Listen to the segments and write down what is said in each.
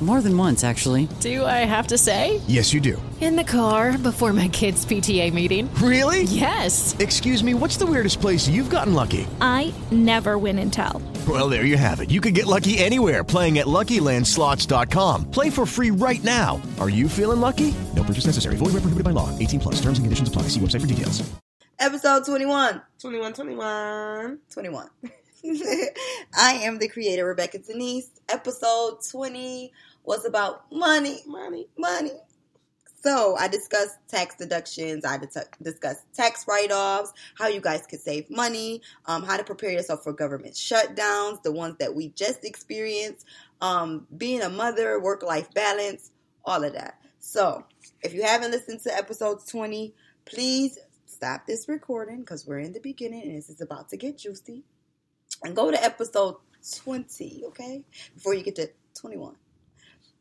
More than once, actually. Do I have to say? Yes, you do. In the car before my kids' PTA meeting. Really? Yes. Excuse me, what's the weirdest place you've gotten lucky? I never win and tell. Well, there you have it. You can get lucky anywhere playing at LuckyLandSlots.com. Play for free right now. Are you feeling lucky? No purchase necessary. Void where prohibited by law. 18 plus. Terms and conditions apply. See website for details. Episode 21. 21, 21. 21. I am the creator, Rebekah Denise. Episode 20 was about money. Money. Money. So I discussed tax deductions. I dis- discussed tax write-offs, how you guys could save money, um, how to prepare yourself for government shutdowns, the ones that we just experienced, um, being a mother, work-life balance, all of that. So if you haven't listened to episode 20, please stop this recording because we're in the beginning and this is about to get juicy. And go to episode 20, okay? Before you get to 21.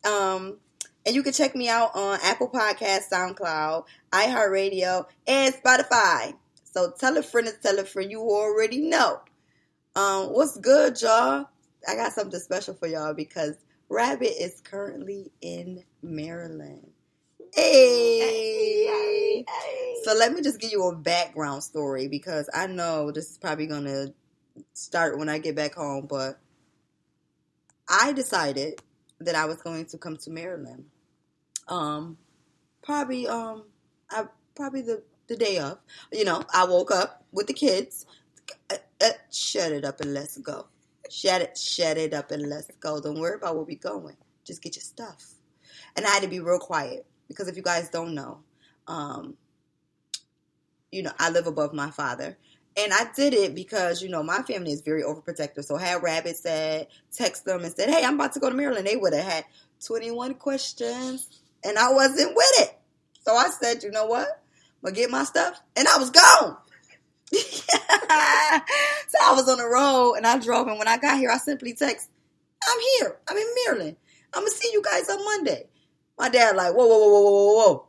Um, and you can check me out on Apple Podcast, SoundCloud, iHeartRadio, and Spotify. So tell a friend to tell a friend you already know. Um, what's good, y'all? I got something special for y'all because Rabbit is currently in Maryland. Hey. So let me just give you a background story because I know this is probably gonna start when I get back home, but I decided that I was going to come to Maryland. Um, probably um, I probably the the day of. You know, I woke up with the kids. Uh, uh, shut it up and let's go. Shut it, shut it up and let's go. Don't worry about where we're going. Just get your stuff. And I had to be real quiet because if you guys don't know, um, you know, I live above my father. And I did it because, you know, my family is very overprotective. So had Rabbit said, text them and said, hey, I'm about to go to Maryland, they would have had 21 questions. And I wasn't with it. So I said, you know what? I'm going to get my stuff. And I was gone. so I was on the road and I drove. And when I got here, I simply text, I'm here. I'm in Maryland. I'm going to see you guys on Monday. My dad like, whoa, whoa, whoa, whoa, whoa, whoa.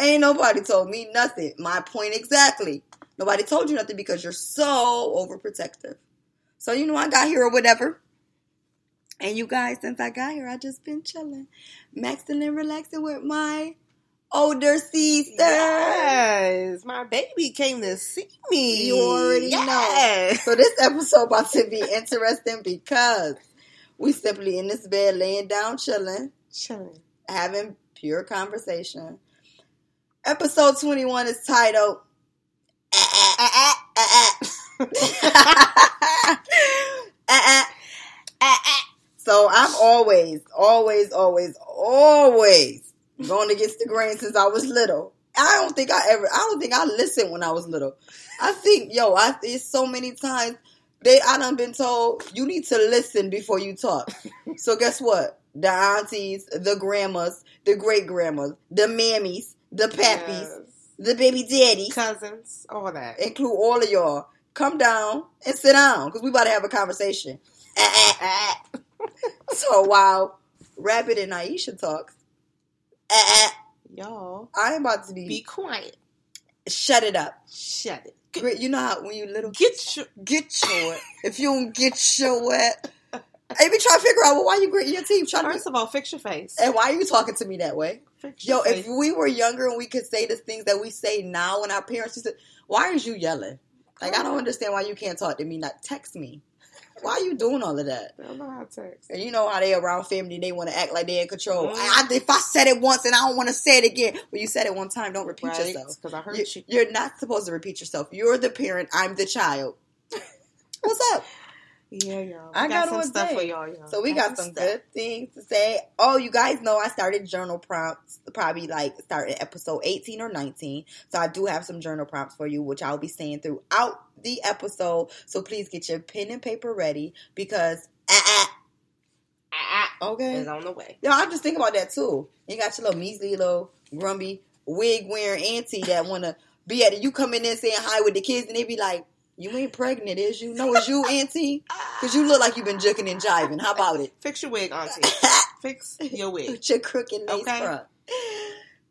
Ain't nobody told me nothing. My point exactly. Nobody told you nothing because you're so overprotective. So you know I got here or whatever. And you guys, since I got here, I just been chilling, maxing and relaxing with my older sister. Yes, my baby came to see me. You already yes. know. So this episode about to be interesting because we simply in this bed laying down chilling, chilling, having pure conversation. Episode 21 is titled so I'm always, always, always, always going against the grain since I was little. I don't think I ever, I don't think I listened when I was little. I think, yo, I, it's so many times they, I done been told you need to listen before you talk. so guess what? The aunties, the grandmas, the great grandmas, the mammies, the pappies, yes. The baby daddy, cousins, all that. Include all of y'all. Come down and sit down because we about to have a conversation. so while Rabbit and Aisha talks, y'all, I'm about to be be quiet. Shut it up. Shut it. Get, you know how when you little get your get your if you don't get your wet. I be trying to figure out well, why you gritting your teeth. Trying First to, of all, fix your face. And why are you talking to me that way? Fix Yo, if we were younger and we could say the things that we say now, when our parents used to, why are you yelling? Like I don't understand why you can't talk to me. Not text me. Why are you doing all of that? I don't know how to text. And you know how they around family, they want to act like they're in control. Mm-hmm. I, if I said it once and I don't want to say it again, well, you said it one time, don't repeat right, yourself. Because I heard you, you. You're not supposed to repeat yourself. You're the parent. I'm the child. What's up? Yeah, y'all. I We got, some stuff for y'all, y'all. So we Got got some stuff. good things to say. Oh, you guys know I started journal prompts probably like start at episode 18 or 19. So I do have some journal prompts for you, which I'll be saying throughout the episode. So please get your pen and paper ready because ah, ah, Ah, ah, okay. is on the way. Yo, I'm just think about that too. You got your little measly little grumpy wig wearing auntie that wanna be at it. You come in there saying hi with the kids and they be like, You ain't pregnant, is you? No, it's you, auntie? Cause you look like you've been juking and jiving. How about it? Fix your wig, auntie. Fix your wig. With your crooked lace Okay. front.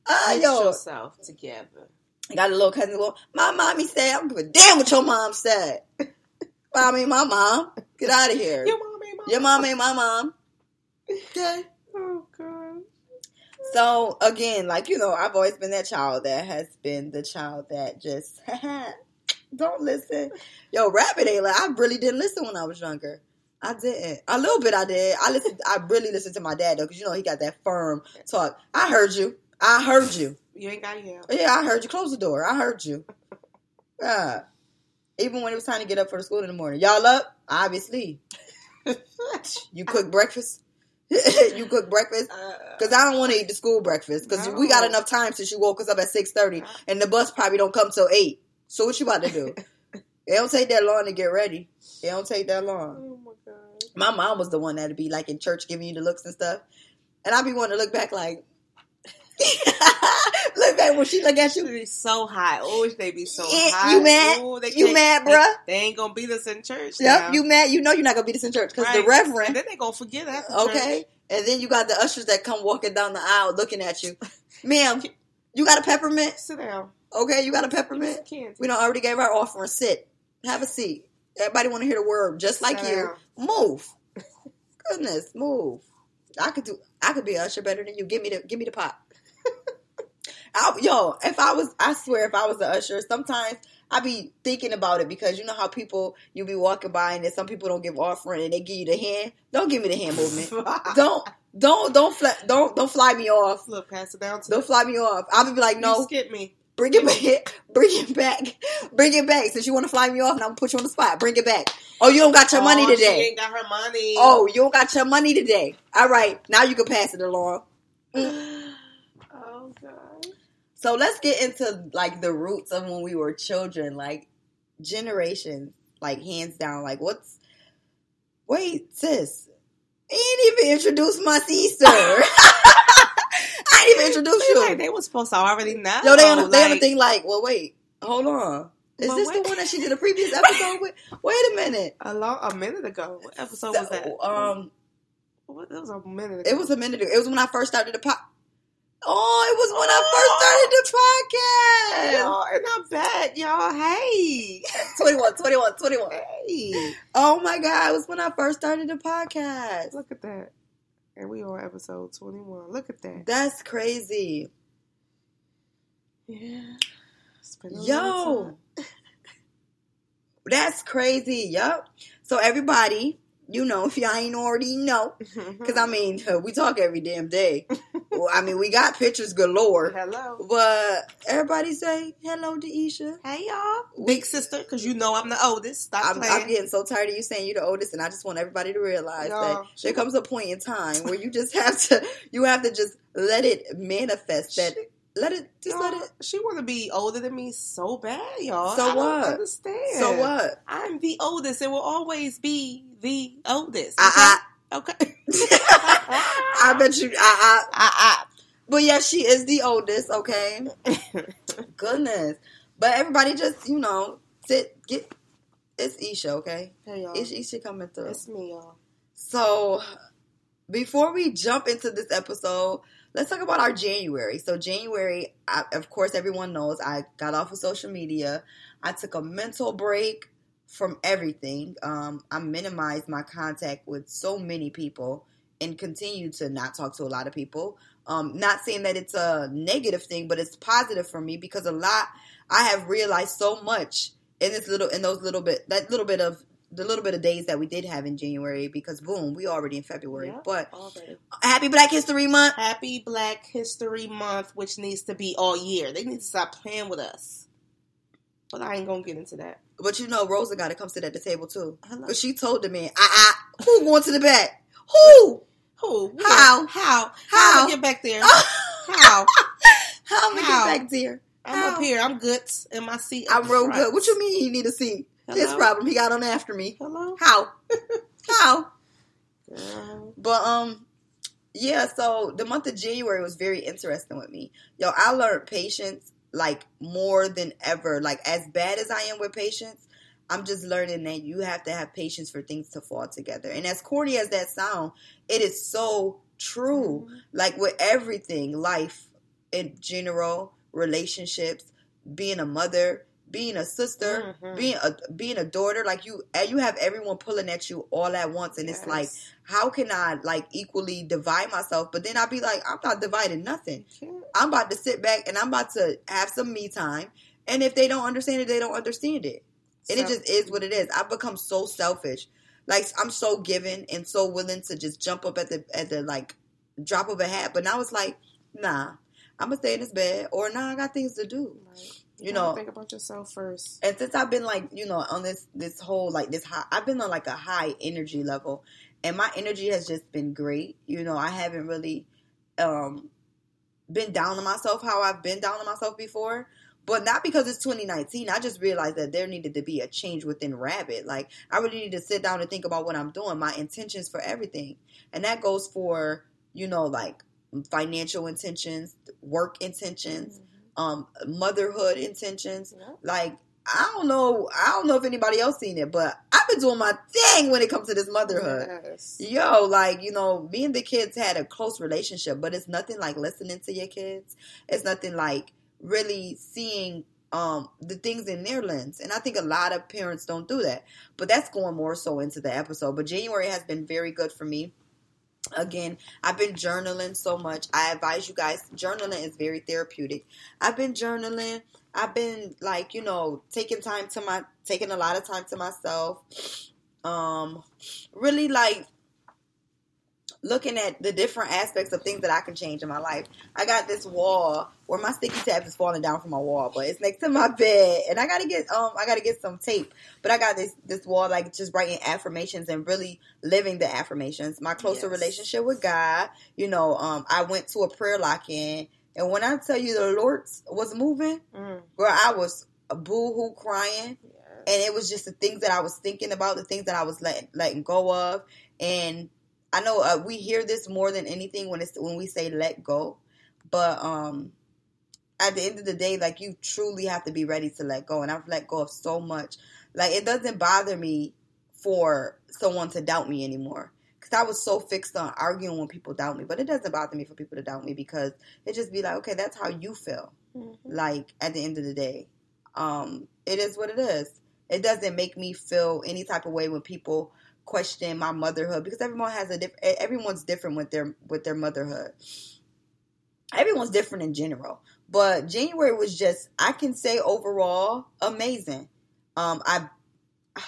Ah, get yo. yourself together. I got a little cousin go, My mommy said, I don't give a damn what your mom said. Mommy, my mom. Get out of here. Your mom ain't my Your mom ain't my mom. Okay. Oh god. So again, like you know, I've always been that child that has been the child that just don't listen. Yo, rabbit ain't like I really didn't listen when I was younger. I didn't. A little bit I did. I listened. I really listened to my dad though, because you know he got that firm talk. I heard you. I heard you. You ain't got yell. Yeah, I heard you. Close the door. I heard you. Yeah. Even when it was time to get up for the school in the morning, y'all up? Obviously. You cook breakfast. you cook breakfast. Uh, Cause I don't want to eat the school breakfast. Cause we got enough time since you woke us up at six thirty, uh-huh. and the bus probably don't come till eight. So what you about to do? it don't take that long to get ready. It don't take that long. Oh my god. My mom was the one that'd be like in church giving you the looks and stuff, and I'd be wanting to look back like, look back when she look at They you. be so high. Oh, they be so high. you mad? Ooh, You mad, they- bruh? They, ain't gonna beat us in church. Yep, now. you mad? You know you're not gonna be this in church because the reverend. And then they gonna forget that. Okay. church. And then you got the ushers that come walking down the aisle looking at you. Ma'am, you got a peppermint? Sit down. Okay, you got a peppermint? candy. We don't already gave our offering. Sit. Have a seat. Everybody want to hear the word just like Sit you. Move. Goodness, move. I could do I could be usher better than you. Give me the give me the pot. I, yo, if I was I swear if I was an usher, sometimes I be thinking about it because you know how people you be walking by and then some people don't give offering and they give you the hand. Don't give me the hand movement. don't don't don't fly, don't don't fly me off. Look, pass it down to Don't fly me off. I'll be like, no, You skip me. bring it back, bring it back, bring it back. Since you want to fly me off, and I'm gonna put you on the spot. Bring it back. Oh, you don't got your money Oh, She today. ain't got her money. Oh, you don't got your money today. All right, now you can pass it along. God. Mm. So let's get into like the roots of when we were children, like generations, like hands down. Like what's? Wait, sis, I ain't even introduced my sister. I ain't even introduced Feel you. like they were supposed to already know. Yo, they on the, they on the like- thing like, well, wait, hold on. Is this wait. the one that she did a previous episode with? Wait a minute. a long a minute ago. What episode was that? Um, What- it was a minute ago. it was a minute ago. It was when I first started the pod. Oh, it was when I first started the podcast. Y'all, and I'm back, y'all. Hey, 21, 21, 21. hey, Oh my God, it was when I first started the podcast. look at that. And we on episode 21. Look at that. That's crazy. Yeah. It's been a long Yo. That's crazy. Yup. So everybody, you know, if y'all ain't already know, mm-hmm. because I mean, we talk every damn day. well, I mean, we got pictures galore. Hello. But everybody say hello to Esha. Hey, y'all. Big sister, because you know I'm the oldest. Stop I'm. I'm getting so tired of you saying you're the oldest, and I just want everybody to realize No, that there comes a point in time where you just have to, you have to just let it manifest. That let it, just let it. She want to be older than me so bad, y'all. So I don't what? understand. So what? I'm the oldest It will always be the oldest. I, I, Okay. I, I bet you. I, I, I, but yeah, she is the oldest. Okay, goodness. But everybody just, you know, sit, get. It's Esha, okay? hey, y'all. It's Esha coming through. It's me, y'all. So, before we jump into this episode, let's talk about our January. So, January, I, of course, everyone knows I got off of social media. I took a mental break from everything. Um, I minimized my contact with so many people and continue to not talk to a lot of people. Um, not saying that it's a negative thing, but it's positive for me because a lot I have realized so much in this little in those little bit that little bit of the little bit of days that we did have in January because boom, we already in February. Yeah. But Already. happy Black History Month. Happy Black History Month, which needs to be all year. They need to stop playing with us. But I ain't gonna get into that. But you know, Rosa got to come sit at the table too. But she told the man, "Ah, ah, who going to the back? Who? Who? How? How? How? How? am I get back there? How? How am I How? get back there? I'm How? up here. I'm good in my seat. I'm real front. good. What you mean he need a seat? His Hello? problem. He got on after me. Hello. How? How? Girl. But um, yeah. So the month of January was very interesting with me. Yo, I learned patience like more than ever. Like as bad as I am with patience, I'm just learning that you have to have patience for things to fall together. And as corny as that sound, it is so true. Mm-hmm. Like with everything, life in general, relationships, being a mother, being a sister, Mhm. being a being a daughter, like you and you have everyone pulling at you all at once and it's like how can I like equally divide myself? But then I'll be like, I'm not dividing nothing. I'm about to sit back and I'm about to have some me time. And if they don't understand it, they don't understand it. And it just is what it is. I've become so selfish. Like I'm so given and so willing to just jump up at the at the like drop of a hat. But now it's like, nah, I'm gonna stay in this bed or nah, I got things to do. Like, You know, think about yourself first. and since I've been like, you know, on this this whole like this high, I've been on like a high energy level, and my energy has just been great. You know, I haven't really um been down on myself how I've been down on myself before. But not because it's 2019. I just realized that there needed to be a change within Rabbit. Like I really need to sit down and think about what I'm doing, my intentions for everything, and that goes for you know like financial intentions, work intentions, um, motherhood intentions. Yep. Like I don't know, I don't know if anybody else seen it, but I've been doing my thing when it comes to this motherhood. Yes. Yo, like, you know, me and the kids had a close relationship, but it's nothing like listening to your kids. It's nothing like really seeing um the things in their lens. And I think a lot of parents don't do that. But that's going more so into the episode. But January has been very good for me. Again, I've been journaling so much. I advise you guys, journaling is very therapeutic. I've been journaling. I've been like, you know, taking time to my taking a lot of time to myself. Um really like looking at the different aspects of things that I can change in my life. I got this wall where my sticky tabs is falling down from my wall, but it's next to my bed, and I gotta get um I gotta get some tape. But I got this this wall like just writing affirmations and really living the affirmations. My closer Yes. relationship with God. You know, um I went to a prayer lock in, and when I tell you the Lord was moving, Mm. girl, I was a boo hoo crying Yes. and it was just the things that I was thinking about, the things that I was letting letting go of, and I know uh, we hear this more than anything when it's when we say let go, but um, at the end of the day, like you truly have to be ready to let go, and I've let go of so much. Like it doesn't bother me for someone to doubt me anymore. Cause I was so fixed on arguing when people doubt me, but it doesn't bother me for people to doubt me because it just be like, okay, that's how you feel Mhm. like at the end of the day um it is what it is it doesn't make me feel any type of way when people question my motherhood because everyone has a different everyone's different with their with their motherhood everyone's different in general but january was just i can say overall amazing um i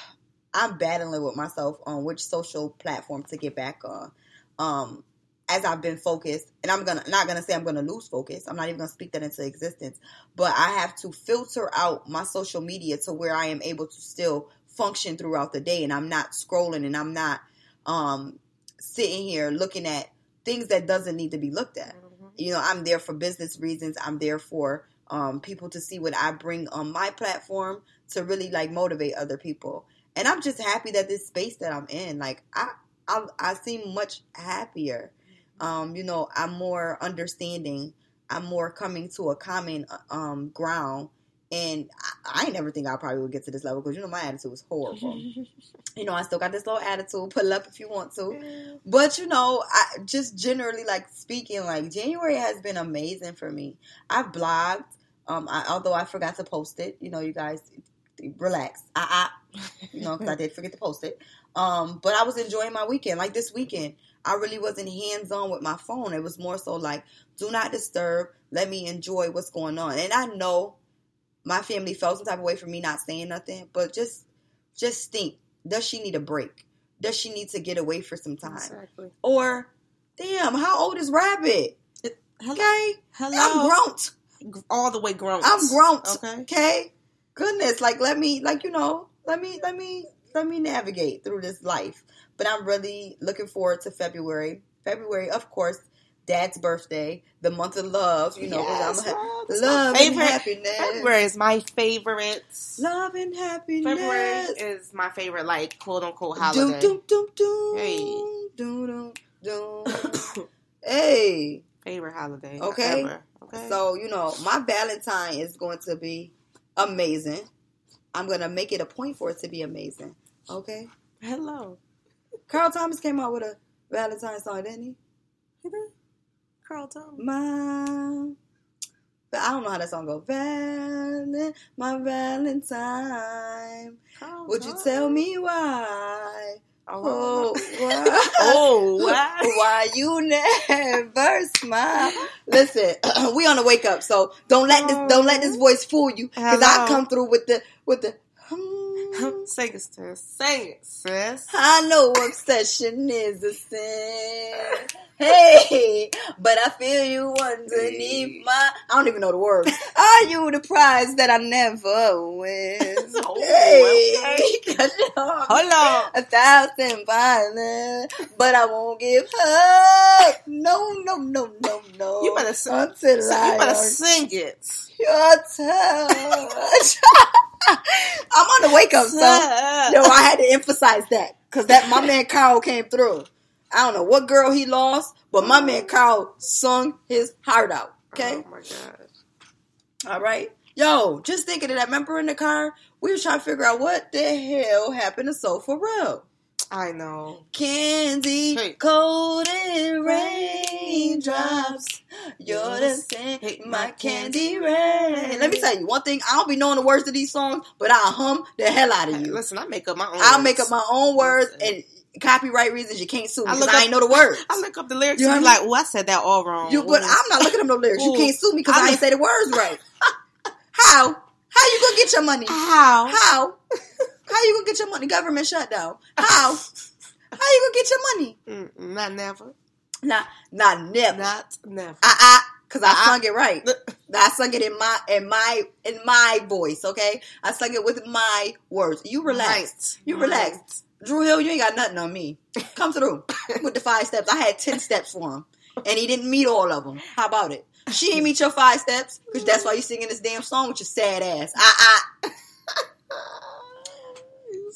i'm battling with myself on which social platform to get back on um as I've been focused, and I'm gonna not gonna say I'm gonna lose focus. I'm not even gonna speak that into existence. But I have to filter out my social media to where I am able to still function throughout the day, and I'm not scrolling, and I'm not um, sitting here looking at things that doesn't need to be looked at. You know, I'm there for business reasons. I'm there for um, people to see what I bring on my platform to really like motivate other people. And I'm just happy that this space that I'm in, like I, I, I seem much happier. Um, you know, I'm more understanding. I'm more coming to a common um, ground. And I, I ain't never think I probably would get to this level because you know my attitude was horrible. you know, I still got this little attitude. Pull up if you want to. But you know, I just generally like speaking, like January has been amazing for me. I've blogged, um, I, although I forgot to post it. You know, you guys relax. I, I you know, because I did forget to post it. Um, but I was enjoying my weekend. Like this weekend, I really wasn't hands on with my phone. It was more so like, do not disturb. Let me enjoy what's going on. And I know my family felt some type of way for me not saying nothing, but just just think, does she need a break? Does she need to get away for some time? Exactly. Or, damn, how old is Rabbit? Hello. Okay, Hello. I'm grown. All the way grown. I'm grown. Okay. Okay, goodness, like let me, like you know, let me, let me, let me navigate through this life. But I'm really looking forward to February. February, of course, Dad's birthday, the month of love. You know, Yes, I'm ha- love and happiness. February is my favorite. Love and happiness. February is my favorite, like quote unquote holiday. doom, doom, doom. Hey. Doom, doom, doom. hey. favorite holiday. Okay. Ever. Okay. So, you know, my Valentine is going to be amazing. I'm going to make it a point for it to be amazing. Okay? hello, Carl Thomas came out with a Valentine song, didn't he? Carl Thomas. My. But I don't know how that song goes. Val- my Valentine. Carl Would you tell me why? Oh, Oh, why? oh, why? Why you never smile? Listen, we on the wake up, so don't let this don't let this voice fool you, because I come through with the with the. hmm. Sing it, sis. Sing it, sis. I know obsession is a sin. Hey, but I feel you underneath my. I don't even know the words. Are you the prize that I never win? Oh, hey, you Hold on. a thousand violence, but I won't give up. No, no, no, no, no. You better sing- until So I you better sing it. your touch. I'm on the wake up, so no, I had to emphasize that because that my man Carl came through. I don't know what girl he lost, but my man Carl sung his heart out. Okay, Oh my god. all right. Yo, just thinking of that. Remember in the car, we were trying to figure out what the hell happened to Soul for real. I know. Candy Hey. coated raindrops. You're the same, Hey, my candy rain. Let me tell you one thing. I don't be knowing the words to these songs, but I'll hum the hell out of Hey, you. listen, I make up my own. I'll words. make up my own words Listen. and copyright reasons. You can't sue me I because look I, ain't know the words. I look up the lyrics You and heard be like, "Oh, I said that all wrong." You, but Ooh. I'm not looking up no lyrics. You can't sue me because I I'm- ain't say the words right. How? How you gonna get your money? How? How? How you gonna get your money? Government shutdown. How? How you gonna get your money? Mm, not never. Nah, not never. Not never. Uh uh Cause I Uh-uh. sung it right. I sung it in my in my in my voice, okay? I sung it with my words. You relax. Right. You relax. Dru Hill, you ain't got nothing on me. Come through with the five steps. I had ten steps for him, and he didn't meet all of them. How about it? She ain't meet your five steps, because that's why you singing this damn song with your sad ass. Uh uh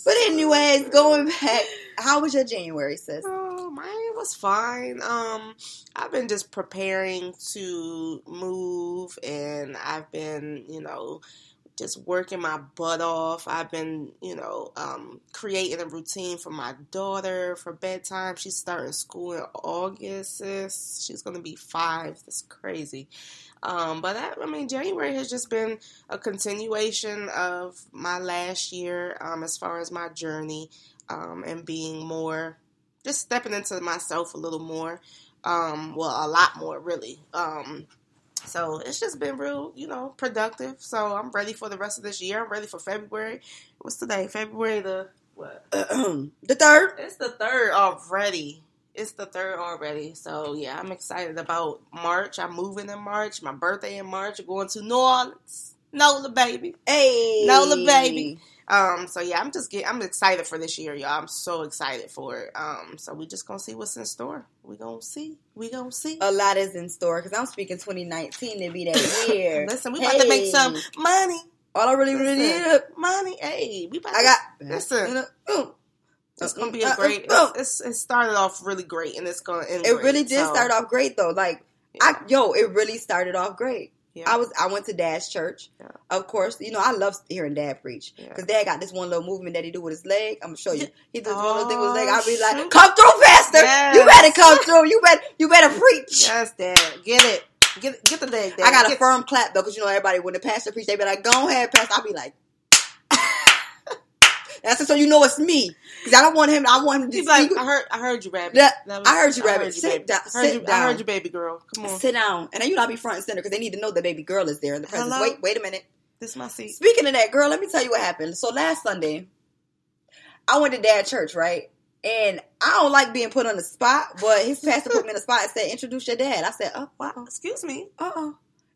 But anyways, going back, how was your January, sis? Oh, mine was fine. Um, I've been just preparing to move, and I've been, you know, just working my butt off. I've been, you know, um, creating a routine for my daughter for bedtime. She's starting school in August. Sis. She's gonna be five. That's crazy. Um, but that, I mean, January has just been a continuation of my last year um, as far as my journey um, and being more, just stepping into myself a little more. Um, well, a lot more, really. So it's just been real, you know, productive. So I'm ready for the rest of this year. I'm ready for February. What's today? February the what? the third. It's the third already. It's the third already. So yeah, I'm excited about March. I'm moving in March. My birthday in March. Going to New Orleans. Nola baby. Hey, Nola baby. Um, so yeah, I'm just get I'm excited for this year, y'all. I'm so excited for it. Um, so we just gonna see what's in store. We gonna see. We gonna see. A lot is in store because I'm speaking 2019 to be that year. Listen, we about to make some money. All I really, really need. money. Hey, we about I to- got. Listen. It's gonna be Uh, a uh, great. uh, It's, it's, it started off really great, and it's gonna end. It great, really did so, start off great though. Like I, yo, it really started off great. Yeah. I was, I went to Dad's church. Yeah. Of course, you know I love hearing Dad preach Yeah. because Dad got this one little movement that he do with his leg. I'm gonna show you. He does one little thing with his leg. Oh, I be like, oh, shoot. "Come through, Pastor! Yes. You better come through. You better, you better preach." Yes, Dad. Get it. Get get the leg. Dad. I got a Get- firm clap though, because you know everybody when the pastor preach, they be like, "Go ahead, pastor." I'll be like, "That's so you know it's me," because I don't want him. I want him to He's like, I heard, I heard you, rabbit. Yeah, That I heard you, rabbit. Sit baby. down- I heard sit you, I heard you, baby girl. Come on, sit down, and then you not be front and center because they need to know the baby girl is there in the presence. Hello? Wait, wait a minute. this is my seat. Speaking of that, girl, let me tell you what happened. So last Sunday, I went to Dad church, right? And I don't like being put on the spot, but his pastor put me in the spot and said, "Introduce your dad." I said, "Oh wow, Excuse me. uh, uh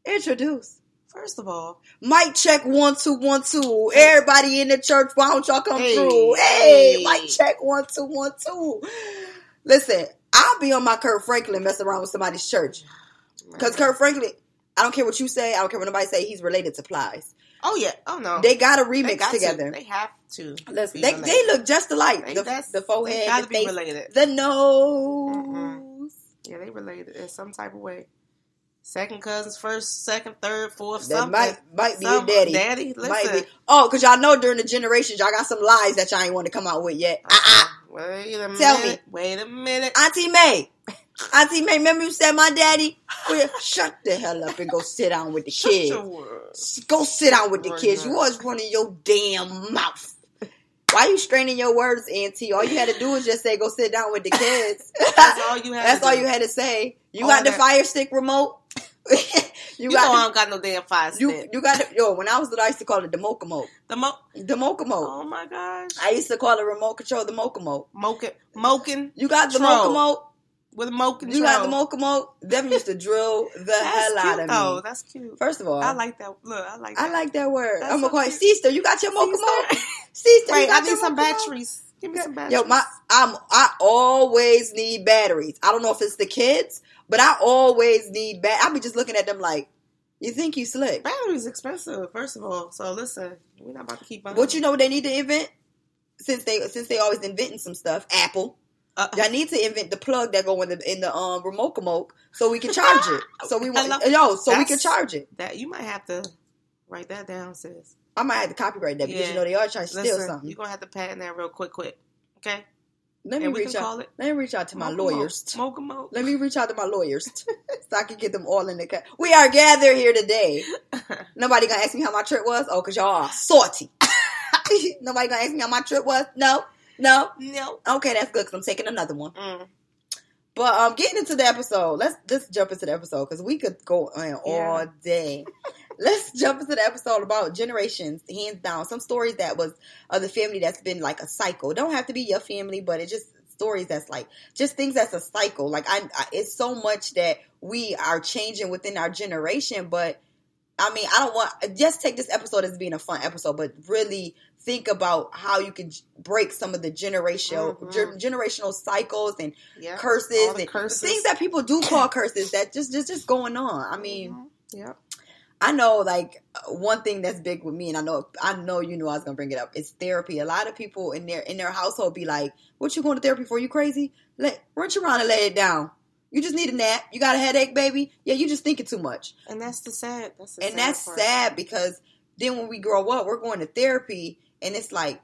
introduce." First of all, Mic check one two one two. Everybody in the church, why don't y'all come Hey, through? Hey, hey. mic check one two one two. Listen, I'll be on my Kirk Franklin messing around with somebody's church because Kirk Franklin. I don't care what you say. I don't care what nobody say. He's related to Plies. oh yeah, oh no, They got a remix got to. together. They have to. Listen, they, related. they look just alike. They- the, the forehead, the face, related. the nose. Yeah, they related in some type of way. Second cousins, first, second, third, fourth, That something. might might be Some- your daddy. Daddy, listen. Might be. Oh, because y'all know during the generations, y'all got some lies that y'all ain't want to come out with yet. Uh-uh. uh-uh. Wait a Tell minute. Wait a minute. Auntie May. Auntie May, remember you said my daddy? Well, shut the hell up and go sit down with the kids. Go sit down with the Word kids. You not. always running your damn mouth. Why you straining your words, Auntie? All you had to do was just say, "Go sit down with the kids." That's all you had. That's to all do. you had to say. You All got the fire stick remote. you, You, got know I don't got no damn fire you you got yo. When I was little, I used to call it the mocha moke. the mo. The mocha moke. Oh my gosh. I used to call it remote control. The mocha moke. Moking, moking You got the mocha moke. with a moking. You got the mocha moke. Them used to drill the hell out of though. me. That's cute. First of all, I like that. Look, I like. I That. like that word. That's I'm gonna call it sister. You got your mocha Sister. moke. Sister, you Wait, got I need some batteries. Give me some batteries. Yo, my I'm I always need batteries. I don't know if it's the kids, but I always need bat. I'll be just looking at them like, you think you slick? batteries expensive. First of all, so listen, we're not about to keep buying. What you know what they need to invent? Since they since they always inventing some stuff, Apple. Uh, Y'all need to invent the plug that go in the in the um remote so we can charge it. So we want yo, so we can charge it. that you might have to write that down, sis. I might have to copyright that because Yeah. you know they are trying to steal something. you're gonna have to patent that real quick, quick. Okay. Let me reach out. Let me reach out to my lawyers. Let me reach out to my lawyers so I can get them all in the cut. We are gathered here today. Nobody gonna ask me how my trip was? Oh, cause y'all are salty. Nobody gonna ask me how my trip was? No, no. No. Okay, that's good because I'm taking another one. Mm. But um, getting into the episode, let's just jump into the episode because we could go on all Yeah. day. Let's jump into the episode about generations, hands down. Some stories that was of the family that's been like a cycle. Don't have to be your family, but it's just stories that's like just things that's a cycle. Like I, I it's so much that we are changing within our generation, but I mean, I don't want just take this episode as being a fun episode, but really think about how you can break some of the generational Mhm. ger- generational cycles and curses and curses. things that people do call curses that just just just going on. I mean, Mhm. Yep. I know like one thing that's big with me, and I know I know you knew I was gonna bring it up. It's therapy. A lot of people in their in their household be like, "What you going to therapy for? You crazy? Let run around and lay it down. You just need a nap. You got a headache, baby. Yeah, you just thinking too much." And that's the sad. That's the and sad that's part. sad because then when we grow up, we're going to therapy, and it's like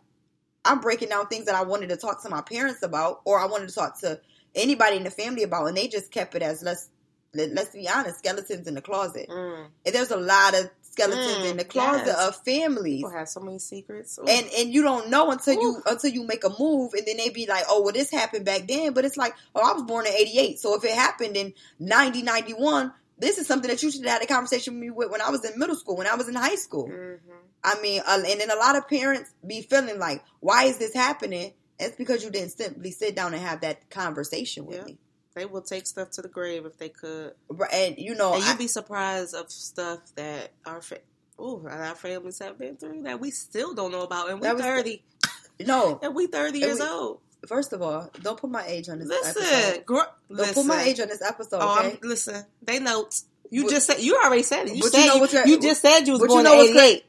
I'm breaking down things that I wanted to talk to my parents about, or I wanted to talk to anybody in the family about, and they just kept it as let's let, let's be honest, skeletons in the closet. Mm. And there's a lot of skeletons Mm, in the closet yes. of families. People have so many secrets. Ooh. And and you don't know until you until you make a move, and then they be like, "Oh, well, this happened back then." But it's like, "Oh, I was born in '88, so if it happened in 90, 91, this is something that you should have had a conversation with me with when I was in middle school, when I was in high school." Mhm. I mean, uh, and then a lot of parents be feeling like, "Why is this happening?" It's because you didn't simply sit down and have that conversation with Yeah. me. They will take stuff to the grave if they could. And you know, and you'd be surprised of stuff that our fa- ooh, our families have been through that we still don't know about. And That we was- thirty. no. And we thirty years we- old. First of all, don't put my age on this Listen, episode. gr- Don't listen. put my age on this episode. Oh, okay? I'm, listen. They notes. You But- just said you already said it. You said you know you, you just said you was but you born know in '88.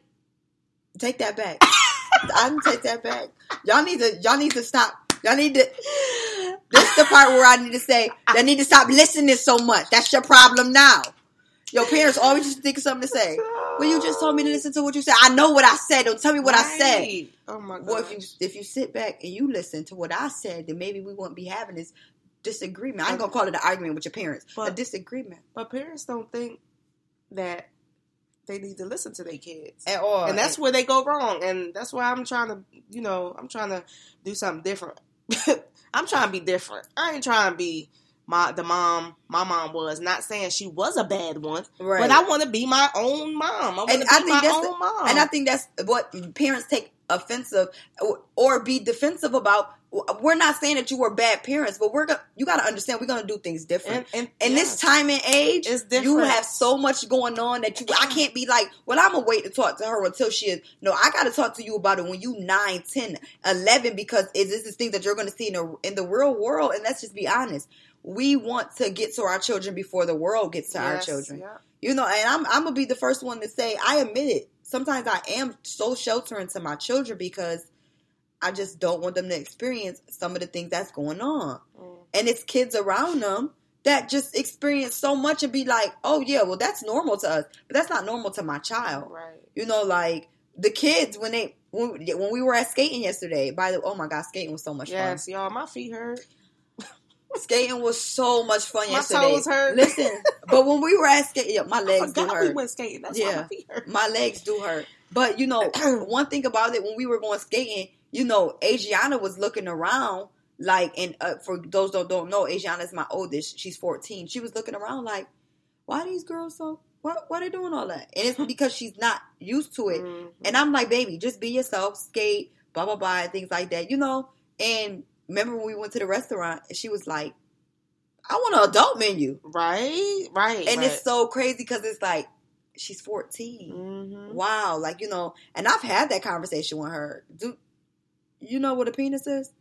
Take that back. I didn't take that back. Y'all need to. Y'all need to stop. Y'all need to. This is the part where I need to say. Y'all need to stop listening so much. That's your problem now. Your parents always just think of something to say. Well, you just told me to listen to what you said. I know what I said. Don't tell me what I said. Oh my god. Well, if you if you sit back and you listen to what I said, then maybe we won't be having this disagreement. I ain't gonna call it an argument with your parents, but a disagreement but parents don't think that they need to listen to their kids. at all. and that's where they go wrong and that's why i'm trying to you know i'm trying to do something different i'm trying to be different i ain't trying to be my the mom my mom was not saying she was a bad one right. but i want to be my own mom i want to And be I think my that's own mom And I think that's what parents take offensive or, or be defensive about. We're not saying that you were bad parents, but we're gonna. You got to understand, we're gonna do things different. And- In and- this time and age, you have so much going on that you. I can't be like, well, I'm gonna wait to talk to her until she is. No, I got to talk to you about it when you 9, 10, 11, because it, this is things that you're gonna see in the in the real world. And let's just be honest. We want to get to our children before the world gets to our children. yeah. You know, and I'm I'm gonna be the first one to say I admit it. Sometimes I am so sheltering to my children because I just don't want them to experience some of the things that's going on. Mm. And it's kids around them that just experience so much and be like, "Oh yeah, well that's normal to us, but that's not normal to my child." Right. You know, like the kids when they when, when we were at skating yesterday. By the oh my god, skating was so much fun. Yes, y'all. My feet hurt. Skating was so much fun My yesterday. My toes hurt. Listen, but when we were at skating, yeah, my legs do hurt. we went skating. That's why Yeah. my feet hurt. my legs do hurt. But you know, one thing about it when we were going skating, you know, Adriana was looking around like, and uh, for those that don't know, Adriana is my oldest. She's 14. She was looking around like, why these girls so? What why they doing all that? And it's because she's not used to it. Mhm. And I'm like, baby, just be yourself, skate, blah blah blah, things like that, you know. And remember when we went to the restaurant, and she was like, I want an adult menu, Right, right. and right. it's so crazy because it's like she's 14 Mhm. wow, like you know, and I've had that conversation with her. Do you know what a penis is?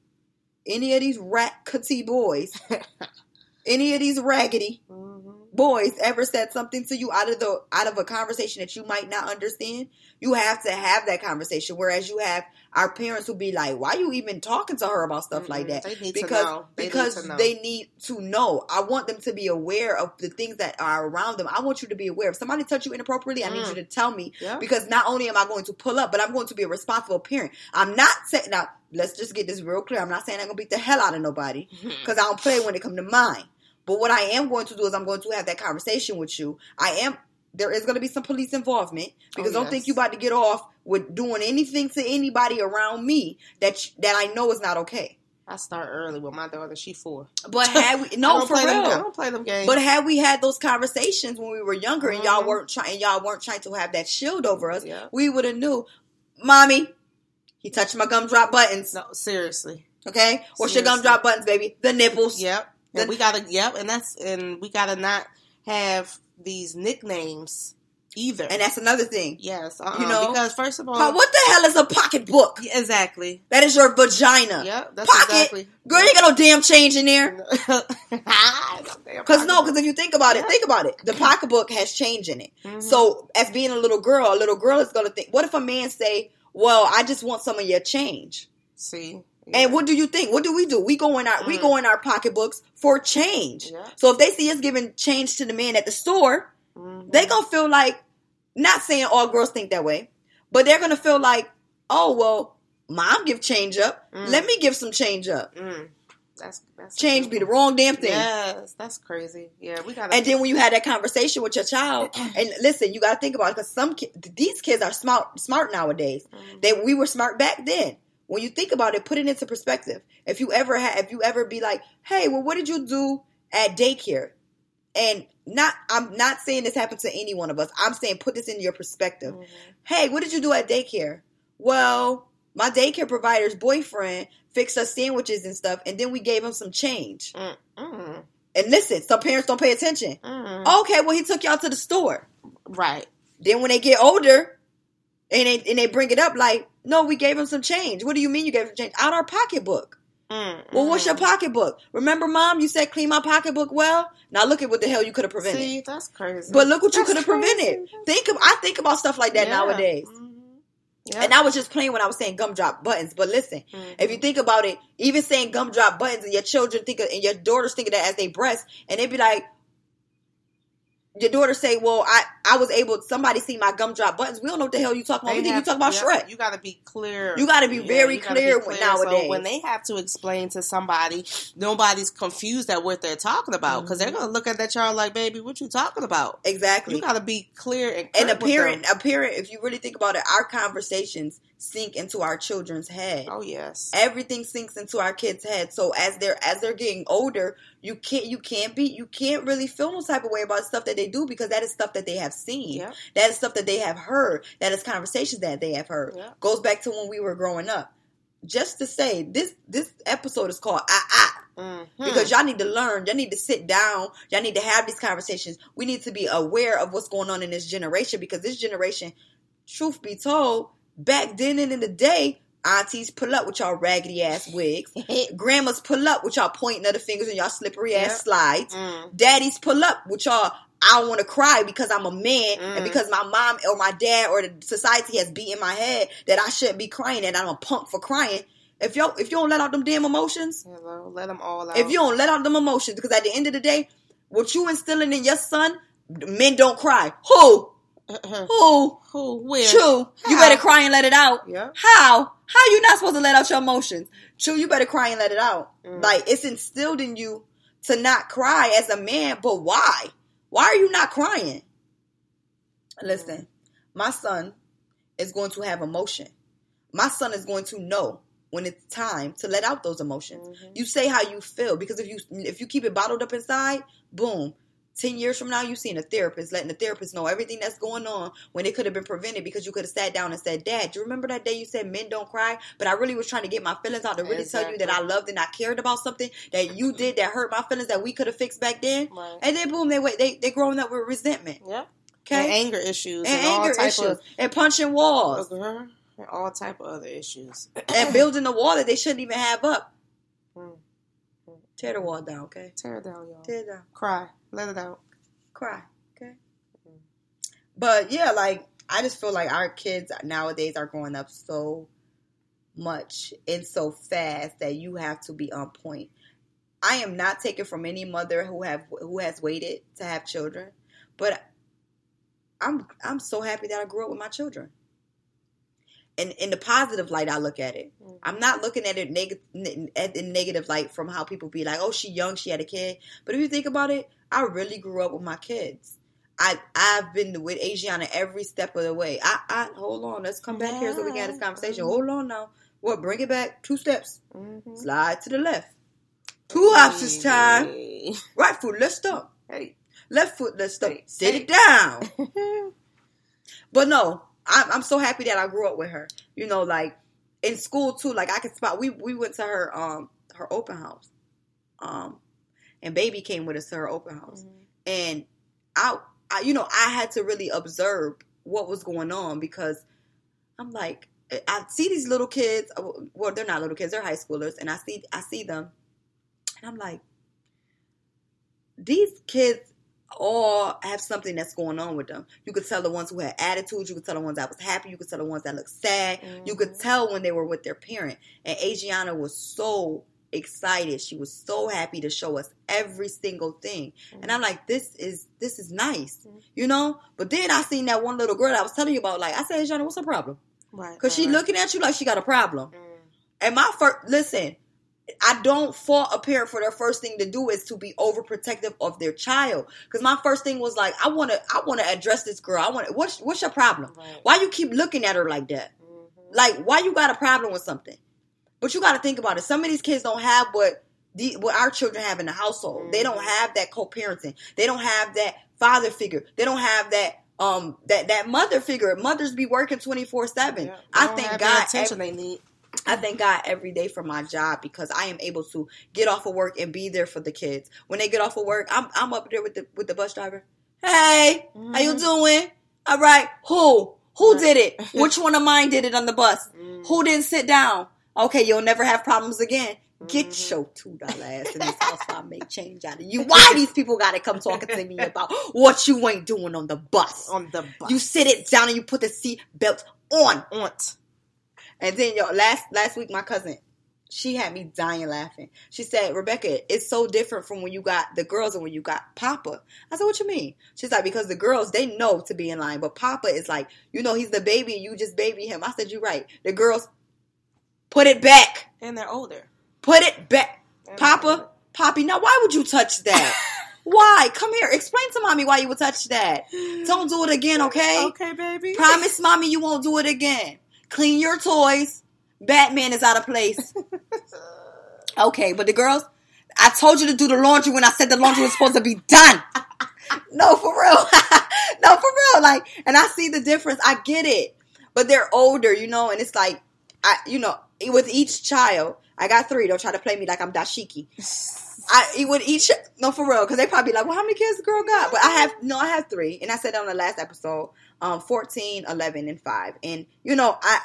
Any of these rackety boys, any of these raggedy Mhm. Boys ever said something to you out of the out of a conversation that you might not understand? You have to have that conversation. Whereas you have our parents who be like, "Why you even talking to her about stuff like Mhm. that?" Need because. They need because to know. they need to know. I want them to be aware of the things that are around them. I want you to be aware. If somebody touch you inappropriately, I need Mm. you to tell me Yeah. because not only am I going to pull up, but I'm going to be a responsible parent. I'm not saying now. Let's just get this real clear. I'm not saying I'm gonna beat the hell out of nobody because I don't play when it come to mine. But what I am going to do is I'm going to have that conversation with you. I am. There is going to be some police involvement because Oh, don't think you about to get off with doing anything to anybody around me that that I know is not okay. I start early with my daughter. She four. But had we no for real, Them, I don't play them games. but had we had those conversations when we were younger and y'all Mhm. weren't trying, and y'all weren't trying to have that shield over us, Yeah. we would have knew, mommy, he touched my gumdrop buttons. no, seriously. Okay, what's your gumdrop buttons, baby? The nipples. Yep. And we gotta. Yep. And that's and we gotta not have these nicknames either. And that's another thing. yes. Uh-uh, You know, because first of all, What the hell is a pocketbook? Exactly. That is your vagina. Yep. That's Pocket. exactly. Girl, you ain't got no damn change in there. Because no, because if you think about it, Yeah. think about it. The pocketbook has change in it. Mhm. So, as being a little girl, a little girl is going to think, what if a man say, well, I just want some of your change? see. And what do you think? What do we do? We go in our we Mm. go in our pocketbooks for change. Yeah. So if they see us giving change to the man at the store, Mhm. they gonna feel like not saying all girls think that way, but they're gonna feel like, oh well, mom give change up. Mm. Let me give some change up. Mm. That's that's Change be the wrong damn thing. Yes, that's crazy. Yeah, we gotta. And then when you had that conversation with your child, and listen, you got to think about it because some ki- these kids are smart smart nowadays. Mhm. They we were smart back then. When you think about it, put it into perspective. If you ever had, if you ever be like, hey, well, what did you do at daycare? And not, I'm not saying this happened to any one of us. I'm saying put this in your perspective. Mhm. Hey, what did you do at daycare? Well, my daycare provider's boyfriend fixed us sandwiches and stuff, and then we gave him some change. Mm, mm, And listen, some parents don't pay attention. mm. Okay, well, he took y'all to the store. Right. Then when they get older, and they and they bring it up like, no, we gave him some change. What do you mean you gave him change? Out our pocketbook. Mm, Well, what's your pocketbook? Remember, mom, you said clean my pocketbook well. Now look at what the hell you could have prevented. See, that's crazy. but look what you could have prevented. Think of I think about stuff like that Yeah. nowadays. Mhm. Yeah. And I was just playing when I was saying gumdrop buttons. But listen, Mhm. if you think about it, even saying gumdrop buttons and your children think of, and your daughters think of that as they breast, and they'd be like, your daughter say, "Well, I I was able. Somebody see my gumdrop buttons. We don't know what the hell you talking about. we They think you talking about Shrek. You got to be clear. You gotta be Yeah, very clear be with- So when they have to explain to somebody, nobody's confused at what they're talking about because Mm-hmm. they're gonna look at that child like, "Baby, what you talking about?" exactly. You got to be clear and and a with parent, them. a parent. If you really think about it, our conversations sink into our children's head. Oh yes. everything sinks into our kids' head. So as they're as they're getting older, you can't you can't be you can't really feel no type of way about stuff that they do because that is stuff that they have seen. Yep. That is stuff that they have heard. That is conversations that they have heard. Yep. Goes back to when we were growing up. Just to say, this this episode is called "Ah Ah." Mhm. because y'all need to learn. Y'all need to sit down. Y'all need to have these conversations. We need to be aware of what's going on in this generation because this generation, truth be told, back then and in the day, aunties pull up with y'all raggedy ass wigs. Grandmas pull up with y'all pointing other fingers and y'all slippery ass Yep. slides. Mm. Daddies pull up with y'all. I don't want to cry because I'm a man and Mm. because my mom or my dad or the society has beaten my head that I shouldn't be crying and I'm a punk for crying. If you if you don't let out them damn emotions, Hello, let them all out. if you don't let out them emotions, because at the end of the day, what you instilling in your son, men don't cry. Who? Who? Who? Where? Chew. You better cry and let it out. Yeah. How? How you not supposed to let out your emotions? Chew, you better cry and let it out. Mm. Like it's instilled in you to not cry as a man, but why? Why are you not crying? Listen, my son is going to have emotion. My son is going to know when it's time to let out those emotions. Mm-hmm. You say how you feel because if you if you keep it bottled up inside, boom. 10 years from now, you seeing a therapist, letting the therapist know everything that's going on when it could have been prevented because you could have sat down and said, Dad, do you remember that day you said men don't cry? But I really was trying to get my feelings out to really tell you that I loved and I cared about something that you did that hurt my feelings that we could have fixed back then. Right. And then boom, they wait, they they growing up with resentment. Yeah. Okay. And anger issues. And, And, anger all type issues. Of, and punching walls. Uh-huh. and all type of other issues. and building a wall that they shouldn't even have up. Mm. Tear the wall down, okay? Tear it down, y'all. Tear it down. Cry. Let it out. Cry, okay? Mm-hmm. But yeah, like I just feel like our kids nowadays are growing up so much and so fast that you have to be on point. I am not taking from any mother who have who has waited to have children, but I'm I'm so happy that I grew up with my children. And in the positive light, I look at it. Mm-hmm. I'm not looking at it negative at the negative light from how people be like, "Oh, she young, she had a kid." But if you think about it, I really grew up with my kids. I I've been with Asiana every step of the way. I I hold on, let's come back here so we can have this conversation. Hold on now. What? Bring it back two steps. Mm-hmm. Slide to the left. Two hops this time. Hey. Right foot, let's stop. Hey. Left foot, let's stop. Hey, Sit hey. it down. But no, I'm, I'm so happy that I grew up with her. You know, like in school too. Like I could spot. We we went to her um her open house, um, and baby came with us to her open house, and I, I you know I had to really observe what was going on because I'm like I see these little kids. uh, Well, they're not little kids; they're high schoolers, and I see I see them, and I'm like, these kids all have something that's going on with them. You could tell the ones who had attitudes. You could tell the ones that was happy. You could tell the ones that looked sad. You could tell when they were with their parent. And Adriana was so excited. She was so happy to show us every single thing. And I'm like, this is this is nice, you know. But then I seen that one little girl I was telling you about. Like I said, Adriana, what's her problem? Right. Because she looking at you like she got a problem. Mm. And my first, listen, I don't fault a parent for their first thing to do is to be overprotective of their child. Because my first thing was like, I want to, I want to address this girl. I want what's, what's your problem? Right. Why you keep looking at her like that? Mhm. Like, why you got a problem with something? But you got to think about it. Some of these kids don't have what the, what our children have in the household. They don't mm-hmm. have that co-parenting. They don't have that father figure. They don't have that um that that mother figure. Mothers be working twenty four seven. I thank God. attention every- they need. I thank God every day for my job because I am able to get off of work and be there for the kids. When they get off of work, I'm I'm up there with the with the bus driver. Hey, how you mm-hmm. doing? All right. Who? Who did it? Which one of mine did it on the bus? Mm. Who didn't sit down? Okay, you'll never have problems again. Get your two dollar ass in this house. so I make change out of you. Why these people got to come talking to me about what you ain't doing on the bus? On the bus. You sit it down and you put the seat belt on. aunt. And then yo, last last week my cousin, she had me dying laughing. She said, Rebekah, it's so different from when you got the girls and when you got Papa. I said, What you mean? She's like, because the girls they know to be in line, but Papa is like, you know, he's the baby you just baby him. I said, You're right. The girls put it back. And they're older. Put it back. Papa, Poppy, now why would you touch that? why? Come here. Explain to mommy why you would touch that. Don't do it again, okay? Okay, baby. Promise mommy you won't do it again. Clean your toys. Batman is out of place. okay, but the girls, I told you to do the laundry when I said the laundry was supposed to be done. no, for real. no, for real. Like, and I see the difference. I get it, but they're older, you know, and it's like, I, you know, with each child, I got three. Don't try to play me like I'm dashiki. I eat with each no for real because they probably like, well, how many kids the girl got? But I have no, I have three, and I said on the last episode, um, 14, 11, and five, and you know, I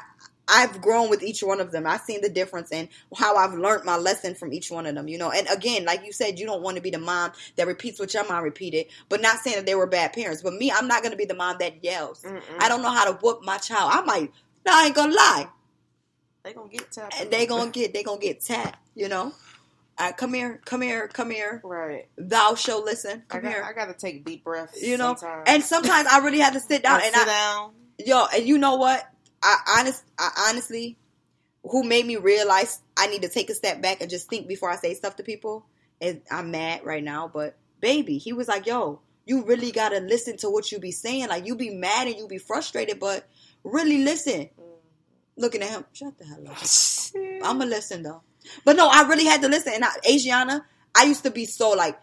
I've grown with each one of them. I've seen the difference in how I've learned my lesson from each one of them, you know. And again, like you said, you don't want to be the mom that repeats what your mom repeated, but not saying that they were bad parents. But me, I'm not going to be the mom that yells. Mm-mm. I don't know how to whoop my child. I might, no, I ain't going to lie. They gonna get tapped. And they going to get, they to get tapped, you know. Uh, come here, come here, come here. right. Thou shall listen. I Come got, here. I got to take deep breaths. you know, sometimes. and sometimes I really have to sit down and sit I, down. yo, and you know what? I honest, I honestly, who made me realize I need to take a step back and just think before I say stuff to people. And I'm mad right now, but baby, he was like, "Yo, you really gotta listen to what you be saying. Like you be mad and you be frustrated, but really listen." Looking at him, shut the hell up. I'm gonna listen though. But no, I really had to listen. And I, Asiana, I used to be so like,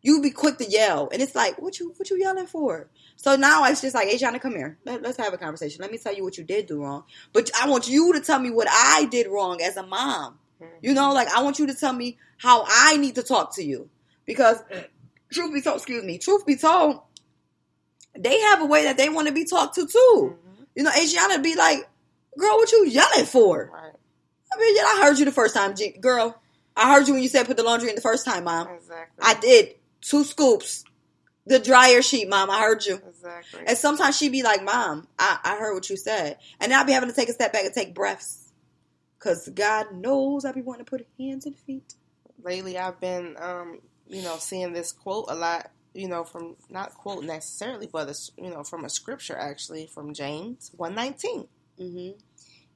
you be quick to yell, and it's like, what you what you yelling for? So now it's just like, Asiana, come here. Let, us have a conversation. Let me tell you what you did do wrong. But I want you to tell me what I did wrong as a mom. You know, like I want you to tell me how I need to talk to you because, truth be told, excuse me, truth be told, they have a way that they want to be talked to too. Mm-hmm. You know, Asiana be like, girl, what you yelling for? Right. I mean, yeah, I heard you the first time, G- girl. I heard you when you said put the laundry in the first time, mom. Exactly. I did two scoops, the dryer sheet, mom. I heard you. Exactly. And sometimes she'd be like, mom, I, I heard what you said, and I'd be having to take a step back and take breaths, cause God knows I'd be wanting to put hands and feet. lately I've been, um, you know, seeing this quote a lot. You know, from not quote necessarily, but it's you know from a scripture actually from James one nineteen. Mm-hmm.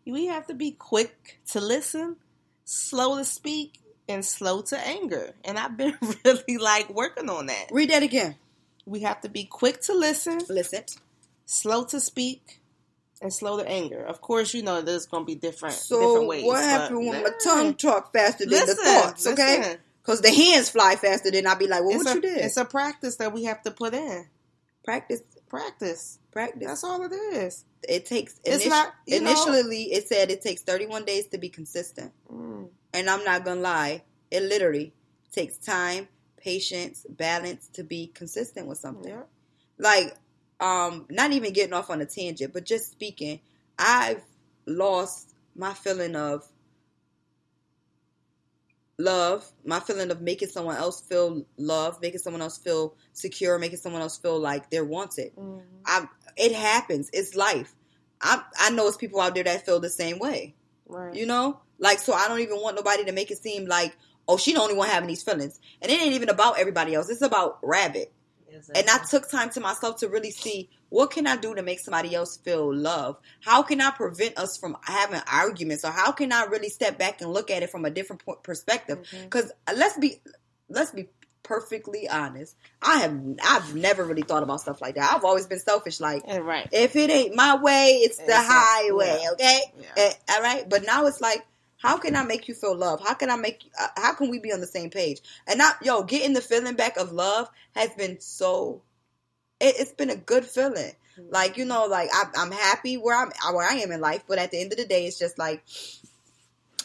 We have to be quick to listen, slow to speak, and slow to anger. And I've been really like working on that. Read that again. We have to be quick to listen, Listen. slow to speak, and slow to anger. Of course, you know there's going to be different So different ways. what happened when my tongue talk faster than Listen, the thoughts? Okay, listen. because the hands fly faster than I'd be like, well, it's what a, you did? It's a practice that we have to put in. practice, Practice. practice. That's all it is. It takes It's initi- not, you know- initially it said it takes 31 days to be consistent Mm. and i'm not gonna lie it literally takes time patience balance to be consistent with something Yeah. like um not even getting off on a tangent but just speaking i've lost my feeling of love my feeling of making someone else feel love making someone else feel secure making someone else feel like they're wanted I, it happens. It's life. I, I know it's people out there that feel the same way Right. you know? Like so i don't even want nobody to make it seem like oh she the only one having these feelings. And it ain't even about everybody else. It's about rabbit. And I took time to myself to really see what can I do to make somebody else feel love? How can I prevent us from having arguments, or how can I really step back and look at it from a different point, perspective? Mm-hmm. Because uh, let's be let's be perfectly honest. I have I've never really thought about stuff like that. I've always been selfish. Like right. if it ain't my way, it's the It's highway. yeah. Okay, Yeah. Eh, all right. But now it's like, how can I make you feel love? How can I make? Uh, how can we be on the same page? And not yo getting the feeling back of love has been so. It, it's been a good feeling. Like you know, like I, I'm happy where I'm where I am in life. But at the end of the day, it's just like.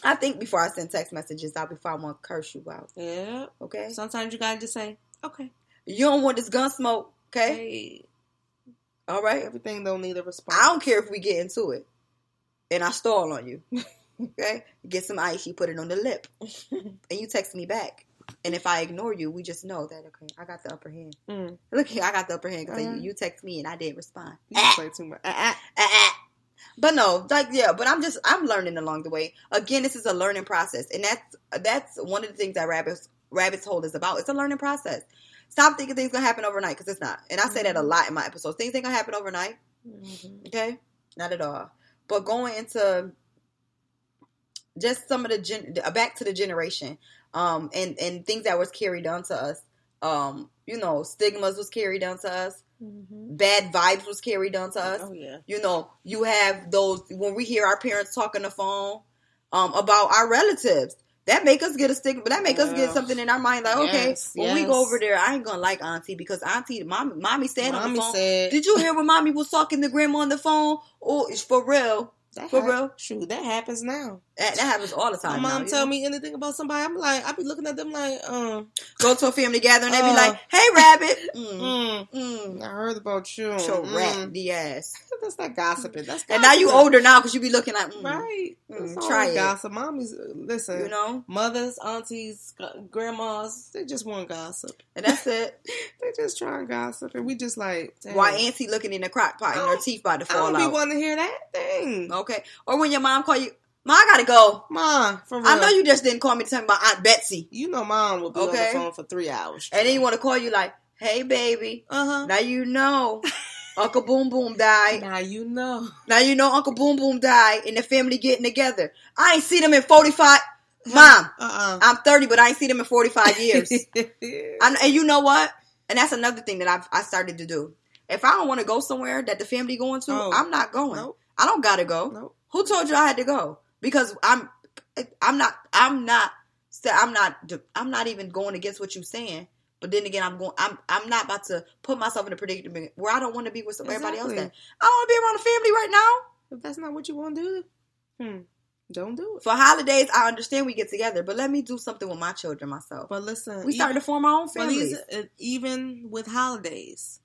I think before I send text messages out, before I want to curse you out. Yeah. Okay, Sometimes you gotta just say, okay. you don't want this gun smoke. Okay, Hey, all right. everything don't need a response. I don't care if we get into it and I stall on you. okay? Get some ice, you put it on the lip. and you text me back. And if I ignore you, we just know that, okay, I got the upper hand. Mm. Look here, I got the upper hand because Uh-huh. you, you text me and I didn't respond. You Ah, play too much. Ah, ah. But no, like yeah, but I'm just I'm learning along the way. Again, this is a learning process, and that's that's one of the things that rabbits rabbits hole is about. It's a learning process. Stop thinking things gonna happen overnight because it's not. And I say that a lot in my episodes. Things ain't gonna happen overnight. Okay, not at all. But going into just some of the gen- back to the generation, um, and and things that was carried on to us. Um, you know, stigmas was carried down to us. Bad vibes was carried down to us. Oh yeah. You know, you have those when we hear our parents talking the phone um, about our relatives. that make us get a stick, but that make us get something in our mind. Like, okay, yes, when we go over there, I ain't gonna like Auntie because Auntie, mommy, mommy said on Mommy the phone. said- Did you hear when mommy was talking to grandma on the phone? Oh, it's for real. That For hap- real? True, that happens now. That, that happens all the My time. mom now, tell know? me anything about somebody, I'm like, I be looking at them like, um, go to a family gathering, they be Uh, like, "Hey, rabbit." Mm, mm, mm. I heard about you. Your rat the ass. That's not gossiping. That's And now you older now because you be looking like, mm, Right. Mm, try it. gossip. Mommy's, listen, you know, mothers, aunties, grandmas, they just want gossip. and that's it. They just try and gossip. And we just like, damn. Why Auntie looking in the crock pot and her I don't- teeth about to I fall don't be out? wanting to hear that thing. Okay, or when your mom call you, "Mom, I gotta go." Real. I know you just didn't call me to tell me about Aunt Betsy, You know mom will be on the phone for three hours. and then you want to call you like, "Hey, baby." Uh huh. Now you know Uncle Boom Boom died. Now you know. Now you know Uncle Boom Boom died and the family getting together. I ain't seen them in 45. Mom, Uh I'm 30, but I ain't seen them in 45 years. I, and you know what? And that's another thing that I've I started to do. If I don't want to go somewhere that the family going to, Oh. I'm not going. Nope. I don't gotta go. Nope. Who told you I had to go? Because I'm, I'm not, I'm not, I'm not, I'm not even going against what you're saying. But then again, I'm going. I'm. I'm not about to put myself in a predicament where I don't want to be with some- everybody else. Exactly. At. I don't want to be around the family right now. If that's not what you want to do, hmm, don't do it. For holidays, I understand we get together, but let me do something with my children myself. But listen, we starting to form our own families. these, even with holidays,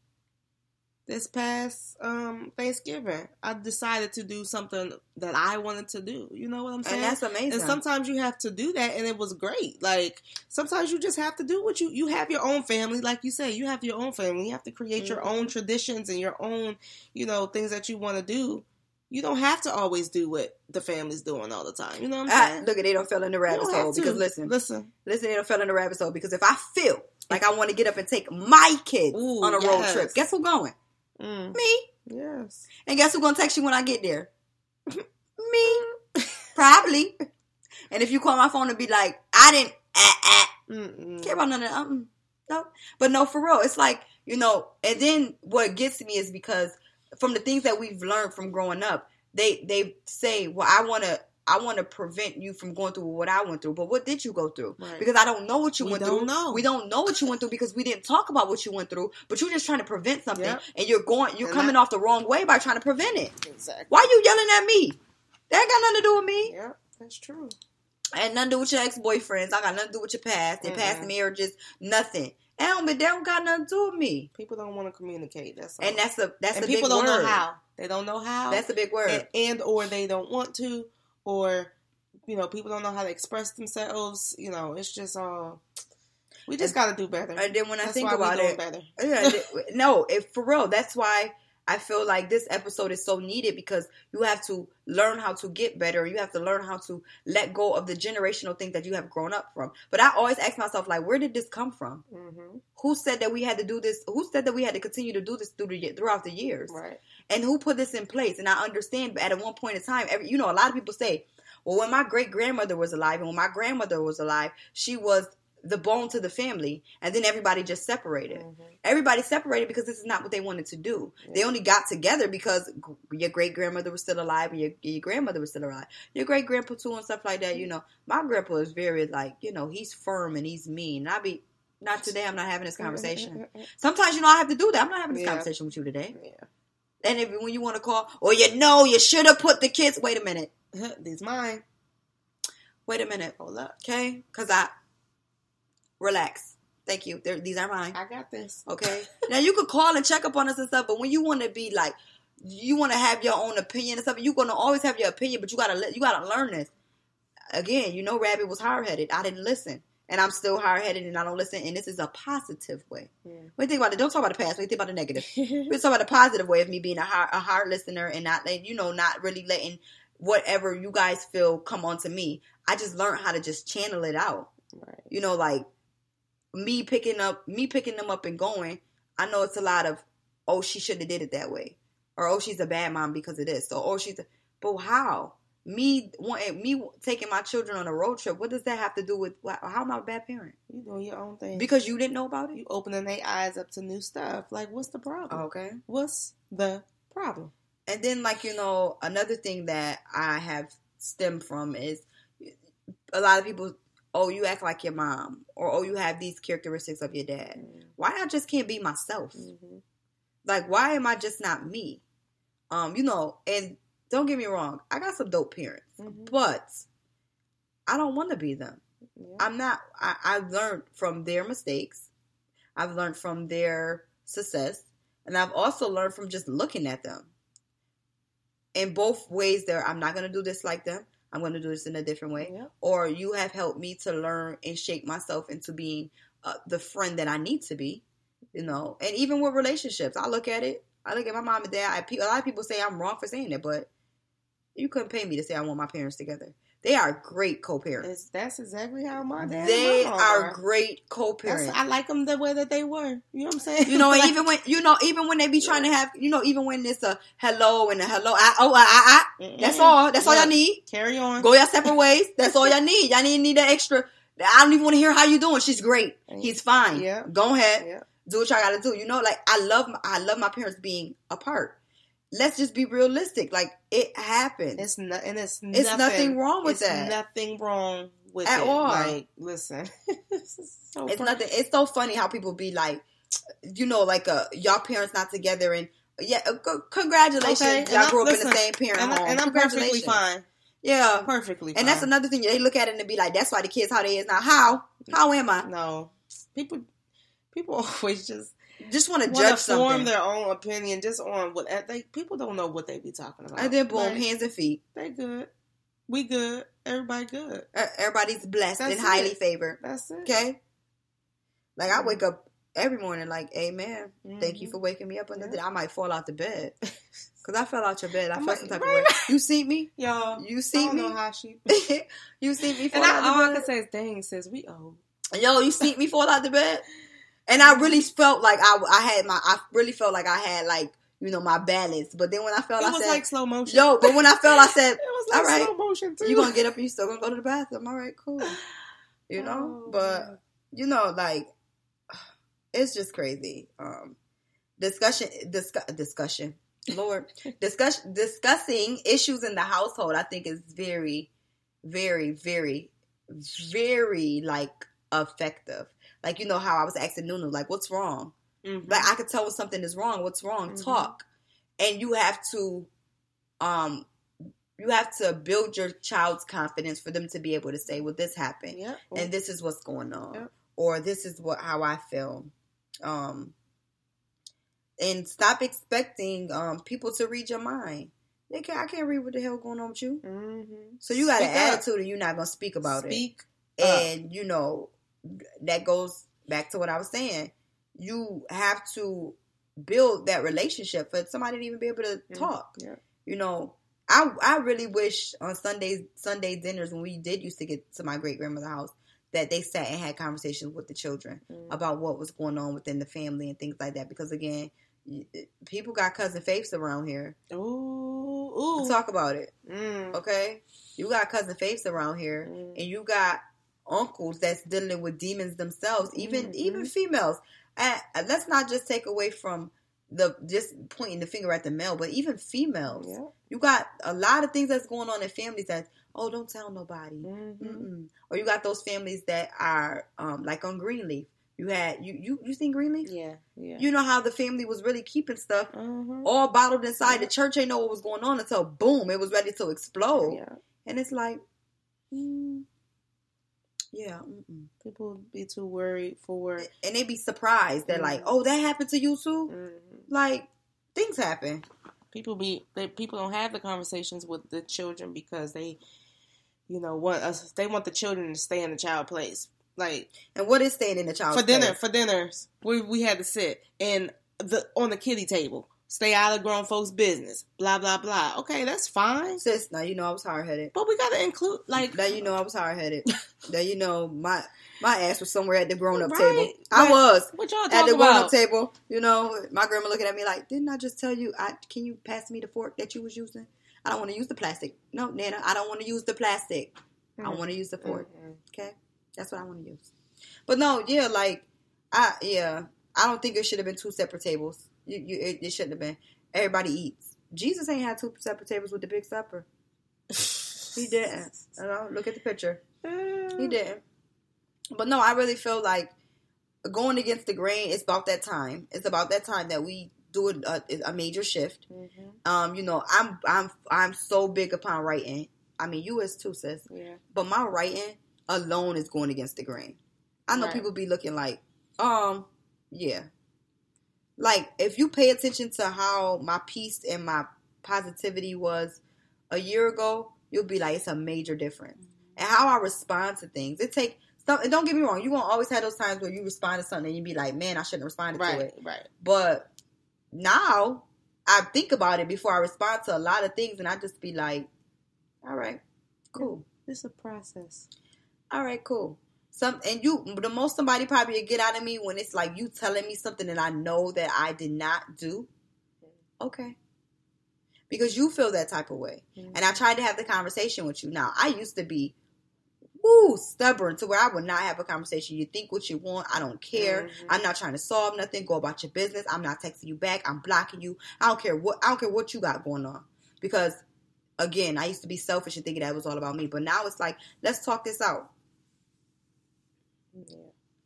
this past um, Thanksgiving, I decided to do something that I wanted to do. You know what I'm saying? and that's amazing. And sometimes you have to do that, and it was great. Like sometimes you just have to do what you you have your own family, like you say, you have your own family. You have to create your Mm-hmm. own traditions and your own, you know, things that you want to do. You don't have to always do what the family's doing all the time. You know what I'm Ah, saying? look at they don't fell in the rabbit hole because listen, listen. listen, they don't fell in the rabbit hole because if I feel like I want to get up and take my kids Ooh, on a road trip, guess who's going? Mm, Me. yes. And guess who's gonna text you when I get there? Me. Probably. And if you call my phone and be like, I didn't ah, ah, care about none of that. Um, no. But no, for real, it's like, you know, and then what gets me is because from the things that we've learned from growing up, they they say, Well, I wanna I want to prevent you from going through what I went through. But what did you go through? Right. Because I don't know what you We went don't through. know. We don't know what you went through because we didn't talk about what you went through. But you're just trying to prevent something, Yep. and you're going, you're And coming I- off the wrong way by trying to prevent it. Exactly. Why you yelling at me? That ain't got nothing to do with me. Yeah, that's true. And nothing to do with your ex boyfriends. I got nothing to do with your past and past Mm-mm. marriages. Nothing. And don't, but that don't got nothing to do with me. People don't want to communicate. That's all. And that's a that's and a people don't word. know how. They don't know how. That's a big word. and, and or they don't want to, or you know, people don't know how to express themselves. You know, it's just all. We just got to do better. and then when I That's think about doing it, better. yeah, no, if for real, that's why I feel like this episode is so needed because you have to learn how to get better. You have to learn how to let go of the generational things that you have grown up from. But I always ask myself, like, where did this come from? hmm Who said that we had to do this? Who said that we had to continue to do this through the, throughout the years? Right. and who put this in place and i understand but at one point in time every, you know a lot of people say well when my great grandmother was alive and when my grandmother was alive she was the bone to the family and then everybody just separated Mm-hmm. everybody separated because this is not what they wanted to do they only got together because your great grandmother was still alive and your, your grandmother was still alive your great grandpa too and stuff like that you know my grandpa is very like you know he's firm and he's mean and i be not today i'm not having this conversation sometimes you know i have to do that i'm not having this Yeah. conversation with you today Yeah. and if when you want to call, or you know, you should have put the kids. Wait a minute. These mine. Wait a minute. Hold up. Okay, because I relax. Thank you. They're, these are mine. I got this. Okay. now you could call and check up on us and stuff, but when you want to be like, you want to have your own opinion and stuff, you're gonna always have your opinion, but you gotta you gotta learn this. Again, you know, Rabbit was hard headed. I didn't listen, and I'm still hard headed, and I don't listen. And this is a positive way. When you think about it, don't talk about the past. When you think about the negative, we talk about the positive way of me being a hard, a hard listener and not, letting you know, not really letting whatever you guys feel come onto me. I just learned how to just channel it out. Right. You know, like me picking up, me picking them up and going. I know it's a lot of, oh, she shouldn't have did it that way, or oh, she's a bad mom because of this, or oh, she's, a, but how? Me wanting eh, me taking my children on a road trip. What does that have to do with how am I a bad parent? You doing your own thing. Because you didn't know about it. you opening their eyes up to new stuff. Like, what's the problem? Okay. What's the problem? And then, like, you know, another thing that I have stemmed from is a lot of people oh, you act like your mom, or oh, you have these characteristics of your dad. Mm-hmm. Why I just can't be myself? Mm-hmm. Like, why am I just not me? Um, you know, and don't get me wrong, I got some dope parents, mm-hmm. but I don't want to be them. I'm not. I, I've learned from their mistakes. I've learned from their success, and I've also learned from just looking at them. In both ways, there, I'm not going to do this like them. I'm going to do this in a different way. Yep. Or you have helped me to learn and shape myself into being uh, the friend that I need to be. You know, and even with relationships, I look at it. I look at my mom and dad. I, a lot of people say I'm wrong for saying that, but you couldn't pay me to say I want my parents together. They are great co-parents. That's exactly how my dad. They mom are great co-parents. That's, I like them the way that they were. You know what I'm saying? You know, and Like, even when you know, even when they be trying to have, you know, even when it's a hello and a hello, I, oh, I, I, I, that's all. That's all Yeah. y'all need. carry on. Go your separate ways. That's all y'all need. Y'all need need that extra. I don't even want to hear how you doing. She's great. He's fine. Yeah. Go ahead. Yeah. Do what y'all got to do. You know, like I love, my, I love my parents being apart. Let's just be realistic. Like it happened. It's not, and it's It's nothing, nothing wrong with it's that. Nothing wrong with At it. all. Like, listen, so it's per- nothing. It's so funny how people be like, you know, like uh, y'all parents not together and. Yeah, uh, c- congratulations. Okay, Y'all I- grew up in the same parent and, I, home. and I'm perfectly fine. Yeah, Perfectly fine. and that's another thing. They look at it and be like, "That's why the kids how they is now." How? How am I? no people. People always just Just want to judge to form something, their own opinion just on what they people don't know what they be talking about. and then boom, Like, hands and feet. they good, we good, everybody good. Everybody's blessed That's and highly favored. That's it. Okay. Like I wake up every morning like, "Amen." Thank you Mhm. for waking me up on the Yeah. day. I might fall out the bed because I fell out your bed. I I'm felt like, some type right, of way. You see me? Y'all, You I see me? how she. you see me fall and I, all the I bed? can say is, "Dang, sis, we old." Yo, you see me fall out the bed? And I really felt like I, I had my, I really felt like I had like, you know, my balance. But then when I felt, It I was said, like slow motion. yo, but when I felt, I said, it was like all right, slow motion too. you gonna get up and you still gonna go to the bathroom. All right, cool. You know, Oh, but man. you know, like, it's just crazy. Um, discussion, discuss, discussion. Lord, discuss, discussing issues in the household, I think is very, very, very, very like effective. Like you know how I was asking Nunu, like, what's wrong? Mhm. Like I could tell when something is wrong. What's wrong? Mhm. Talk, and you have to, um, you have to build your child's confidence for them to be able to say, "Well, this happened, Yep. and this is what's going on," Yep. or "This is what how I feel." Um, and stop expecting um people to read your mind. They can't. I can't read what the hell going on with you. Mhm. So you got Speak an up. attitude, and you're not gonna speak about it Speak up. and you know that goes back to what I was saying. You have to build that relationship for somebody to even be able to Mm, talk. yeah. You know, I I really wish on Sundays Sunday dinners when we did used to get to my great grandmother's house that they sat and had conversations with the children Mm. about what was going on within the family and things like that. Because again, people got cousin faiths around here. Ooh, ooh. Talk about it. Mm. Okay, you got cousin faiths around here, Mm. and you got uncles that's dealing with demons themselves, even Mhm. even females. And let's not just take away from the just pointing the finger at the male, but even females. Yeah. You got a lot of things that's going on in families that oh, don't tell nobody. Mhm. Mm-mm. Or you got those families that are um, like on Greenleaf. You had you you you seen Greenleaf? Yeah. Yeah. You know how the family was really keeping stuff Mhm. all bottled inside. The church ain't know what was going on until boom, it was ready to explode. Yeah. And it's like, mm, yeah. Mm-mm. People be too worried for. And they be surprised. They're like, Mhm. oh, that happened to you too? Mhm. Like, things happen. People be they, people don't have the conversations with the children because they, you know, want us. They want the children to stay in the child place. Like And what is staying in the child for dinner, place? for dinners, we we had to sit and the on the kiddie table, stay out of grown folks' business. Blah blah blah. Okay, that's fine, Sis, now you know I was hard headed. but we gotta include like Now you know I was hard headed. now you know my my ass was somewhere at the grown up Right, table. I was what y'all at the grown up table. You know, my grandma looking at me like, didn't I just tell you? I can you pass me the fork that you was using? I don't want to use the plastic. No, Nana, I don't want to use the plastic. I Mm. want to use the fork. Mhm. Okay, that's what I want to use. But no, yeah, like I yeah, I don't think it should have been two separate tables. You, you it, it shouldn't have been. Everybody eats. Jesus ain't had two separate tables with the big supper. He didn't. You know, look at the picture. He didn't. But no, I really feel like going against the grain. It's about that time. It's about that time that we do a, a major shift. Mm-hmm. Um, you know, I'm I'm I'm so big upon writing. I mean, you is too, sis. Yeah. But my writing alone is going against the grain. I know Right. people be looking like, um, yeah. Like if you pay attention to how my peace and my positivity was a year ago, you'll be like, it's a major difference. And how I respond to things, it take. Some, and don't get me wrong, you gonna always have those times where you respond to something and you be like, man, I shouldn't have responded to Right. it. Right. But now I think about it before I respond to a lot of things, and I just be like, all right, cool. It's a process. All right, cool. Some and you the most somebody probably get out of me when it's like you telling me something that I know that I did not do. Okay. Because you feel that type of way. Mm-hmm. And I tried to have the conversation with you. Now, I used to be woo stubborn to where I would not have a conversation. You think what you want, I don't care. Mm-hmm. I'm not trying to solve nothing. Go about your business. I'm not texting you back. I'm blocking you. I don't care what I don't care what you got going on. Because again, I used to be selfish and thinking that was all about me. But now it's like, let's talk this out.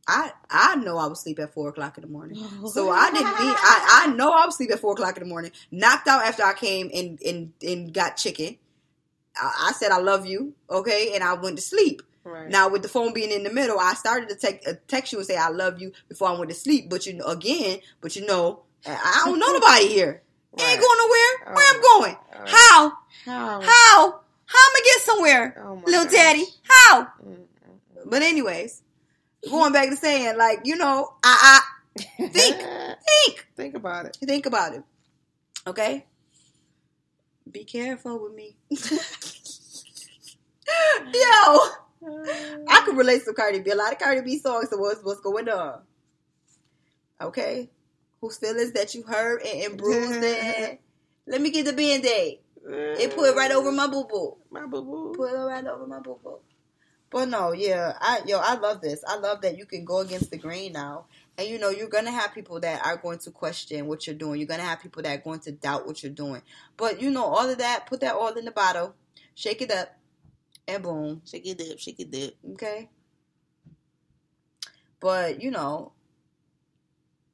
I I know I was asleep at four o'clock in the morning, so I didn't. Need, I I know I was asleep at four o'clock in the morning. Knocked out after I came and and and got chicken. I, I said I love you, okay, and I went to sleep. Right. Now with the phone being in the middle, I started to take, uh, text you and say I love you before I went to sleep. But you know, again, but you know, I don't know nobody here. I Ain't going nowhere. Where I'm Oh, going? oh. How? How? How? How am I get somewhere, Oh little gosh. daddy? How? Mm, But anyways, going back to saying, like, you know, I, I think, think, Think about it. think about it. Okay? Be careful with me. Yo, I could relate to Cardi B. A lot of Cardi B songs to what's, what's going on. Okay? Whose feelings that you hurt and, and bruised and let me get the band-aid. It put it right over my boo-boo. my boo boo. Put it right over my boo boo. But no, yeah, I yo, I love this. I love that you can go against the grain now. And you know, you're gonna have people that are going to question what you're doing. You're gonna have people that are going to doubt what you're doing. But you know, all of that, put that all in the bottle, shake it up, and boom. Shake it up, shake it up. Okay. But you know,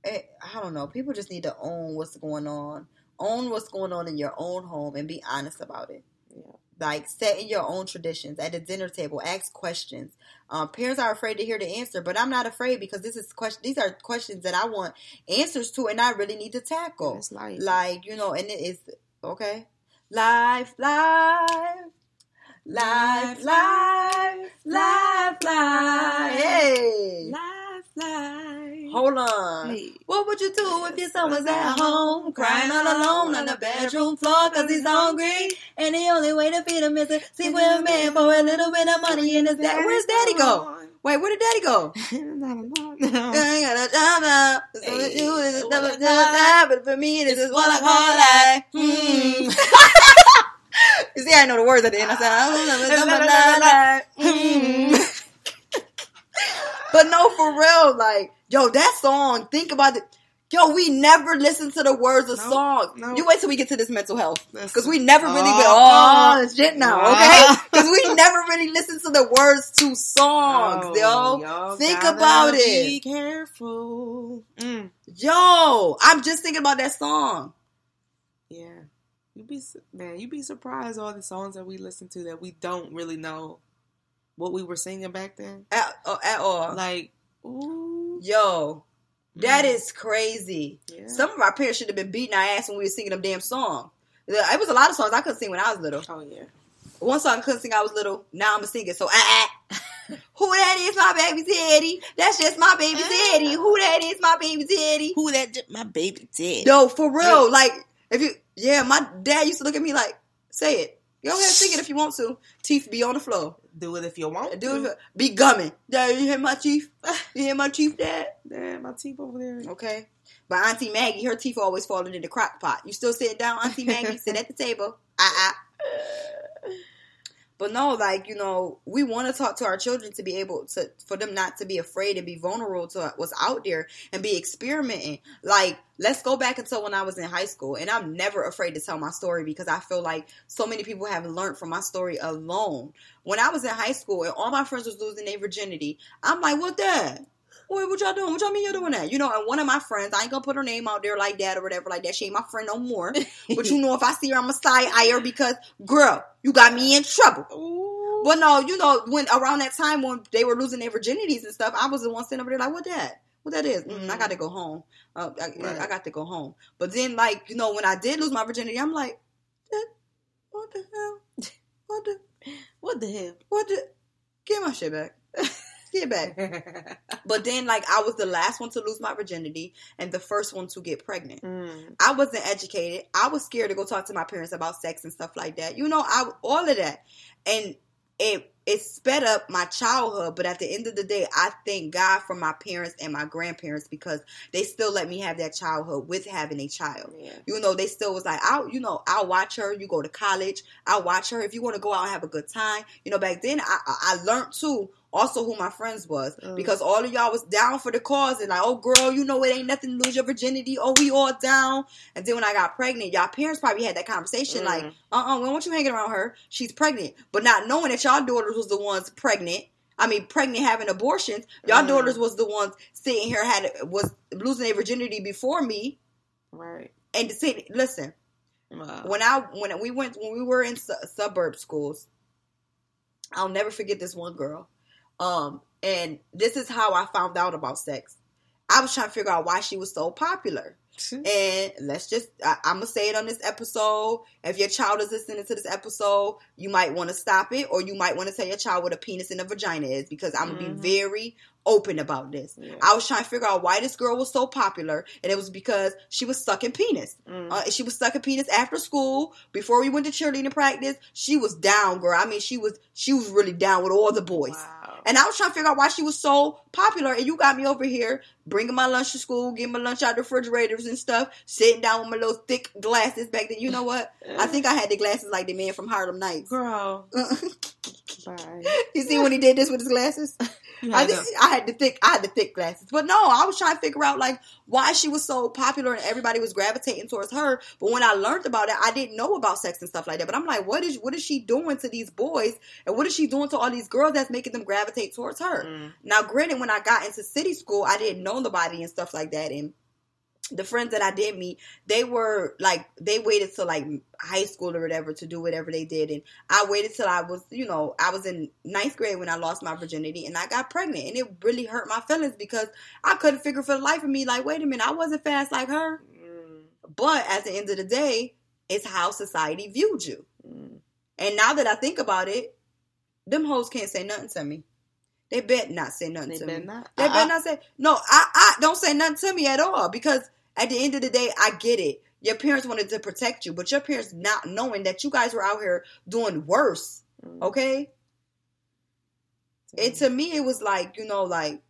it, I don't know. People just need to own what's going on. Own what's going on in your own home and be honest about it. Like set in your own traditions at the dinner table. Ask questions. Um, parents are afraid to hear the answer, but I'm not afraid because this is question. These are questions that I want answers to, and I really need to tackle. That's life. Like you know, and it is okay. Life, life, life, life, life, life. Hey, Life, life. Hold on. What would you do if your son was at home crying all alone on the bedroom floor because he's hungry and the only way to feed him is to sleep with a man for a little bit of money in his dad? Where's daddy go? Wait, where did daddy go? I got no job now. So Hey. a job, but for me this is what I call life. Hmm. You see, I know the words at the end. I said, I don't know. Hmm. But no, for real, like, yo, that song, think about it. Yo, we never listen to the words of Nope, songs. nope. You wait till we get to this mental health. Because we never really been, Oh. oh, shit now, Wow. okay? Because we never really listen to the words to songs, Oh, yo. Think about Be it. careful. Mm. Yo, I'm just thinking about that song. Yeah. You be man, you be surprised all the songs that we listen to that we don't really know what we were singing back then. At, uh, at all. Like, ooh, Yo, that Mm. is crazy. Yeah. Some of our parents should have been beating our ass when we were singing them damn songs. It was a lot of songs I couldn't sing when I was little. oh yeah. One song I couldn't sing I was little. Now I'm a singer. So, ah, ah. Who that is my baby Teddy? That's just my baby Teddy. Who that is my baby Teddy? Who that? j- My baby did. Yo, for real. Like, if you, yeah, my dad used to look at me like, say it. Go ahead, sing it if you want to. Teeth be on the floor. Do it if you want. Do to. it. Be gumming. Dad, you hear my teeth? You hear my teeth, Dad? Damn, my teeth over there. Okay. But Auntie Maggie, her teeth always falling in the crock pot. You still sitting down, Auntie Maggie? Sit at the table. Ah, ah. But no, like you know, we want to talk to our children to be able to for them not to be afraid and be vulnerable to what's out there and be experimenting. Like let's go back until when I was in high school, and I'm never afraid to tell my story because I feel like so many people have learned from my story alone. When I was in high school and all my friends was losing their virginity, I'm like, what that? What y'all doing? What y'all mean you're doing that? You know, and one of my friends, I ain't gonna put her name out there like that or whatever, like that. She ain't my friend no more. but you know, if I see her, I'm a side eye her because, girl, you got me in trouble. Ooh. But no, you know, when around that time when they were losing their virginities and stuff, I was the one sitting over there like, what that? What that is? Mm, I got to go home. Uh, I, Right. I got to go home. But then, like, you know, when I did lose my virginity, I'm like, what the hell? What the? What the hell? What the? Get my shit back. Get back. But then, like, I was the last one to lose my virginity and the first one to get pregnant. Mm. I wasn't educated. I was scared to go talk to my parents about sex and stuff like that. You know, I all of that, and it it sped up my childhood. But at the end of the day, I thank God for my parents and my grandparents because they still let me have that childhood with having a child. Yeah. You know, they still was like, I'll, you know, I'll watch her. You go to college, I'll watch her. If you want to go out and have a good time, you know, back then I, I I learned too. Also, who my friends was Mm. because all of y'all was down for the cause and like, oh girl, you know it ain't nothing to lose your virginity. Oh, we all down. And then when I got pregnant, y'all parents probably had that conversation Mm. like, uh, uh we don't want you hanging around her. She's pregnant, but not knowing that y'all daughters was the ones pregnant. I mean, pregnant having abortions. Y'all Mm. daughters was the ones sitting here had was losing their virginity before me. Right. And to say, listen, Wow. when I when we went when we were in su- suburb schools, I'll never forget this one girl. Um, and this is how I found out about sex. I was trying to figure out why she was so popular. And let's just, I, I'm going to say it on this episode. If your child is listening to this episode, you might want to stop it or you might want to tell your child what a penis and a vagina is because I'm going to Mhm. be very open about this. Yeah. I was trying to figure out why this girl was so popular, and it was because she was sucking penis. Mm. Uh, she was sucking penis after school. Before we went to cheerleading practice, she was down, girl. I mean, she was she was really down with all the boys. Wow. And I was trying to figure out why she was so popular. And you got me over here bringing my lunch to school, getting my lunch out the refrigerators and stuff, sitting down with my little thick glasses back then. You know what? I think I had the glasses like the man from Harlem Nights. Girl. Uh-uh. you see when he did this with his glasses? I had think to- I had the thick I had the thick glasses. But no, I was trying to figure out like why she was so popular and everybody was gravitating towards her. But when I learned about it, I didn't know about sex and stuff like that. But I'm like, what is what is she doing to these boys and what is she doing to all these girls that's making them gravitate towards her? Mm. Now, granted, when I got into city school, I didn't know nobody and stuff like that. And the friends that I did meet, they were like, they waited till like high school or whatever to do whatever they did. And I waited till I was, you know, I was in ninth grade when I lost my virginity and I got pregnant. And it really hurt my feelings because I couldn't figure for the life of me, like, wait a minute, I wasn't fast like her. Mm. But at the end of the day, it's how society viewed you. Mm. And now that I think about it, them hoes can't say nothing to me. They bet not say nothing They to me. not. They better I- not say no. I, I don't say nothing to me at all because at the end of the day, I get it. Your parents wanted to protect you, but your parents not knowing that you guys were out here doing worse. Mm. Okay, it to me it was like you know like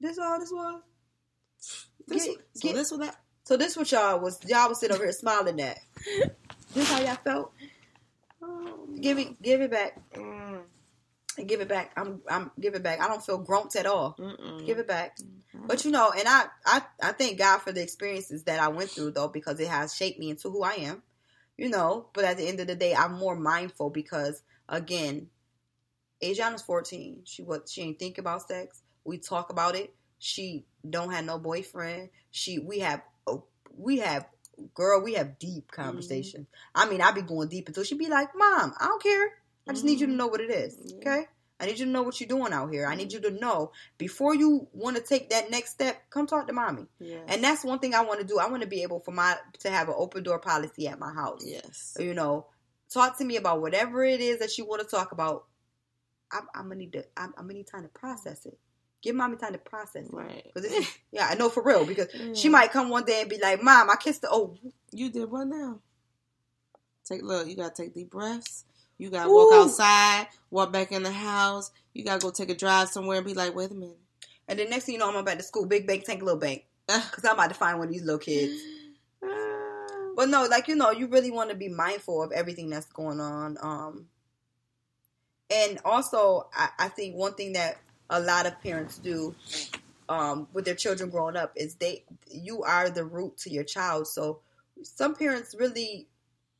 this all this was. This, Get- so get- this was that. So this what y'all was y'all was sitting over here smiling at. This how y'all felt? Give it give it back. Mm. Give it back. I'm I'm give it back. I don't feel grumped at all. Mm-mm. Give it back. Mm-hmm. But you know, and I, I I thank God for the experiences that I went through though, because it has shaped me into who I am. You know, but at the end of the day, I'm more mindful because again, Asiana's 14. She what she ain't think about sex. We talk about it. She don't have no boyfriend. She we have oh, we have girl, we have deep mm-hmm. conversations. I mean, I be going deep until she be like, "Mom, I don't care. I just need you to mm. know what it is." Yeah. Okay? I need you to know what you're doing out here. I need you to mm. know before you want to take that next step, come talk to mommy. Yes. And that's one thing I want to do. I want to be able for my to have an open door policy at my house. yes. You know, talk to me about whatever it is that you want to talk about. I'm, I'm gonna need to. I'm, I'm gonna need time to process it. Give mommy time to process it. Right. Because this is, yeah, I know for real. Because she might come one day and be like, "Mom, I kissed the oh, You did what now? Take look. You gotta take deep breaths. You gotta walk outside, walk back in the house. You gotta go take a drive somewhere and be like, wait a minute. and then next thing you know, I'm about to school, big bank, tank, little bank, because I'm about to find one of these little kids. But no, like you know, you really want to be mindful of everything that's going on. Um, and also I, I think one thing that a lot of parents do um, with their children growing up is they you are the root to your child. So some parents really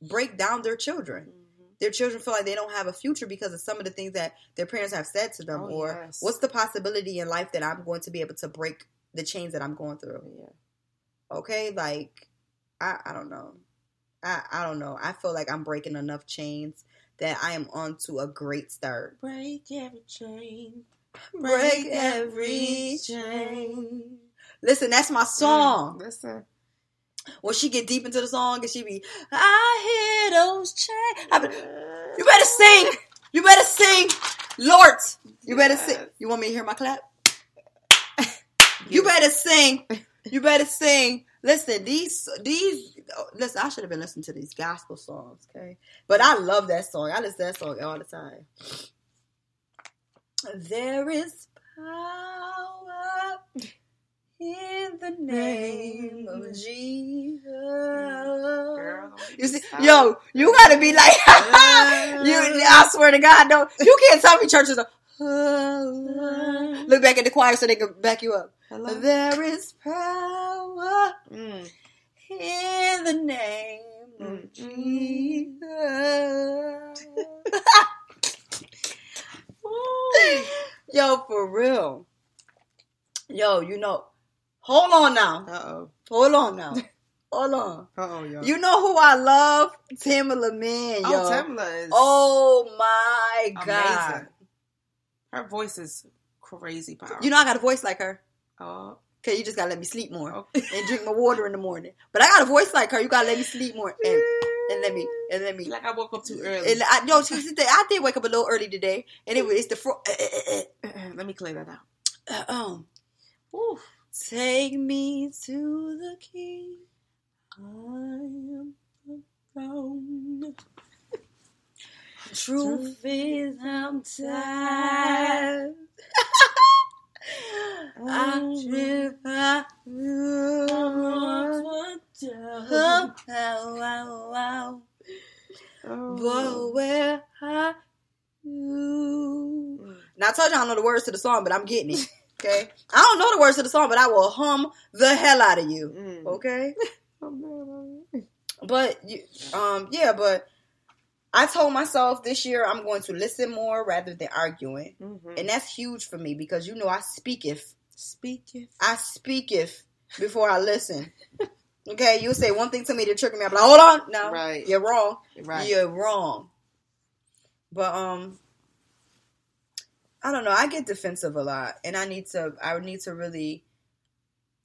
break down their children. Mm-hmm. Their children feel like they don't have a future because of some of the things that their parents have said to them, Oh, or yes. what's the possibility in life that I'm going to be able to break the chains that I'm going through. Yeah. Okay, like I, I don't know. I, I don't know. I feel like I'm breaking enough chains that I am on to a great start. Break every chain. Break every chain. Listen, that's my song. Mm, listen. When she get deep into the song and she be, I hear those chains. You better sing. You better sing. Lord, you better sing. You want me to hear my clap? You better sing. You better sing. Listen, these these listen. I should have been listening to these gospel songs, okay? But I love that song. I listen to that song all the time. There is power in the name of Jesus. Girl, You see, yo, you gotta be like, you. I swear to God, no, you can't tell me churches are. Look back at the choir so they can back you up. Hello? There is power Mm. in the name of Mm. Jesus. Yo, for real. Yo, you know, hold on now. Uh-oh. Hold on now. Hold on. Uh-oh, yo. You know who I love? Tamela Mann, yo. oh, Tamela is Oh my god. amazing. Her voice is crazy powerful. You know I got a voice like her. Oh, Okay, you just gotta let me sleep more Okay. and drink my water in the morning. But I got a voice like her. You gotta let me sleep more and, and let me and let me. like I woke up too early. And I, no, she- she I did wake up a little early today, and it was it's the fro- Let me clear that out. uh, um. Ooh. Take me to the king. I am alone. Truth is, I'm tired. I feel I oh, wow, wow. But where are you? Now I told you I don't know the words to the song, but I'm getting it. Okay, I don't know the words to the song, but I will hum the hell out of you. Mm. Okay, but you, um, yeah, but I told myself this year I'm going to listen more rather than arguing, Mhm. and that's huge for me because you know I speak if Speak if I speak if before I listen. Okay, you say one thing to me to trigger me. I'm like, hold on, no, Right. you're wrong. right. You're wrong. But um, I don't know. I get defensive a lot, and I need to. I need to really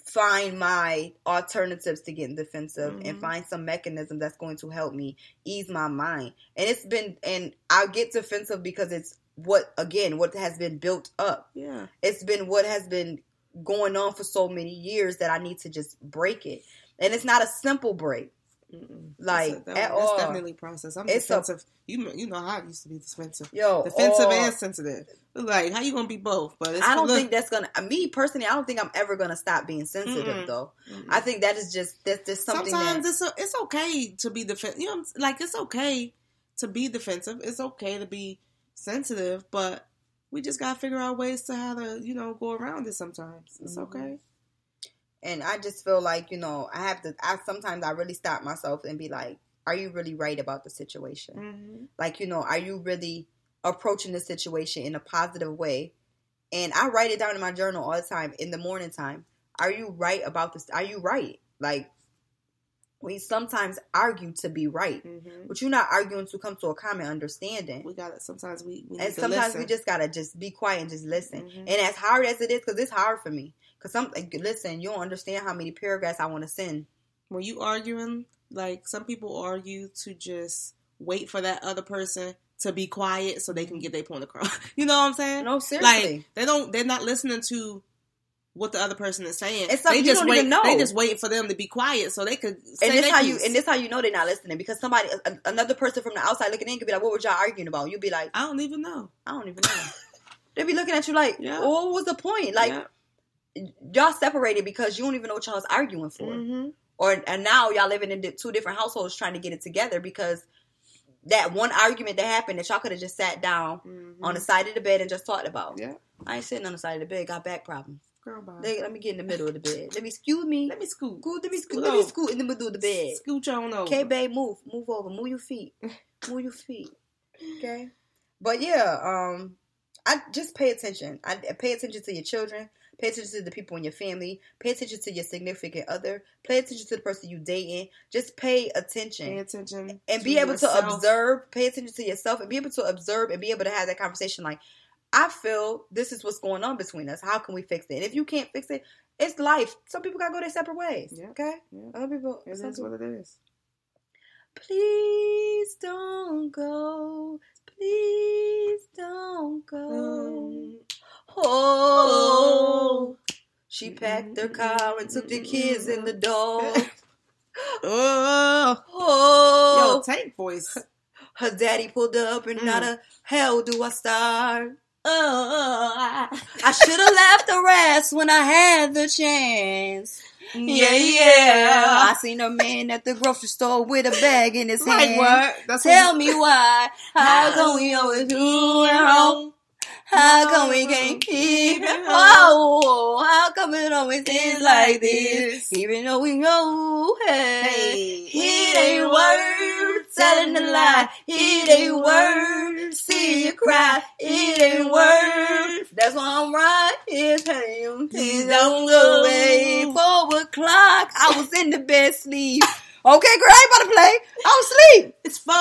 find my alternatives to getting defensive and Mhm. find some mechanism that's going to help me ease my mind. And it's been, and I get defensive because it's what again what has been built up Yeah. it's been what has been going on for so many years that I need to just break it. And it's not a simple break. Mm-mm. Like, That's, at that's all. definitely process. I'm It's a- defensive. you you know how I used to be defensive. Yo, defensive oh, and sensitive. Like how you gonna be both? But it's I don't look- think that's gonna. Me personally, I don't think I'm ever gonna stop being sensitive. Mm-mm. Though Mm-mm. I think that is just that's just something sometimes that it's a, it's okay to be defensive. You know, like it's okay to be defensive. It's okay to be sensitive, but we just gotta figure out ways to how to you know go around it. Sometimes it's Mhm. okay. And I just feel like you know I have to. I sometimes I really stop myself and be like, "Are you really right about the situation? Mm-hmm. Like you know, are you really approaching the situation in a positive way?" And I write it down in my journal all the time in the morning time. Are you right about this? Are you right? Like we sometimes argue to be right, Mm-hmm. but you're not arguing to come to a common understanding. We got to Sometimes we, we and sometimes we just gotta just be quiet and just listen. Mhm. And as hard as it is, because it's hard for me. Because some like, listen, you don't understand how many paragraphs I want to send. when you arguing, like some people argue to just wait for that other person to be quiet so they can get their point across. you know what I'm saying? No, seriously. Like they don't. They're not listening to what the other person is saying. It's something they just wait. know. They just wait for them to be quiet so they could. Say and this how you and this how you know they're not listening because somebody a- another person from the outside looking in could be like, "What were y'all arguing about?" You'd be like, I don't even know. "I don't even know." They'd be looking at you like, Yeah. well, "What was the point?" Like Yeah. Y'all separated because you don't even know what y'all was arguing for, Mhm. or and now y'all living in two different households trying to get it together because that one argument that happened that y'all could have just sat down Mhm. on the side of the bed and just talked about. Yeah. I ain't sitting on the side of the bed. Got back problems. Girl, bye. Let, let me get in the middle of the bed. Let me excuse me. Let me scoot. Scoot, let me scoot. Scoot Let me scoot in the middle of the bed. Scooch on over. Okay, babe, move, move over, move your feet, move your feet. Okay, but yeah, um, I just pay attention. I pay attention to your children. Pay attention to the people in your family. Pay attention to your significant other. Pay attention to the person you dating. Just pay attention Pay attention. and be able to observe. Pay attention to yourself and be able to observe and be able to have that conversation. Like, I feel this is what's going on between us. How can we fix it? And if you can't fix it, it's life. Some people gotta go their separate ways. Yeah. Okay. Yeah. Other people. It is people- what it is. Please don't go. Please don't go. Um, Oh. She packed her car and took the kids in the dog. Oh, Oh. yo, Tank voice. Her daddy pulled up and Mm. not a hell do I start. Oh, I should have left the rest when I had the chance. Yeah, yeah. I seen a man at the grocery store with a bag in his Like hand. what? That's Tell me why. How come we always do it wrong? How come we can't keep it? Oh, how come it always ends like this? Even though we know, hey, it ain't worth telling a lie. It ain't worth seeing you cry. It ain't worth. That's why I'm right here telling you, please don't go away. Four o'clock, I was in the bed sleep. Okay, girl, I ain't about to play. I was asleep. It's 4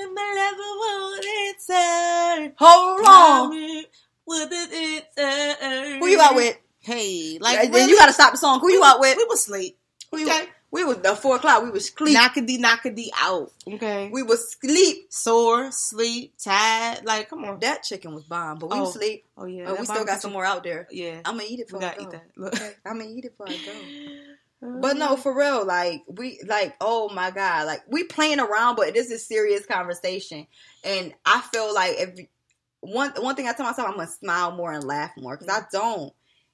a.m. and my won't answer. Hold on. With it, answer. Who you out with? Hey, like really? then you gotta stop the song. Who you We- out with? We was sleep. You, Okay. We was at four o'clock. We was sleep. Knockady, knockady out. Okay. we was sleep. Sore, sleep, tired. Like, come on. That chicken was bomb, but we Oh, was sleep. oh yeah. That we still got some more out there. Yeah. I'm gonna eat it for I go. eat that. Look. I'm gonna eat it for I go. But no, for real, like we like, oh my god, like we playing around, but this is serious conversation, and I feel like if one one thing I tell myself, I'm gonna smile more and laugh more because I don't.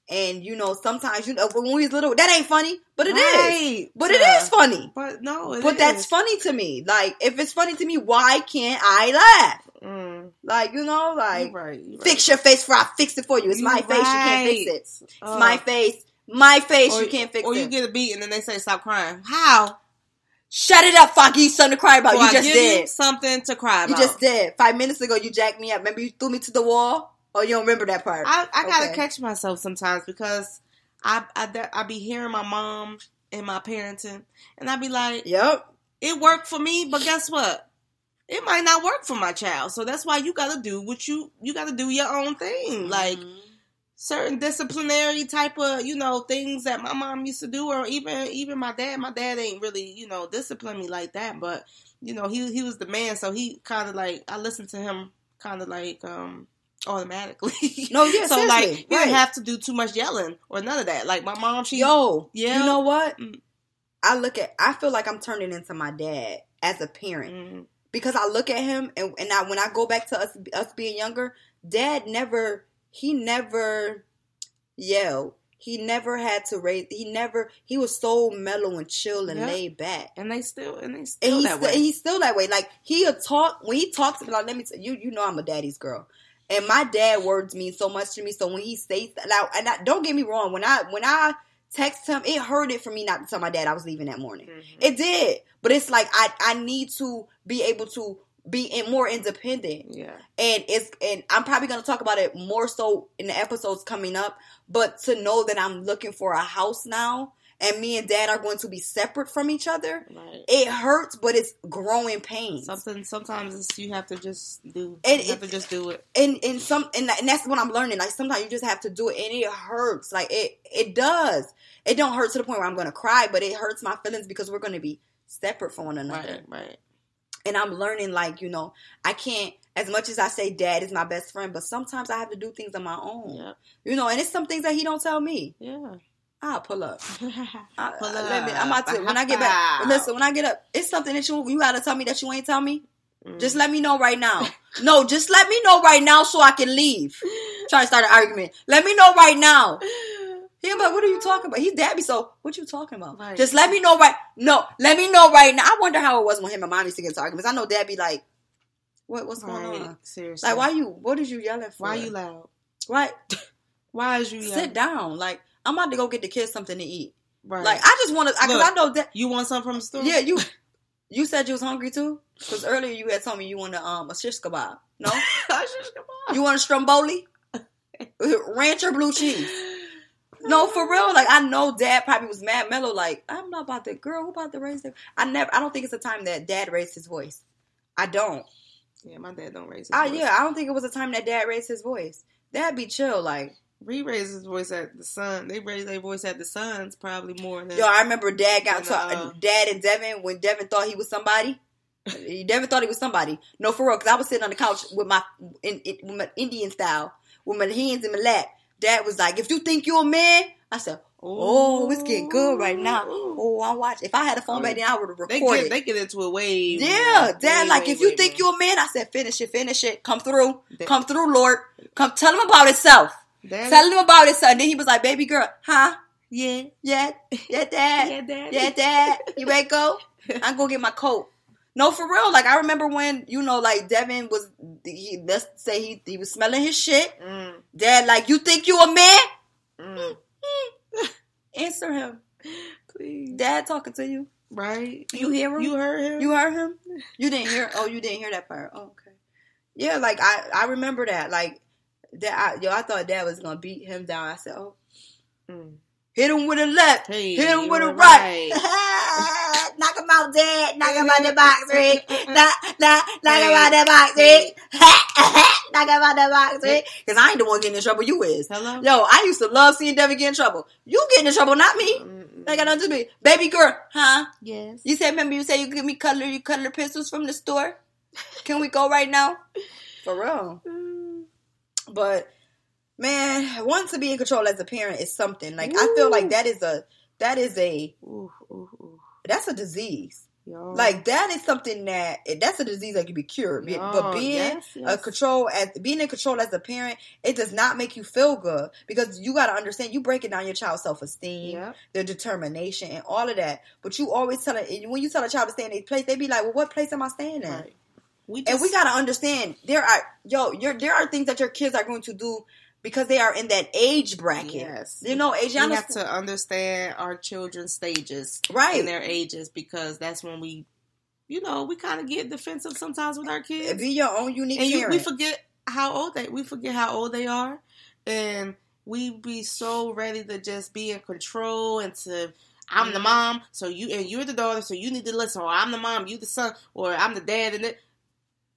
And you know, sometimes you know when we was little, that ain't funny, but it is. Right. But it Yeah. is funny. But no, it But that's funny to me. Like if it's funny to me, why can't I laugh? Mm, Like you know, like you right. You right. fix your face for I fix it for you. It's You my face, you can't fix it. It's Oh. my face, my face, Or, you can't fix or it. you get a beat and then they say stop crying. How? Shut it up, you, something to cry about. So you I just did. you something to cry You just did. Five minutes ago, you jacked me up. Remember, you threw me to the wall. Oh, you don't remember that part? I, I gotta catch myself sometimes because I, I I be hearing my mom and my parenting, and I be like, Yep. it worked for me, but guess what? It might not work for my child. So that's why you gotta do what you you gotta do your own thing. Like Mm-hmm. Certain disciplinary type of you know things that my mom used to do, or even even my dad. My dad ain't really you know discipline me like that, but you know he he was the man, so he kind of like I listened to him kind of like um automatically. No, yeah, so like seriously, he right. didn't have to do too much yelling or none of that. Like my mom, she Yo, Yeah. You know what? Mm. I look at. I feel like I'm turning into my dad as a parent Mm, because I look at him and and I, when I go back to us us being younger, Dad never. He never yelled. He never had to raise. He never. He was so mellow and chill and Yeah. laid back. and they still and they and still he's that still, way. and he's still that way. Like he'll talk when he talks to me. Like let me tell you, you know I'm a daddy's girl, and my dad words mean so much to me. So when he says that now, and I, don't get me wrong, when I when I text him, it hurt it for me not to tell my dad I was leaving that morning. Mhm. It did, but it's like I I need to be able to be in, more independent yeah. and it's and I'm probably gonna talk about it more so in the episodes coming up. But to know that I'm looking for a house now, and me and dad are going to be separate from each other, Right. it hurts, but it's growing pain. Something sometimes you have to just do. And you have to just do it. And and some and, and that's what I'm learning. Like sometimes you just have to do it, and it hurts. Like it it does. It don't hurt to the point where I'm gonna cry, but it hurts my feelings because we're gonna be separate from one another. Right, right. And I'm learning like you know I can't as much as I say dad is my best friend, but sometimes I have to do things on my own. Yeah, You know, and it's some things that he don't tell me. yeah. I'll pull up. I, Pull let me, I'm up. about to when I get back. Listen, when I get up, it's something that you you gotta tell me that you ain't tell me. Mm. Just let me know right now. no, just let me know right now so I can leave. Trying to start an argument. Let me know right now. He be like, what are you talking about? He's daddy, so what you talking about? Right. Just let me know right. No, let me know right now. I wonder how it was when him and mom used to get into arguments. I know dad be like, what, what's going Right. on? Seriously. Like, why you? What is you yelling for? Why you loud? Right. Why is you Sit down. Like, I'm about to go get the kids something to eat. Right. Like, I just want to, because Look. I know that. you want something from the store? Yeah, you. You said you was hungry too, because earlier you had told me you wanted um a shish kebab. No, a shish kebab. you want a stromboli, ranch or blue cheese. No, for real. Like I know Dad probably was mad mellow. Like I'm not about that girl. Who about to raise it? I never. I don't think it's a time that Dad raised his voice. I don't. Yeah, my dad don't raise his I voice. yeah. I don't think it was a time that Dad raised his voice. Dad be chill. Like He raised his voice at the son. They raised their voice at the sons probably more than yo, I remember Dad got to uh, Dad and Devin when Devin thought he was somebody. He Devin thought he was somebody. No, for real. Because I was sitting on the couch with my in, in with my Indian style with my hands in my lap. Dad was like, "If you think you're a man," I said. Oh, it's getting good right now. Oh, I watch. If I had a phone back then, I would have they recorded. get they get into a wave. Yeah, Dad, like if you think you're a man, I said finish it, finish it, come through, That- come through, Lord, come tell him about itself, tell him about itself. And then he was like, "Baby girl, huh? yeah, Yeah, yeah, Dad, Yeah, Dad. yeah, Dad. You ready to go? I'm gonna get my coat." No, for real. Like I remember when you know, like Devin was. He let's say he he was smelling his shit. Mm, Dad, like you think you a man? mm, Answer him. please, Dad talking to you. right? You hear him? You heard him? You heard him? You didn't hear? Oh, you didn't hear that part. Oh, okay. Yeah, like I, I remember that. Like that. I, yo, I thought Dad was gonna beat him down. I said, oh, Mm. hit him with a left, Hey, hit him with a right. right. knock him out, dead, Knock him out the box ring. Knock, knock, knock him out the box ring. knock him out the box ring. Because I ain't the one getting in trouble. You is. Hello? Yo, I used to love seeing Devin get in trouble. You getting in trouble, not me. Got nothing to do me. Baby girl, huh? Yes. You said, remember you said you give me color, you color pencils from the store? Can we go right now? For real. Mm. But man, wanting to be in control as a parent is something. Like I feel like that is a that is a Ooh, ooh, ooh. That's a disease. Yo. Like that is something that that's a disease that can be cured. Yeah, but being yes, a control as being in control as a parent, it does not make you feel good because you got to understand you breaking down your child's self esteem, Yep. their determination, and all of that. But you always tell it when you tell a child to stay in a place, they be like, "Well, what place am I staying in?" Right. We And we gotta understand there are yo, you're, there are things that your kids are going to do because they are in that age bracket. Yes. You know, we Asiana, have to understand our children's stages Right. in their ages because that's when we you know we kind of get defensive sometimes with our kids be your own unique and you, we forget how old they we forget how old they are and we be so ready to just be in control and to I'm Mm-hmm. the mom, so you and you're the daughter, so you need to listen. Or I'm the mom, you the son, or I'm the dad, and it.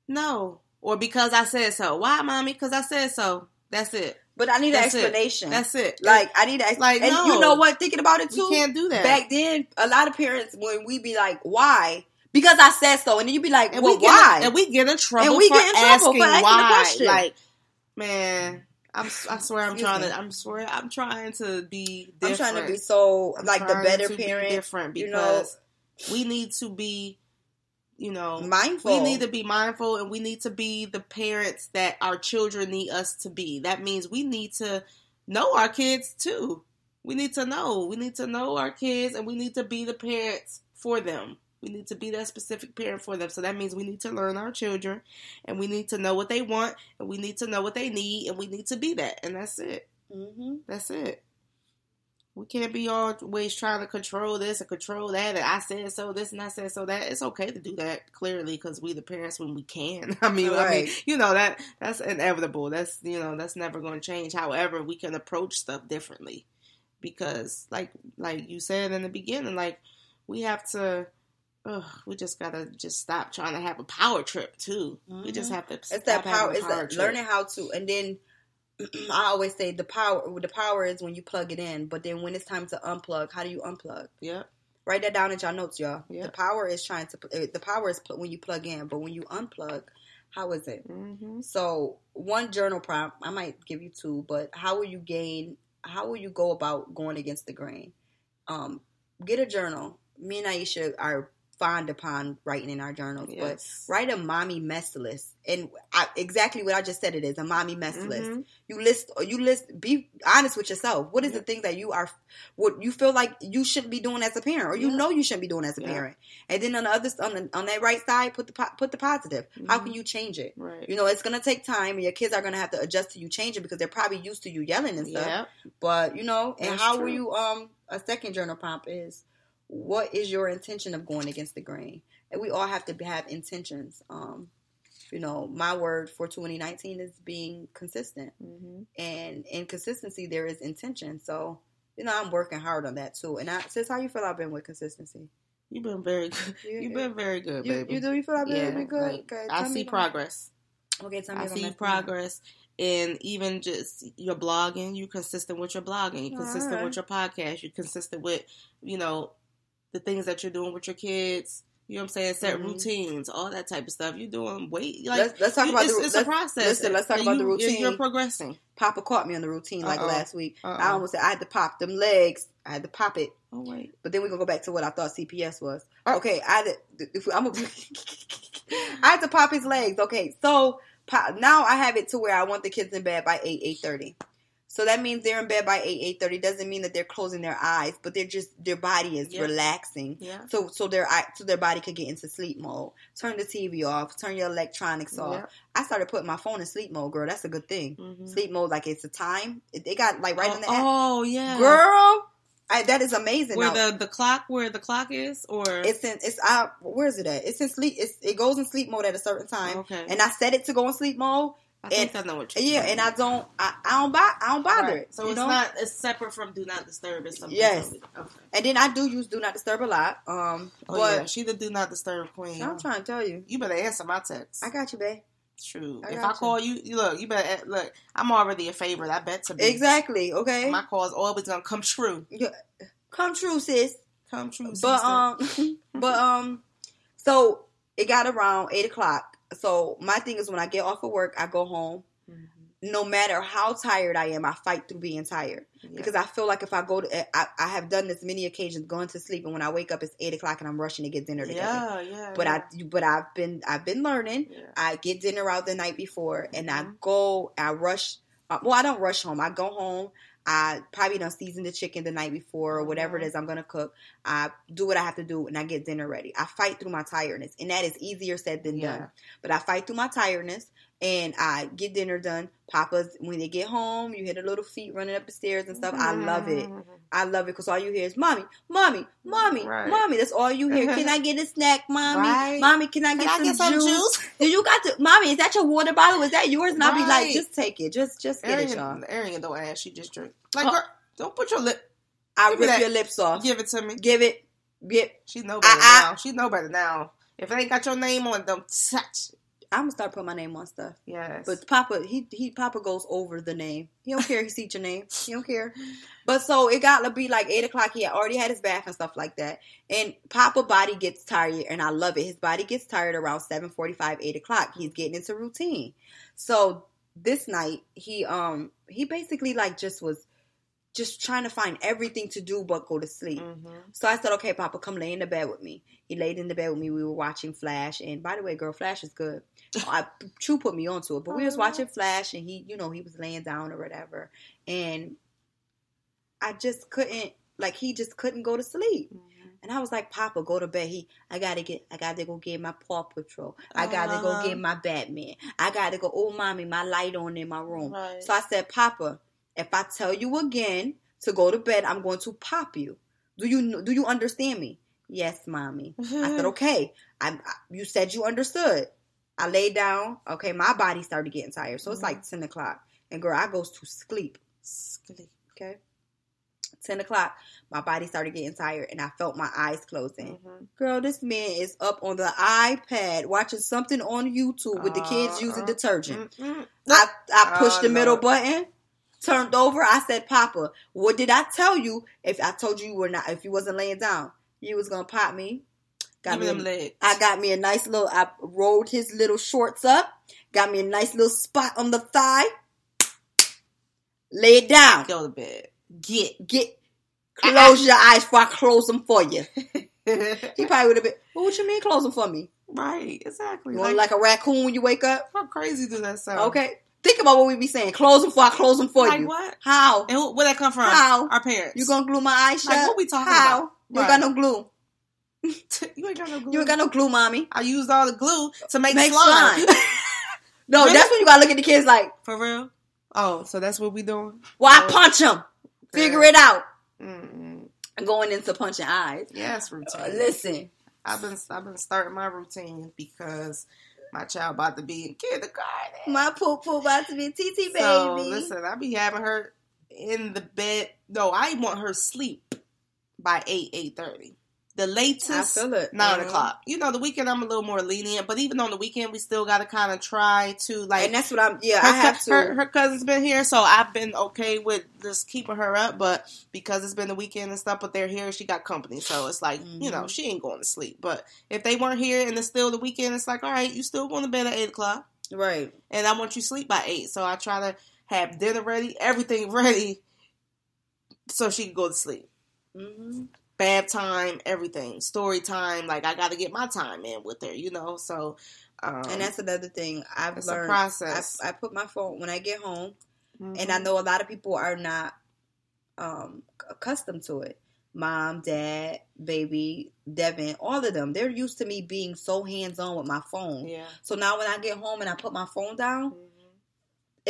No, or because I said so. Why, mommy? Because I said so. That's it. but I need That's an it. explanation. That's it. Like I need, a, Like, and no. you know what? Thinking about it too, can't do that. Back then, a lot of parents when we be like, "Why?" Because I said so, and then you be like, and "Well, we why?" In, and we get in trouble And we get in trouble asking for asking the question. Like, man, I'm, I swear I'm Excuse trying me. to. I'm swear I'm trying to be. I'm trying to be so I'm like the better to be parent, different you because know, we need to be, you know, mindful. we need to be mindful and we need to be the parents that our children need us to be. That means we need to know our kids too. We need to know. We need to know our kids and we need to be the parents for them. We need to be that specific parent for them. So that means we need to learn our children and we need to know what they want and we need to know what they need and we need to be that. And that's it. hmm That's it. We can't be always trying to control this and control that. And I said so, this and I said so that. It's okay to do that clearly because we the parents when we can. I mean, I mean, you know that that's inevitable. That's you know that's never going to change. However, we can approach stuff differently because, like like you said in the beginning, like we have to. Ugh, we just gotta just stop trying to have a power trip too. We just have to. Mm-hmm. It's that power. It's that learning how to, and then I always say the power. The power is when you plug it in, but then when it's time to unplug, how do you unplug? Yep. Write that down in your notes, y'all. Yeah. The power is trying to. uh, The power is pl- when you plug in, but when you unplug, how is it? Mm-hmm. So one journal prompt, I might give you two, but how will you gain? How will you go about going against the grain? Um, get a journal. Me and Esha are fond upon writing in our journals, Yes. but write a mommy mess list. And I, exactly what I just said it is a mommy mess list. Mhm. You list, you list, be honest with yourself. What is the things that you are, what you feel like you shouldn't be doing as a parent, or you Yeah. know you shouldn't be doing as a Yeah. parent. And then on the other, on, the, on that right side, put the put the positive. How can you change it? Mm-hmm. Right. You know, it's gonna take time, and your kids are gonna have to adjust to you changing because they're probably used to you yelling and stuff. But you know, and That's how will you? Um, a second journal prompt is, what is your intention of going against the grain? And we all have to have intentions. Um, you know, my word for 2019 is being consistent, Mhm. and in consistency there is intention. So, you know, I'm working hard on that too. And I, sis, how you feel I've been with consistency? You've been very good. You- You've been very good, You, baby. you do you feel I've been, yeah, been good? like, okay, I see progress. Okay, tell me I see progress. And even just your blogging, you consistent with your blogging, you consistent Alright. with your podcast, you consistent with, you know, the things that you're doing with your kids. You know what I'm saying? Set Mhm. routines, all that type of stuff. You're doing weight. Like Let's- let's talk you- about it's, the- it's a process. listen, let's talk And about the you- you're- routine. You're progressing. Papa caught me on the routine like Uh-oh. last week. I Uh-oh. almost said I had to pop them legs. I had to pop it. Oh wait. But then we're gonna go back to what I thought CPS was. Oh. Okay, I had to, if I'm a, I had to pop his legs. Okay, so pop, now I have it to where I want the kids in bed by eight eight thirty. So that means they're in bed by eight eight thirty. Doesn't mean that they're closing their eyes, but they're just their body is Yeah. relaxing. Yeah. So so their so their body could get into sleep mode. Turn the TV off. Turn your electronics off. Yeah. I started putting my phone in sleep mode, girl. That's a good thing. Mhm. Sleep mode, like it's a time. It- They got like right oh, in the app. oh yeah, Girl, I, that is amazing. Where Now, the the clock, where the clock is, or it's in it's uh where is it at? It's in sleep. It's it goes in sleep mode at a certain time. Okay. And I set it to go in sleep mode. I think and- I know what you're Yeah, and I don't I, I don't buy I don't bother Right. it. So you it's know? not it's separate from do not disturb. It's something. Yes. Okay. And then I do use do not disturb a lot. Um, Oh but yeah, she the do not disturb queen. I'm trying to tell you, You better answer my text. I got you, babe. True. I if I you. call you, you look. You better look. I'm already a favorite. I bet to be Exactly. Okay. My call is always gonna come true. Yeah. Come true, sis. Come true. But sister. um, but um, so it got around eight o'clock. So my thing is when I get off of work, I go home. Mm-hmm. No matter how tired I am, I fight through being tired because I feel like if I go to, I, I have done this many occasions, going to sleep, and when I wake up, it's eight o'clock, and I'm rushing to get dinner together. yeah, yeah. But yeah. I, but I've been, I've been learning. Yeah. I get dinner out the night before, and I Mhm. go, I rush. uh, Well, I don't rush home. I go home. I probably done season the chicken the night before or whatever it Mhm. I'm gonna cook. I do what I have to do and I get dinner ready. I fight through my tiredness, and that is easier said than Yeah. done. But I fight through my tiredness and I get dinner done. Papa's when they get home, you hear the little feet running up the stairs and stuff. I love it. I love it because all you hear is mommy, mommy, mommy, Right. mommy. That's all you hear. Can I get a snack, mommy? Right. Mommy, can I Can get, I some, get some juice? juice? You got the mommy? Is that your water bottle? Is that yours? And I'll be like, just take it. Just just get it, y'all. Arian, Arian don't ask. She just drink. Like, Oh. girl, don't put your lip. I Give rip that. your lips off. Give it to me. Give it. Get. She know better ah. now. She know better now. If it ain't got your name on them, touch. I'm gonna start putting my name on stuff. Yes. But Papa, he he Papa goes over the name. He don't care. He sees your name. He don't care. But so it got to be like eight o'clock. He had already had his bath and stuff like that. And Papa body gets tired, and I love it. His body gets tired around seven forty five, eight o'clock. He's getting into routine. So this night he um he basically like just was just trying to find everything to do but go to sleep. Mhm. So I said, okay, Papa, come lay in the bed with me. He laid in the bed with me. We were watching Flash. And by the way, girl, Flash is good. I, True put me onto it. But we was watching Flash and he, you know, he was laying down or whatever. And I just couldn't, like, he just couldn't go to sleep. And I was like, Papa, go to bed. He, I gotta get, I gotta go get my Paw Patrol. I gotta Uh-huh. go get my Batman. I gotta go. Oh, mommy, my light on in my room. Right. So I said, Papa, if I tell you again to go to bed, I'm going to pop you. Do you do you understand me? Yes, mommy. I said, mm-hmm. okay. I, I you said you understood. I laid down. Okay, my body started getting tired, so it's like mm-hmm. ten o'clock. And girl, I goes to sleep. Sleep. Okay, ten o'clock. My body started getting tired, and I felt my eyes closing. Mhm. Girl, this man is up on the iPad watching something on YouTube with the kids uh, using Uh-uh. detergent. I, I pushed Oh, the middle Lord. button, turned over. I said, "Papa, what did I tell you? If I told you you were not, if you wasn't laying down, you was gonna pop me." Got Give me them legs. I got me a nice little. I rolled his little shorts up. Got me a nice little spot on the thigh. Lay it down. Go to bed. Get. Get close your eyes before I close them for you. he probably would have been. Well, what you mean close them for me? right, exactly. Want like, a raccoon when you wake up? how crazy does that sound? Okay. Think about what we be saying. Close them for I close them for Like you. what? How? And who, where that come from? How? Our parents. You gonna glue my eyes shut? Like, what we talking How? about? You Right. ain't got no glue. you ain't got no glue. You ain't got no glue, mommy. I used all the glue to make, Make slime. slime. No, Really? that's when you gotta look at the kids like, For real? Oh, so that's what we doing? well, I Oh. punch them. Figure it out. Mm-mm. Going into punching eyes. Yes, routine. Uh, listen, I've been I've been starting my routine because my child about to be in kindergarten. my poop poop about to be TT baby. So listen, I be having her in the bed. No, I want her sleep by eight eight thirty. The latest I feel it. nine Mhm. o'clock. You know, the weekend I'm a little more lenient, but even on the weekend we still got to kind of try to like. and that's what I'm. Yeah, her, I have to. Her, her cousin's been here, so I've been okay with just keeping her up. But because it's been the weekend and stuff, but they're here, she got company, so it's like you know Mhm. she ain't going to sleep. But if they weren't here and it's still the weekend, it's like all right, you still going to bed at eight o'clock, right. and I want you to sleep by eight. So I try to have dinner ready, everything ready, so she can go to sleep. hmm Bath time, everything, story time. Like I got to get my time in with her, you know. So. Um, And that's another thing I've it's a learned. process. I, I put my phone when I get home, and mhm. I know a lot of people are not um, accustomed to it. Mom, dad, baby, Devin, all of them, they're used to me being so hands on with my phone. yeah. So now when I get home and I put my phone down, Mhm.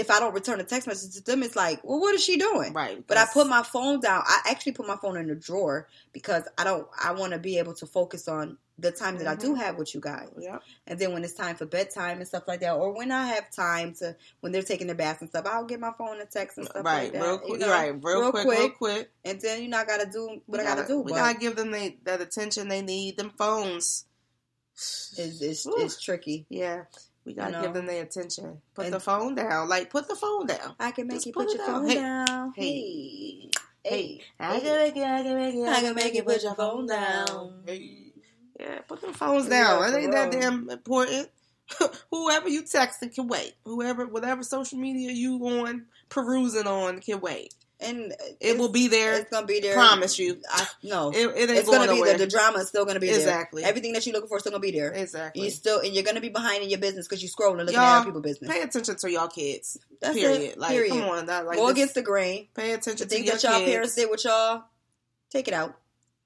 If I don't return a text message to them, it's like, well, what is she doing? Right. But I put my phone down. I actually put my phone in the drawer because I don't. I want to be able to focus on the time that I do Mhm. have with you guys. Yep. And then when it's time for bedtime and stuff like that, or when I have time to when they're taking their baths and stuff, I'll get my phone and text and stuff Right, like that. real you quick, know, right, real, quick, real quick. And then you know I gotta do what We I gotta, do. We but gotta give them they, that attention they need. Them phones. it's, it's, it's tricky. Yeah, we gotta know. give them their attention. Put the phone down. Like put the phone down. I can make Just you put put your down. phone Hey, down. hey, Hey, Hey, I can make it. I can make it. I can make you put your phone down. Hey. Yeah, put the phones down. It ain't that damn important. Whoever you texting can wait. Whoever, whatever social media you on perusing on can wait. And It will be there. It's gonna be there. Promise you. I no. It, it ain't it's going gonna be there. The drama is still gonna be there. Exactly. Everything that you're looking for is still gonna be there. Exactly. You still and you're gonna be behind in your business because you're scrolling and looking Y'all, at other people's business. Pay attention to y'all kids. That's period. it. Like, Period. come on, not like Go this- against the grain. Pay attention The to your that y'all kids. parents did with y'all, take it out.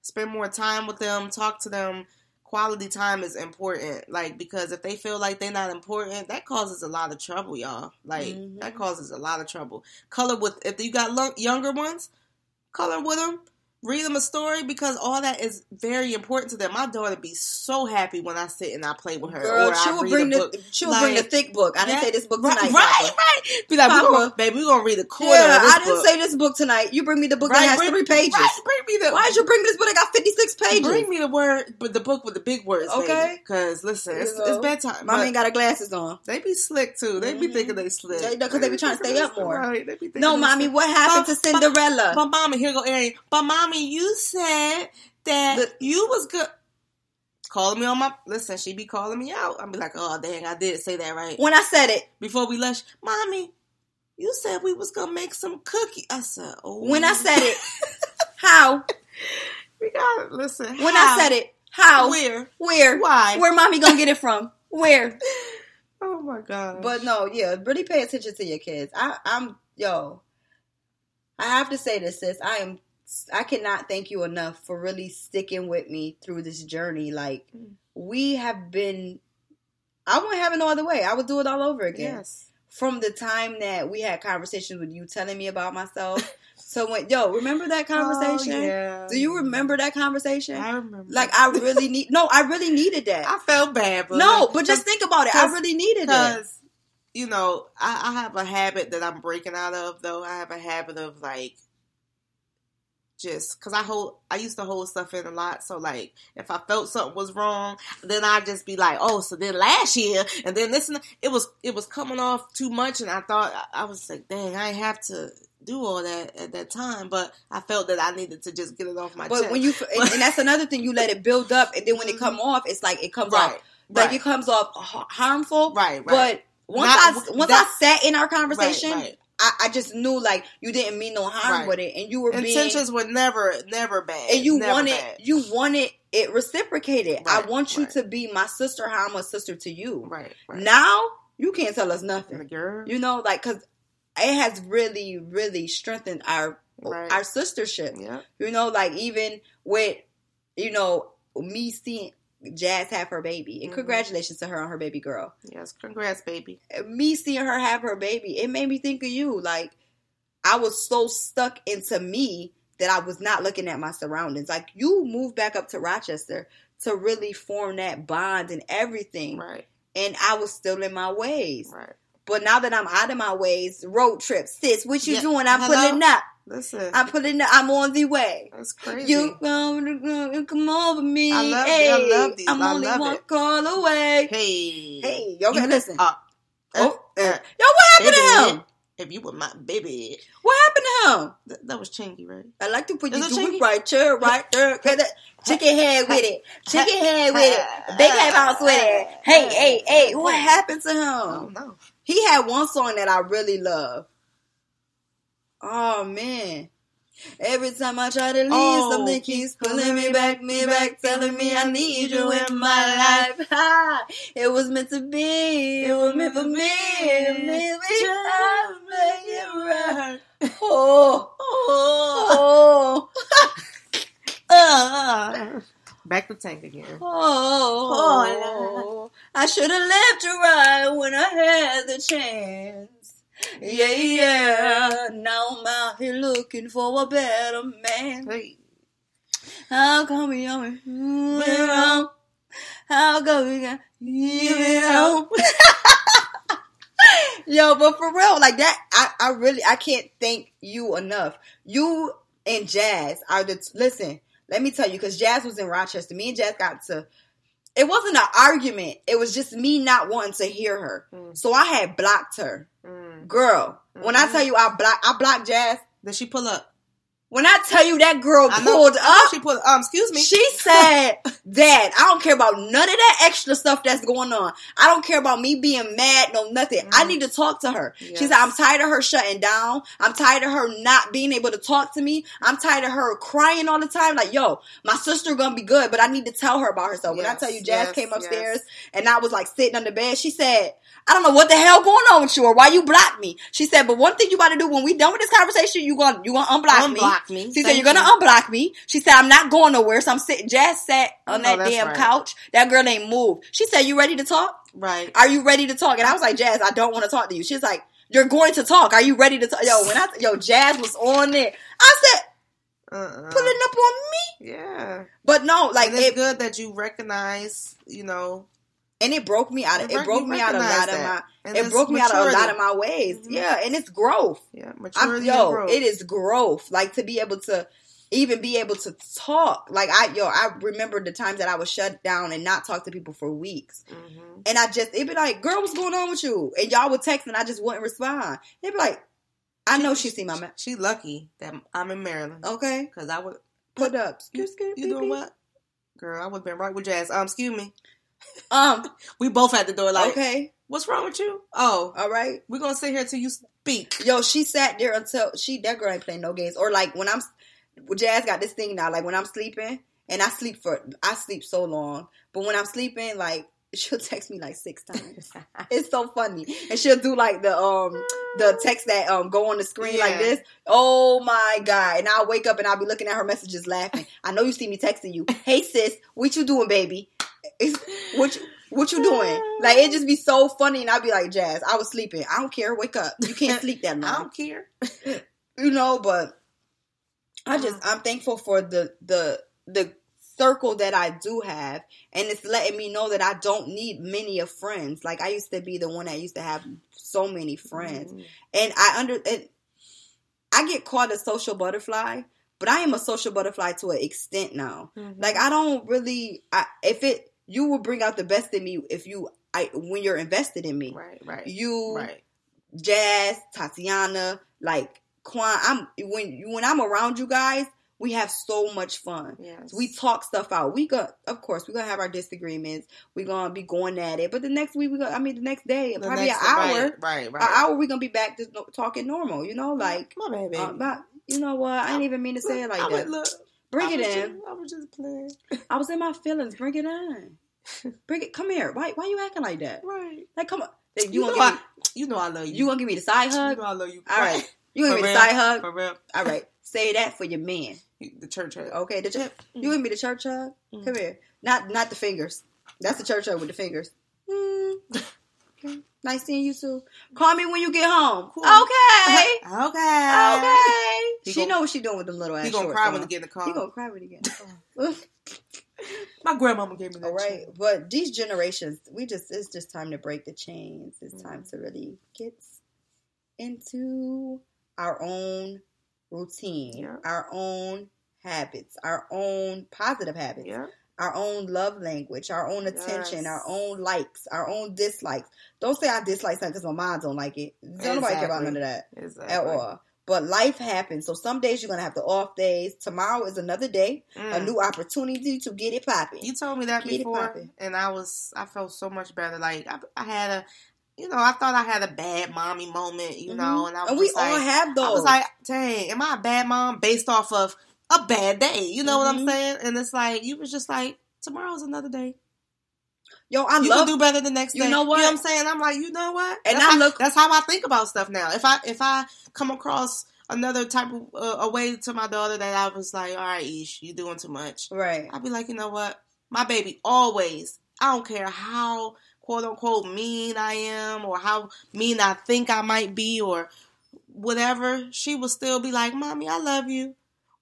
Spend more time with them. Talk to them. Quality time is important. Like because if they feel like they're not important, that causes a lot of trouble, y'all. Like Mhm. that causes a lot of trouble. Color with if you got lo- younger ones, color with them. Read them a story because all that is very important to them. My daughter be so happy when I sit and I play with her. Girl, she will bring the she will bring the thick book. I didn't that- say this book tonight. Right, Papa. right. Be like, we Papa. gonna, baby, we're gonna read the quarter Yeah, I didn't book. say this book tonight. You bring me the book Right, that has bring- three pages. Right, bring me the. Why did you bring me this book that got 56 pages? Bring me the word, but the book with the big words. Okay. Because listen, it's, it's bedtime. Mom but ain't got her glasses on. they be slick too. They be Mhm. thinking they slick. They- 'cause they be trying to stay up more. Right. They be thinking No, mommy, what happened to Cinderella? But, mommy, here go Arian. But mommy, you said that you was good. Calling me on my listen, she be calling me out. I'll be like, oh dang, I did say that right. when I said it, Before we left, mommy, you said we was gonna make some cookie. I said, oh. when I said it, how? we got to listen. When I said it, how? where, Where? why? Where mommy gonna get it from? Where? Oh my god. But no, yeah, really pay attention to your kids. I, I'm yo. I have to say this, sis. I am. I cannot thank you enough for really sticking with me through this journey. Like Mm. we have been. I wouldn't have it no other way. I would do it all over again. yes. From the time that we had conversations with you telling me about myself. so when yo, remember that conversation? Oh, yeah. Do you remember that conversation? I remember. like I really need. No, I really needed that. I felt bad, but no, but just think about it. I really needed it. because you know I, I have a habit that I'm breaking out of. Though I have a habit of like just because I hold I used to hold stuff in a lot. So like if I felt something was wrong, then I'd just be like, oh, so then last year and then this and it was it was coming off too much, and I thought I was like, dang, I have to do all that at that time, but I felt that I needed to just get it off my chest. But chest. when you and, and that's another thing, you let it build up, and then when it come off, it's like it comes right, off like right, it comes off harmful. right, right. But once Not- I once I sat in our conversation, right, right. I, I just knew like you didn't mean no harm Right. with it, and you were being Intentions were never, never bad. and you never wanted bad. you wanted it reciprocated. I want you right. to be my sister, how I'm a sister to you. right, right. Now you can't tell us nothing. girl, You know, like because it has really, really strengthened our Right. our sistership. yeah, You know, like even with you know me seeing Jazz have her baby, and Mhm. congratulations to her on her baby girl. yes. Congrats, baby. Me seeing her have her baby, it made me think of you. Like I was so stuck into me that I was not looking at my surroundings. Like you moved back up to Rochester to really form that bond and everything, Right, and I was still in my ways. right. But now that I'm out of my ways, road trip, sis, what you Yeah, doing? I'm hello? pulling up. Listen, I'm pulling up. I'm on the way. that's crazy. You come, come over me. I love- hey, I love these. I'm I only love one it. call away. hey, Hey, gotta You- listen. Uh, Oh, uh, uh, uh, yo, what happened to him? If you were my baby, What happened to him? that, that was Chingy, right? I like to put Is you do it right there, right there. Chicken head with it. Chicken head with it. Big head house with it. Hey, hey, hey. What happened to Oh him? no, He had one song that I really love. Oh man. Every time I try to leave, Oh. something keeps pulling me back, me back, telling me I need you in my life. Ha! It was meant to be. It was meant for me. It meant for me. I'll make it right. Oh, oh, oh. Uh. Back to Tank again. Oh, oh I should have left you right when I had the chance. Yeah, yeah. Now I'm out here looking for a better man. Hey, How come we always wrong? How come we got you wrong? Yo, but for real, like that, I, I really, I can't thank you enough. You and Jazz are the, listen, let me tell you, because Jazz was in Rochester. Me and Jazz got to, it wasn't an argument. It was just me not wanting to hear her. Mm. So I had blocked her. mm. Girl, when I Mhm. tell you I block, I blocked Jazz. Did she pull up? When I tell you that girl I pulled know up, She pulled. Um, excuse me. she said, that I don't care about none of that extra stuff that's going on. I don't care about me being mad, no nothing. I Mhm. need to talk to her. She said, I'm tired of her shutting down. I'm tired of her not being able to talk to me. I'm tired of her crying all the time. Like, yo, my sister gonna be good, but I need to tell her about herself. When I tell you Jazz yes, came upstairs yes. and I was like sitting on the bed, she said, I don't know what the hell going on with you or why you blocked me. She said, but one thing you about to do when we done with this conversation, you gonna you gonna unblock, me. Unblock me. She said, You're gonna unblock me. She said, I'm not going nowhere. So I'm sitting. Jazz sat on Oh, that damn right. couch. That girl ain't moved. She said, You ready to talk? Right. Are you ready to talk? And I was like, Jazz, I don't want to talk to you. She's like, You're going to talk. Are you ready to talk? Yo, when I, yo, Jazz was on there. I said, Uh-uh. Pulling up on me. Yeah. But no, like, it's it, good that you recognize, you know, and it broke me out of, it broke me out of a lot of my, And it broke me out of a lot of my ways. Mhm. Yeah. And it's growth. yeah, I'm, maturity yo, and growth. it is growth. Like to be able to even be able to talk. Like I, yo, I remember the times that I was shut down and not talk to people for weeks. Mhm. And I just, it'd be like, girl, what's going on with you? And y'all would text and I just wouldn't respond. It'd be like, I know she see my man. She lucky that I'm in Maryland Okay, because I would. put up. You, you doing what, girl? I would have been right with Jazz. Um, excuse me. Um, We both at the door. Like, okay, what's wrong with you? Oh, all right. we're gonna sit here till you speak. Yo, she sat there until she, that girl ain't playing no games. Or like when I'm, Jazz got this thing now, like when I'm sleeping, and I sleep for, I sleep so long, but when I'm sleeping, like, she'll text me like six times. It's so funny. And she'll do like the um the text that um go on the screen like this. Oh my god. And I'll wake up and I'll be looking at her messages laughing. I know you see me texting you. Hey sis, what you doing, baby? It's, what you what you doing? Like it just be so funny and I'd be like, Jazz, I was sleeping. I don't care, wake up. You can't sleep that long. I don't care. You know, but I just I'm thankful for the the the circle that I do have and it's letting me know that I don't need many of friends. Like I used to be the one that used to have so many friends. Mm. And I under and I get called a social butterfly, but I am a social butterfly to an extent now. Mhm. Like I don't really I if it you will bring out the best in me if you I when you're invested in me. right, right, You right. Jazz, Tatiana, like Quan. I'm when when I'm around you guys, we have so much fun. Yes. We talk stuff out. We go, of course, we're gonna have our disagreements. We're gonna be going at it, but the next week we go. I mean, the next day, The probably next- an hour, Right, right. right. an hour, we're gonna be back just talking normal. You know, like, My baby. uh, not, you know what? I didn't even mean to say it like I that. look. Bring it in. Just, I was just playing. I was in my feelings. Bring it in. Bring it. Come here. Why? Why you acting like that? Right. Like, come on. You, You, know give I, you know I love me? you. You gonna give me the side hug? You know I love you. All right. You gonna give me the side hug? For real. All right. Say that for your man. The church hug. Okay. The church. You give me the church hug? Mm. Come here. Not not the fingers. That's the church hug with the fingers. Mm. Okay. Nice seeing you too. Call me when you get home. Cool. Okay. Okay. Okay. He she gon- know what she doing with the little ass He gonna shorts cry when he get in the car. He gonna cry when he get in the car. My grandmama gave me that. All right, chain. but these generations, we just it's just time to break the chains. It's time Mm. to really get into our own routine, Yeah. our own habits, our own positive habits, Yeah. Our own love language, our own attention, Yes. our own likes, our own dislikes. Don't say I dislike something because my mom don't like it. Don't nobody care about none of that Exactly. at all. But life happens. So some days you're gonna have the off days. Tomorrow is another day, a Mm. new opportunity to get it popping. You told me that Get before, and I was I felt so much better. Like I, I had a, you know, I thought I had a bad mommy moment, you know, and I was and we all like, have those. I was like, dang, am I a bad mom based off of a bad day? You know what I'm Mhm. saying? And it's like you was just like, tomorrow's another day. Yo, I'm you love can do better the next You day. know what? You know what I'm saying? I'm like, you know what? And that's I how, look- That's how I think about stuff now. If I if I come across another type of uh, a way to my daughter that I was like, all right, Ish, you doing too much. right. I'd be like, you know what? My baby always, I don't care how quote unquote mean I am or how mean I think I might be or whatever, she will still be like, Mommy, I love you.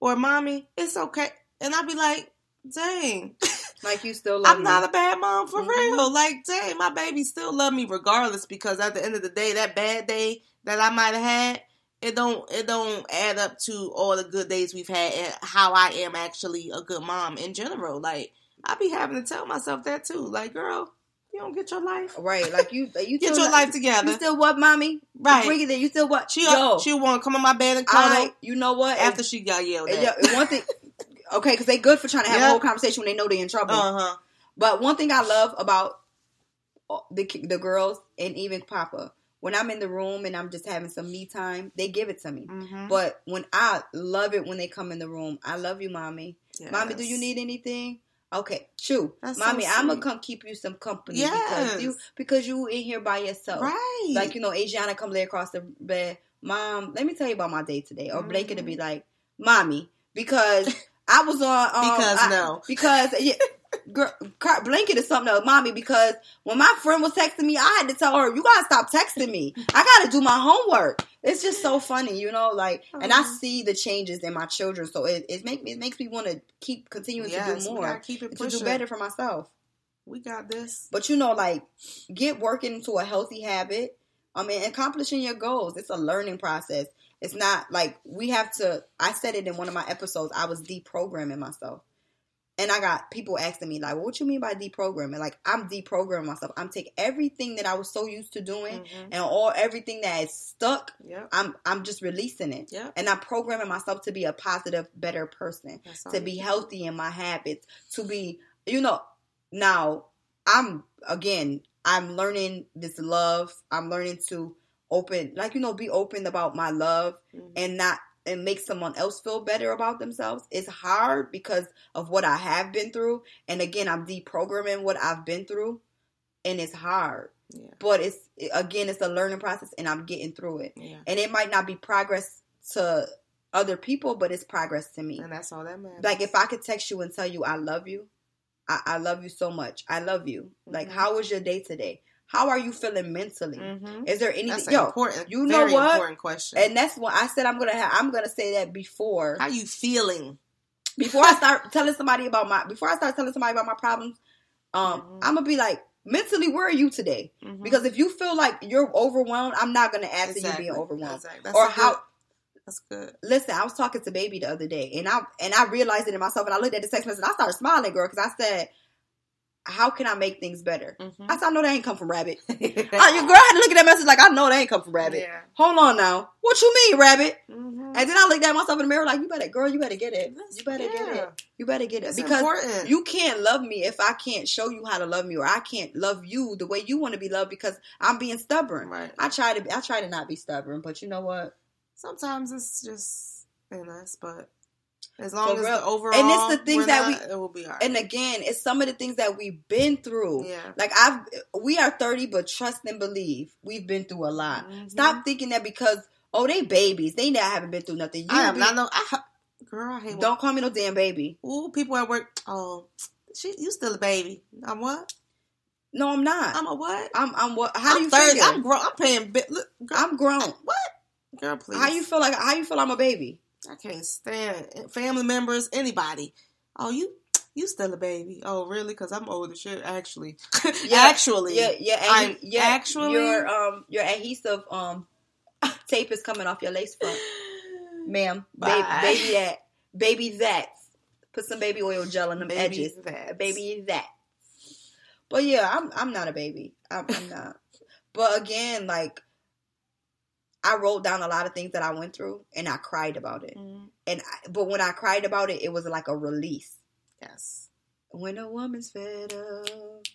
Or Mommy, it's okay. And I'd be like, dang. Like you still love I'm not a bad mom for Mhm. real. Like, dang, my baby still love me regardless because at the end of the day, that bad day that I might have had, it don't it don't add up to all the good days we've had and how I am actually a good mom in general. Like, I be having to tell myself that too. Like, girl, you don't get your life. right. Like you, you Get your life together. You still what, mommy? Right. Bring it. You still what? She Yo, she want to come in my bed and cuddle I. You know what? after she got yelled at. yeah, one thing. Okay, because they good for trying to have Yeah. a whole conversation when they know they're in trouble. Uh huh. But one thing I love about the the girls and even Papa, when I'm in the room and I'm just having some me time, they give it to me. hmm But when I love it when they come in the room, I love you, mommy. Mommy, do you need anything? Okay, true, That's so mommy. I'm gonna come keep you some company Yes. because you because you in here by yourself. Right. Like you know, Adriana come lay across the bed. Mom, let me tell you about my day today. Or Blanket to be Mm-hmm. like, mommy, because I was on. Um, Because I- no. because yeah. Girl, blanket is something else, mommy. Because when my friend was texting me, I had to tell her, "You gotta stop texting me. I gotta do my homework." It's just so funny, you know. Like, and I Uh-huh. see the changes in my children, so it it make it makes me want to keep continuing Yes, to do more, keep it to do better for myself. We got this. But you know, like get working into a healthy habit. I mean, accomplishing your goals. It's a learning process. It's not like we have to. I said it in one of my episodes. I was deprogramming myself, and I got people asking me like, well, "What you mean by deprogramming?" Like I'm deprogramming myself. I'm taking everything that I was so used to doing Mhm. and all everything that is stuck. Yep. I'm I'm just releasing it, Yep. and I'm programming myself to be a positive, better person to be can healthy in my habits, to be, you know, now I'm again, I'm learning this love. I'm learning to open, like, you know, be open about my love Mhm. and not, and make someone else feel better about themselves. It's hard because of what I have been through. And again, I'm deprogramming what I've been through and it's hard. Yeah. But it's, again, it's a learning process and I'm getting through it. Yeah. And it might not be progress to other people, but it's progress to me. And that's all that matters. Like if I could text you and tell you I love you, I, I love you so much. I love you. Like Mhm. how was your day today? How are you feeling mentally? Mhm. Is there anything? That's an Yo, important, you know very what? important question. and that's what I said. I'm gonna have. I'm gonna say that before How you feeling? before I start telling somebody about my before I start telling somebody about my problems. Um, Mhm. I'm gonna be like mentally, where are you today? Mhm. Because if you feel like you're overwhelmed, I'm not gonna ask Exactly. you being overwhelmed. Exactly. That's Or how good- That's good. listen, I was talking to baby the other day, and I and I realized it in myself, and I looked at the text message, and I started smiling, girl, because I said, how can I make things better? Mhm. I said, I know that ain't come from Rabbit. Uh, your girl had to look at that message like, I know that ain't come from Rabbit. Yeah. Hold on now. What you mean, Rabbit? Mhm. And then I looked at myself in the mirror like, you better, girl, you better get it. You better get it. You better get it. It's because important. you can't love me if I can't show you how to love me or I can't love you the way you want to be loved because I'm being stubborn. Right. I try to I try to not be stubborn, but you know what? Sometimes it's just in us, but as long as the overall, And it's the things that not, it will be alright. And again, it's some of the things that we've been through. Yeah. Like I've we are 30, but trust and believe we've been through a lot. Mhm. Stop thinking that because oh they babies, they not haven't been through nothing. You I am be- not no. I, girl, I hate. don't call me no damn baby. Ooh, people at work. Oh, she, you still a baby? I'm what? No, I'm not. I'm a what? I'm I'm what how I'm do you 30. feel? I'm grown. I'm paying. Look, girl, I'm grown. what? Girl, please. How you feel like how you feel I'm a baby? I can't stand it. family members, anybody. Oh, you. You still a baby? Oh, really? Because I'm old as shit. Actually, actually, yeah, yeah, I'm yeah. actually your um your adhesive um tape is coming off your lace front, ma'am. Baby, Bye. baby that, baby that. Put some baby oil gel on them Baby edges. that. Baby that. But yeah, I'm I'm not a baby. I'm, I'm not. But again, like I wrote down a lot of things that I went through, and I cried about it. Mm, And I, but when I cried about it, it was like a release. yes. When a woman's fed up,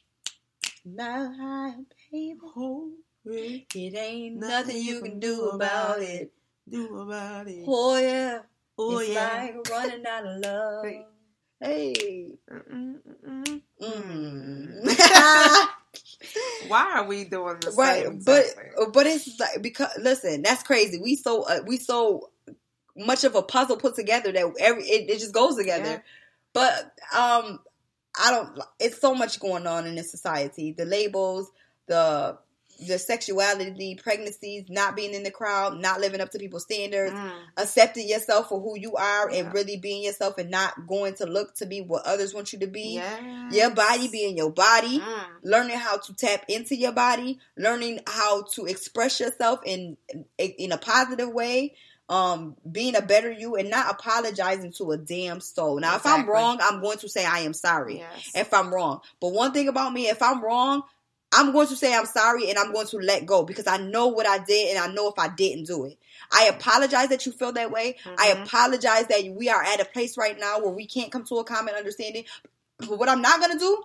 now I'm baby. Oh, yeah. It ain't nothing you can do about it. Do about it. Oh yeah, Oh it's yeah. like running out of love. Hey. Hey, Mm, mm, mm. mm. Why are we doing this? right, but thing? but it's like because listen, that's crazy. We so uh, we so much of a puzzle put together that every it, it just goes together. Yeah. But um, I don't. It's so much going on in this society. The labels, the the sexuality, pregnancies, not being in the crowd, not living up to people's standards, Mm, accepting yourself for who you are, and Yeah. really being yourself, and not going to look to be what others want you to be. yes. Your body being your body Mm, learning how to tap into your body, learning how to express yourself in in a positive way, um, being a better you, and not apologizing to a damn soul. Now, if I'm wrong, I'm going to say I am sorry. yes. If I'm wrong, but one thing about me, if I'm wrong. I'm going to say I'm sorry and I'm going to let go because I know what I did and I know if I didn't do it. I apologize that you feel that way. I Mhm. apologize that we are at a place right now where we can't come to a common understanding. But what I'm not going to do,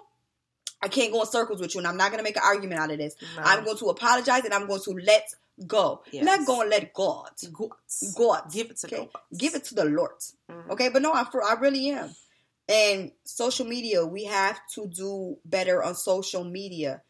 I can't go in circles with you and I'm not going to make an argument out of this. I'm going to apologize and I'm going to let go. Yes. Let go and let God. God. God. Give it to Okay? God. Give it to the Lord. Mhm. Okay, but no, I, for, I really am. And social media, we have to do better on social media.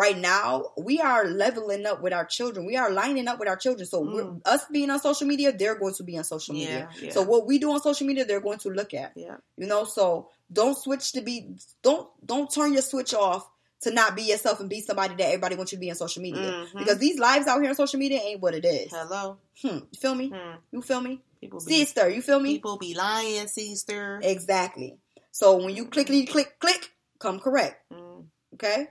Right now, we are leveling up with our children. We are lining up with our children. So, Mm. us being on social media, they're going to be on social media. yeah. So, what we do on social media, they're going to look at. Yeah. You know, so don't switch to be don't don't turn your switch off to not be yourself and be somebody that everybody wants you to be on social media. Mhm. Because these lives out here on social media ain't what it is. Hello. Hmm. You feel me? Hmm. You feel me? People be Sister, you feel me? people be lying, sister. Exactly. So when you clickly click click, come correct. Mm. Okay?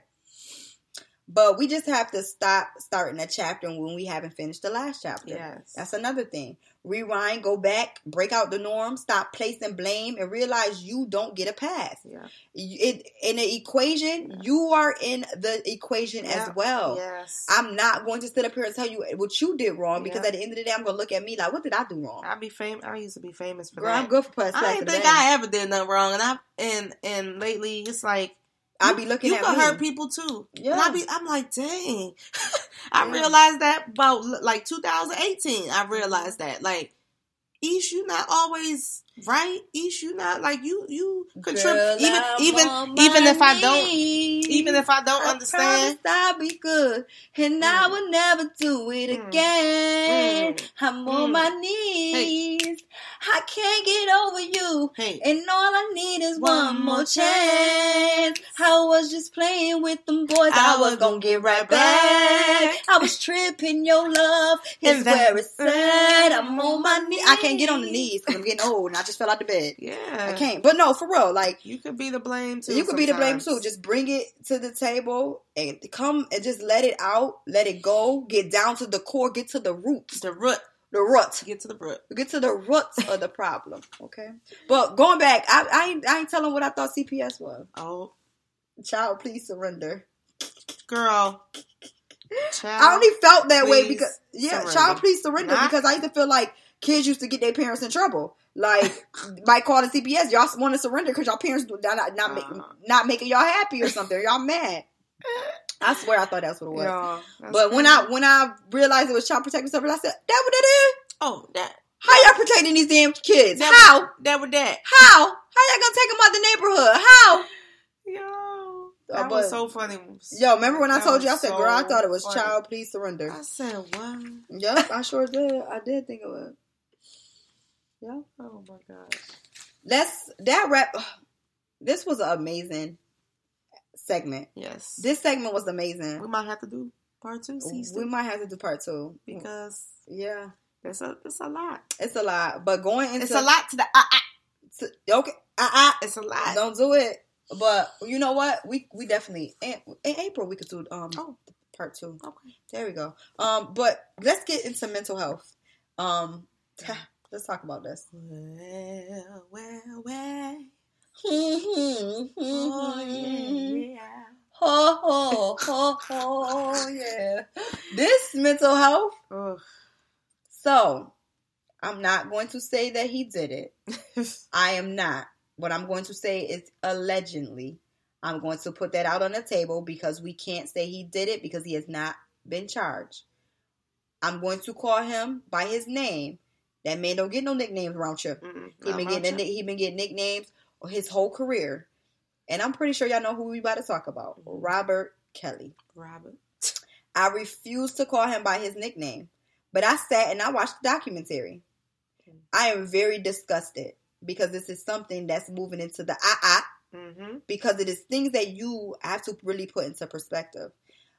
But we just have to stop starting a chapter when we haven't finished the last chapter. Yes. That's another thing. Rewind, go back, break out the norm, stop placing blame, and realize you don't get a pass. Yeah. It, in the equation, you are in the equation Yeah. as well. Yes. I'm not going to sit up here and tell you what you did wrong because at the end of the day, I'm going to look at me like, what did I do wrong? I be famous. I used to be famous for Girl, that. I'm good for plus. I didn't think I ever did nothing wrong, and I and and lately it's like I be looking you at can me. hurt people too. Yeah. And I be I'm like, dang. I Yeah. realized that about like 2018. I realized that like. Ish, you not always right. Ish, you not like you you contribute even even even if I don't even if I don't I understand. I'll be good, and I Mm. will never do it Mm. again. Mm. I'm on Mm. my knees. I can't get over you, Hey, and all I need is One one, more more chance. I was just playing with them boys. I I, was gonna get right back. I was tripping. Your love is where it's at. I'm on my knees. I can't get on the knees because I'm getting old, and I just fell out the bed. yeah, I can't. But no, for real, like. You could be the blame too. You could be the blame too. Just bring it to the table and come and just let it out, let it go, get down to the core, get to the roots, the root. the root, Get to the root. get to the roots of the problem. Okay, but going back, I, I ain't I ain't telling what I thought CPS was. Oh, Child, please surrender. Girl. Child, I only felt that way because yeah, surrender. child, please surrender Not- because I used to feel like kids used to get their parents in trouble. Like, might call the CPS. Y'all want to surrender because y'all parents not not make, not making y'all happy or something. Y'all mad. I swear, I thought that's what it was. But when. I when I realized it was child protective service, I said, "That what it is? Oh, that. How y'all protecting these damn kids? that How? That with that. How? How y'all gonna take them out the neighborhood? How? Yo. Uh, That but- was so funny. Yo, remember when I told you? I said, "Girl, I thought it was funny. child. Please surrender." I said, what? Yep, I sure did. I did think it was. Yeah. Oh my gosh. Let's that rap. This was an amazing segment. Yes. This segment was amazing. we might have to do part two We might have to do part two because Yeah, it's a it's a lot. it's a lot. But going into It's a lot to the uh, uh, to- okay, uh, it's a uh, lot. don't do it. But you know what? We we definitely in, in April we could do um Oh. part two. Okay. There we go. Um, but let's get into mental health. Um, let's talk about this. Well, well, well. oh yeah. ho ho ho yeah. This mental health. Ugh. So, I'm not going to say that he did it. I am not. What I'm going to say is allegedly. I'm going to put that out on the table because we can't say he did it because he has not been charged. I'm going to call him by his name. That man don't get no nicknames around here. Mm-mm. He been getting here. he been getting nicknames his whole career, and I'm pretty sure y'all know who we about to talk about. Mhm. Robert Kelly. Robert. I refuse to call him by his nickname, but I sat and I watched the documentary. I am very disgusted because this is something that's moving into the ah ah Mm-hmm. because it is things that you have to really put into perspective.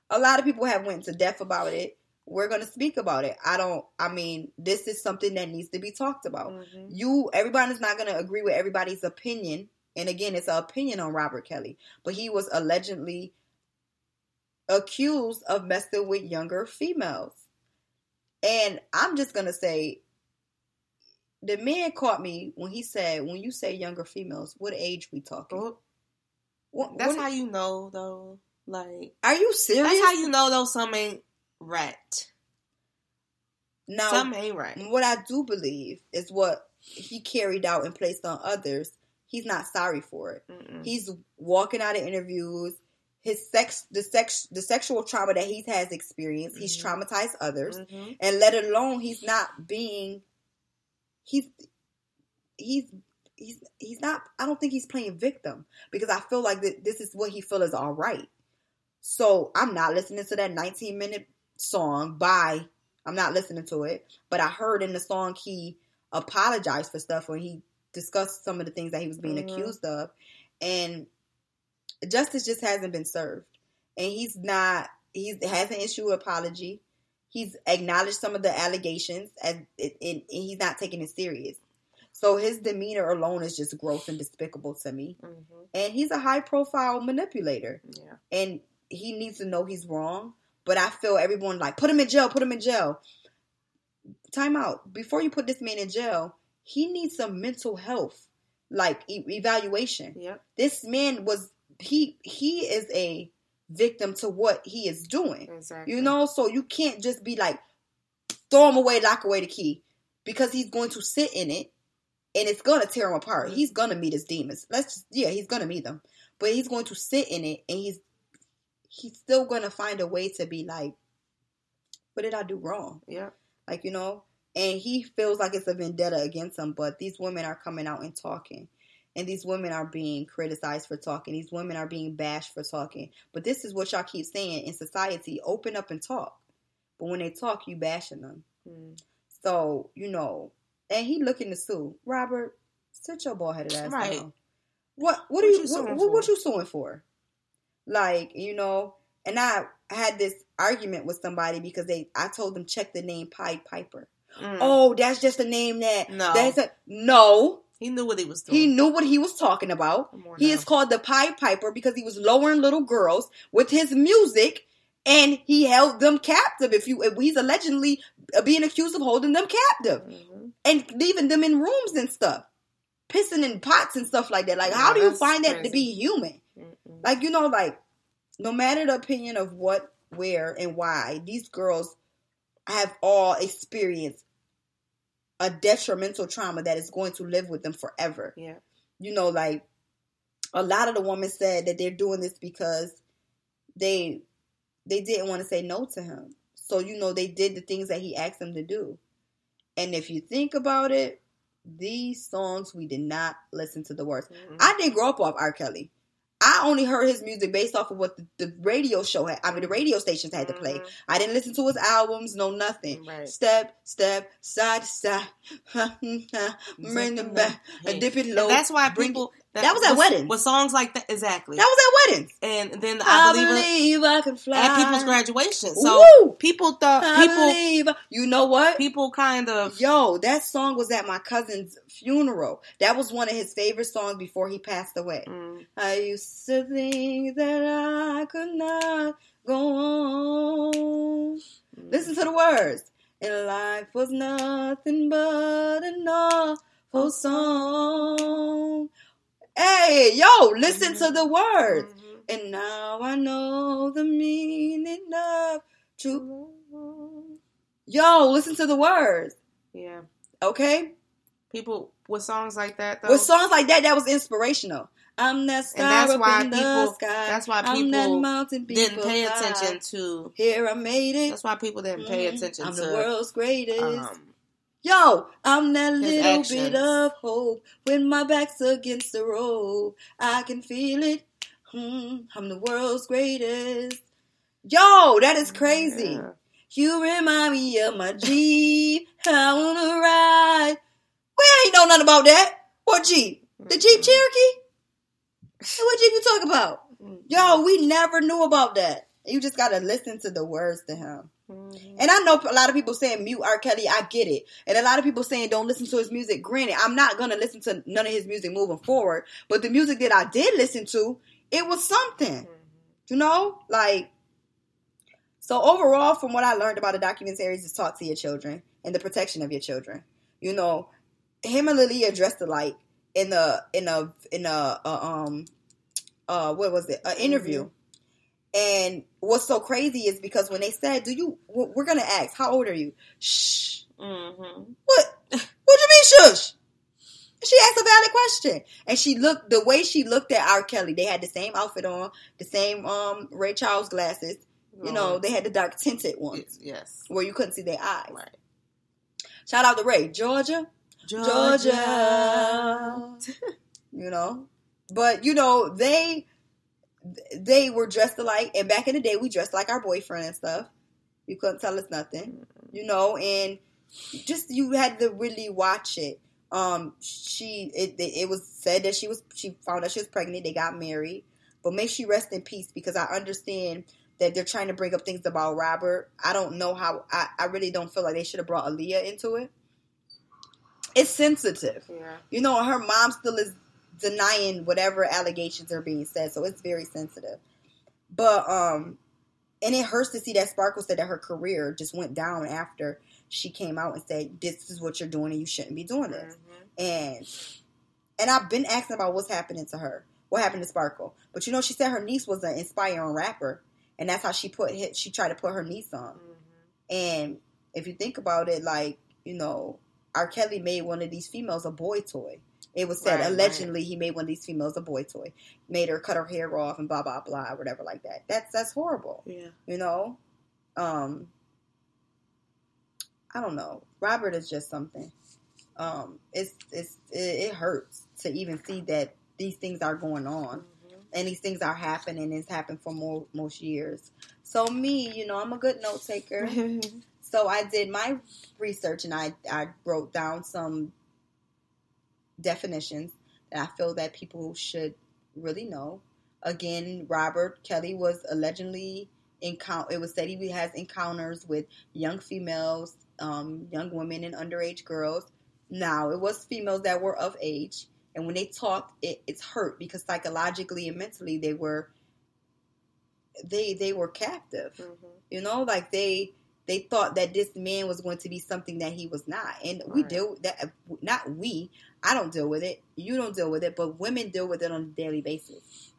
A lot of people have went to death about it. We're going to speak about it. I don't I mean, this is something that needs to be talked about. Mm-hmm. You everybody's not going to agree with everybody's opinion. And again, it's an opinion on Robert Kelly, but he was allegedly accused of messing with younger females. And I'm just going to say the man caught me when he said, when you say younger females, what age we talking? Well, What- that's what- how you know, though. Like, Are you serious? that's how you know, though, some ain't right. now, some ain't right. what I do believe is what he carried out and placed on others. He's not sorry for it. Mm-mm. He's walking out of interviews. His sex, the sex, the sexual trauma that he has experienced, he's Mhm. traumatized others, Mhm. and let alone he's not being, he's, he's, he's, he's not. I don't think he's playing victim because I feel like that this is what he feel is all right. So I'm not listening to that 19 minute song by. I'm not listening to it, but I heard in the song he apologized for stuff when he discussed some of the things that he was being Mhm. accused of, and justice just hasn't been served. And he's not. He hasn't issued an apology. He's acknowledged some of the allegations, and, and, and he's not taking it serious. So his demeanor alone is just gross and despicable to me. Mhm. And he's a high profile manipulator Yeah. and he needs to know he's wrong. But I feel everyone like put him in jail, put him in jail. Time out. Before you put this man in jail, he needs some mental health, like e- evaluation. Yep. This man was he he is a victim to what he is doing. Exactly. You know, so you can't just be like throw him away, lock away the key, because he's going to sit in it and it's gonna tear him apart. Mhm. He's gonna meet his demons. Let's just yeah, he's gonna meet them, but he's going to sit in it and he's he's still gonna find a way to be like, what did I do wrong? Yeah. Like you know, and he feels like it's a vendetta against him. But these women are coming out and talking. And these women are being criticized for talking. These women are being bashed for talking. But this is what y'all keep saying in society: open up and talk. But when they talk, you bashing them. Mm. So you know, and he looking to sue Robert. Sit your ball headed ass Right. down. What what What are you you what, what, what you suing for? Like you know, and I had this argument with somebody because they I told them check the name Pied Piper. Mm. Oh, that's just a name that No. That's a no. He knew what he was doing. He knew what he was talking about. He now. is called the Pied Piper because he was lowering little girls with his music, and he held them captive. If you, if he's allegedly being accused of holding them captive Mhm. and leaving them in rooms and stuff, pissing in pots and stuff like that. Like, Yeah, how do you find that to be human? Mm-mm. Like you know, like no matter the opinion of what, where, and why, these girls have all experienced a detrimental trauma that is going to live with them forever. Yeah. You know, like a lot of the women said that they're doing this because they they didn't want to say no to him. So you know they did the things that he asked them to do. And if you think about it, these songs we did not listen to the words. Mhm. I didn't grow up off R. Kelly. I only heard his music based off of what the, the radio show had. I mean, the radio stations had to play. Mhm. I didn't listen to his albums, no nothing. Right. Step, step, side to side, bring them back, dip it low. And that's why people That was at weddings. with songs like that exactly. That was at weddings. and then I, I, believe, believe I can fly. at people's graduation. So people thought I people believe. You know what? people kind of Yo, that song was at my cousin's funeral. That was one of his favorite songs before he passed away. Mm, I used to think that I could not go on. Listen to the words. And life was nothing but an awful song. Hey, yo, listen to the words. mhm. And now I know the meaning of true. Yo, listen to the words. yeah. Okay? People with songs like that though. With songs like that, that was inspirational. I'm that star and that's up why in the people sky. that's why I'm that people didn't pay attention to Here I made it. that's why people didn't pay Mhm. attention I'm to the world's greatest. um, Yo, I'm that His little bit of hope when my back's against the rope. I can feel it. Hmm, I'm the world's greatest. Yo, that is crazy. yeah. You remind me of my Jeep. I wanna ride. We ain't know nothing about that. What Jeep? The Jeep Cherokee? Hey, What Jeep you talk about? Yo, we never knew about that. You just gotta listen to the words to him. Mhm. And I know a lot of people saying mute R. Kelly. I get it. And a lot of people saying don't listen to his music. Granted, I'm not gonna listen to none of his music moving forward. But the music that I did listen to, it was something. You know, like. So overall, from what I learned about the documentaries, is talk to your children and the protection of your children. You know, him and Aaliyah dressed alike in a in a in a, a um uh what was it an interview. And what's so crazy is because when they said, "Do you?" We're gonna ask, "How old are you?" Shh. Mhm. What? What do you mean, shush? She asked a valid question, and she looked the way she looked at R. Kelly. They had the same outfit on, the same um Ray Charles glasses. You know, they had the dark tinted ones yes where you couldn't see their eyes. right Shout out to Ray, Georgia, Georgia. you know, but you know they they were dressed alike, and back in the day we dressed like our boyfriend and stuff. You couldn't tell us nothing, you know, and just you had to really watch it. Um, she it it was said that she was she found out she was pregnant. They got married, but may she rest in peace because I understand that they're trying to bring up things about Robert. I don't know how. I I really don't feel like they should have brought Aaliyah into it. It's sensitive yeah you know, her mom still is denying whatever allegations are being said, so it's very sensitive. But um, and it hurts to see that Sparkle said that her career just went down after she came out and said, "This is what you're doing, and you shouldn't be doing this." Mhm. And and I've been asking about what's happening to her, what happened to Sparkle. But you know, she said her niece was an inspiring rapper, and that's how she put hit. She tried to put her niece on. Mhm. And if you think about it, like, you know, R. Kelly made one of these females a boy toy. It was said Right, allegedly he made one of these females a boy toy. Made her cut her hair off and blah blah blah, whatever like that. That's that's horrible. yeah You know? Um I don't know. Robert is just something. Um it's it's it, it hurts to even see that these things are going on and these things are happening. It's happened for more most years. So me, you know, I'm a good note taker. So I did my research and I, I wrote down some definitions that I feel that people should really know. Again, Robert Kelly was allegedly encounter. It was said he has encounters with young females, um, young women, and underage girls. Now it was females that were of age, and when they talked, it, it's hurt because psychologically and mentally they were they they were captive. Mhm. You know, like they they thought that this man was going to be something that he was not, and we Right. deal with that. Not we. I don't deal with it. You don't deal with it, but women deal with it on a daily basis.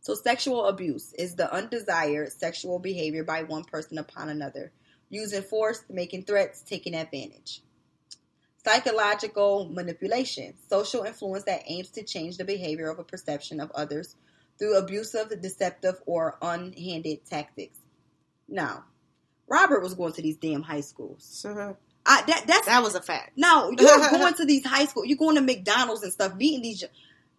So, sexual abuse is the undesired sexual behavior by one person upon another, using force, making threats, taking advantage. Psychological manipulation, social influence that aims to change the behavior of a perception of others through abusive, deceptive, or unhanded tactics. Now, Robert was going to these damn high schools. I, that that's That was a fact. no, you're going to these high school. You're going to McDonald's and stuff, beating these.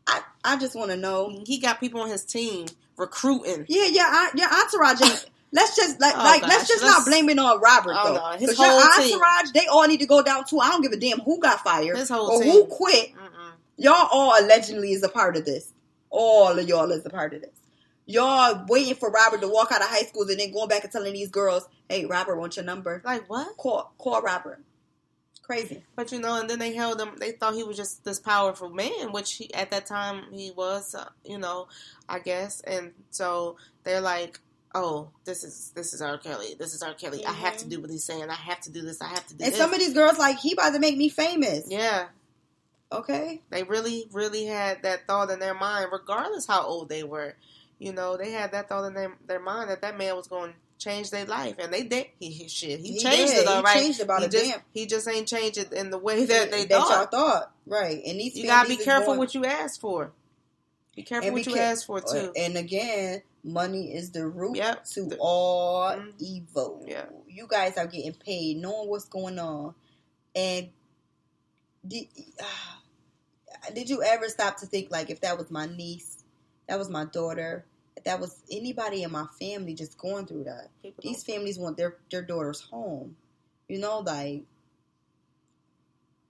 I I just want to know. He got people on his team recruiting. Yeah, yeah, I, your entourage. ain't- Let's just like, Oh, like gosh, let's just let's- not blame it on Robert Oh, though. no, his 'Cause your whole team. entourage, they all need to go down too. I don't give a damn who got fired His whole or team. who quit. Mm-mm. Y'all all allegedly is a part of this. All of y'all is a part of this. Y'all waiting for Robert to walk out of high school and then going back and telling these girls, "Hey, Robert want your number. Like what? Call, call Robert." Crazy. But you know, and then they held him. They thought he was just this powerful man, which he, at that time he was. Uh, you know, I guess. And so they're like, "Oh, this is this is R. Kelly. This is R. Kelly. I have to do what he's saying. I have to do this. I have to do this. And this." some of these girls like he about to make me famous. yeah, Okay. they really, really had that thought in their mind, regardless how old they were. You know, they had that thought in their, their mind that that man was going to change their life, and they did. He, he shit, he, He changed did. it all He right. changed about he just, damn. He just ain't changed it in the way that they that thought. y'all thought. Right. And these You gotta be careful what you ask for. Be careful what you care- ask for too. And again, money is the root Yep. to The- all Mhm. evil. Yeah. You guys are getting paid, knowing what's going on. And did, ah, did you ever stop to think like if that was my niece, that was my daughter, that was anybody in my family just going through that? People These families want their, their daughters home. You know, like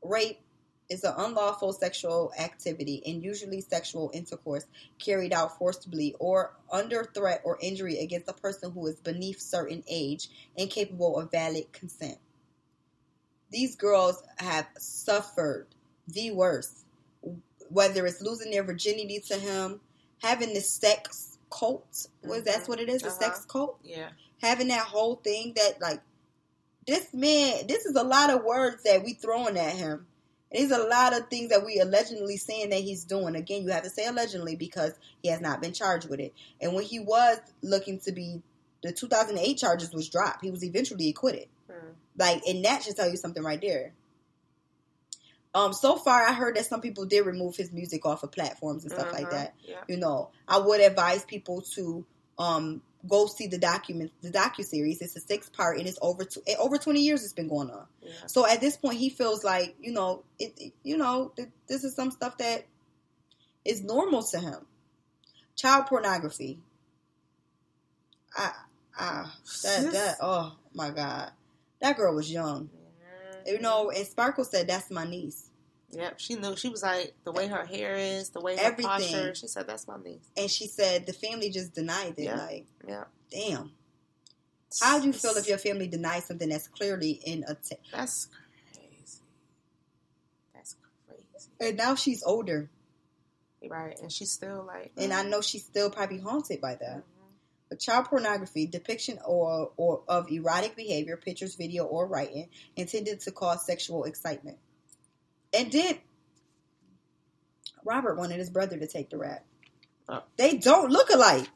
rape is an unlawful sexual activity and usually sexual intercourse carried out forcibly or under threat or injury against a person who is beneath certain age and capable of valid consent. These girls have suffered the worst, whether it's losing their virginity to him, having the sex cult, was that's what it is, a sex Uh-huh. cult? Yeah. having that whole thing that like this man this is a lot of words that we throwing at him there's a lot of things that we allegedly saying that he's doing again you have to say allegedly because he has not been charged with it and when he was looking to be the 2008 charges was dropped he was eventually acquitted Hmm. like and that should tell you something right there um so far i heard that some people did remove his music off of platforms and stuff like Uh-huh. that Yeah. you know, I would advise people to um go see the document, the docu series. It's a six part, and it's over to over twenty years. It's been going on. Yeah. So at this point, he feels like you know, it, it- you know, th- this is some stuff that is normal to him. Child pornography. I, ah, that that. Oh my god, that girl was young. You know, and Sparkle said, "That's my niece." Yep. She knew. She was like the way her hair is, the way her Everything. posture. She said, "That's my niece." And she said the family just denied it. Yeah. Like, Yeah. damn. How do you feel if your family denies something that's clearly in a? T- That's crazy. That's crazy. and now she's older, Right. And she's still like. and I know she's still probably haunted by that. Mhm. But child pornography, depiction or or of erotic behavior, pictures, video, or writing intended to cause sexual excitement. And did Robert wanted his brother to take the rap. Oh. They don't look alike.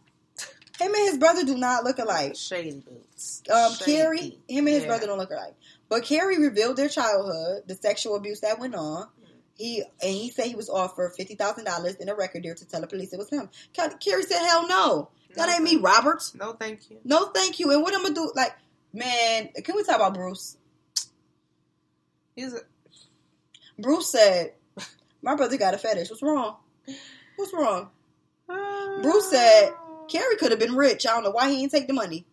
Him and his brother do not look alike. Shady boots. um, Shady. Carey, him and his Yeah. brother don't look alike. But Carey revealed their childhood, the sexual abuse that went on. He and he said he was offered fifty thousand dollars in a record deal to tell the police it was him. Ca- Carey said, "Hell no, that No, ain't me, Robert. No, thank you. No, thank you." And what I'm gonna do? Like, man, can we talk about Bruce? He's a, Bruce said, "My brother got a fetish. What's wrong? What's wrong?" Uh, Bruce said, "Carey could have been rich. I don't know why he didn't take the money."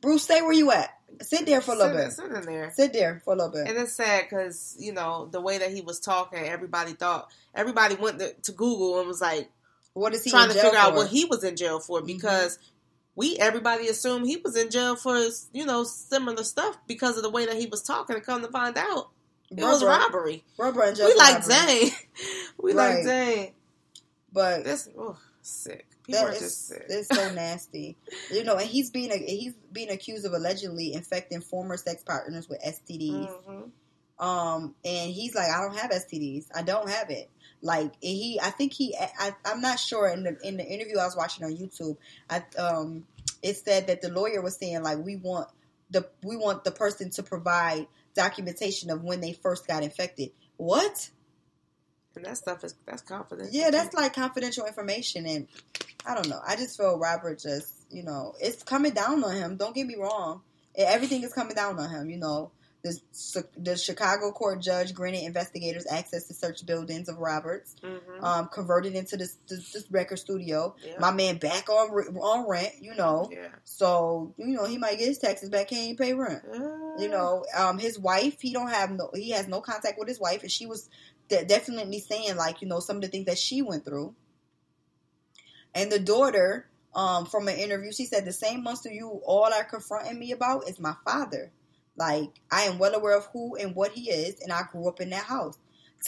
Bruce, stay where you at. Sit there for a little sit, bit. Sit in there. Sit there for a little bit. And it's sad because you know the way that he was talking, everybody thought everybody went to, to Google and was like What is he trying in to figure out what he was in jail for mm-hmm. because we everybody assumed he was in jail for you know similar stuff because of the way that he was talking. And come to find out, it was Bruh, bruh. robbery. Bruh, and just We like dang, we Right. like dang. But This oh, sick. People that are is just sick. it's so nasty. You know, and he's being he's being accused of allegedly infecting former sex partners with STDs. Mhm. Um, and he's like, I don't have STDs. I don't have it. Like he, I think he, I, I'm not sure. In the in the interview I was watching on YouTube, I um, it said that the lawyer was saying like we want the we want the person to provide documentation of when they first got infected. What? And that stuff is that's confidential. Yeah, that's like confidential information, and I don't know. I just feel Robert just, you know, it's coming down on him. Don't get me wrong. Everything is coming down on him. You know, the, the Chicago court judge granted investigators access to search buildings of Roberts, mm-hmm. um, converted into this, this, this record studio. Yeah. My man back on on rent, you know. Yeah. So you know he might get his taxes back. He ain't pay rent. Uh. You know, um, his wife. He don't have no. He has no contact with his wife, and she was de- definitely saying like you know some of the things that she went through. And the daughter, um, from an interview, she said the same monster you all are confronting me about is my father. Like I am well aware of who and what he is, and I grew up in that house.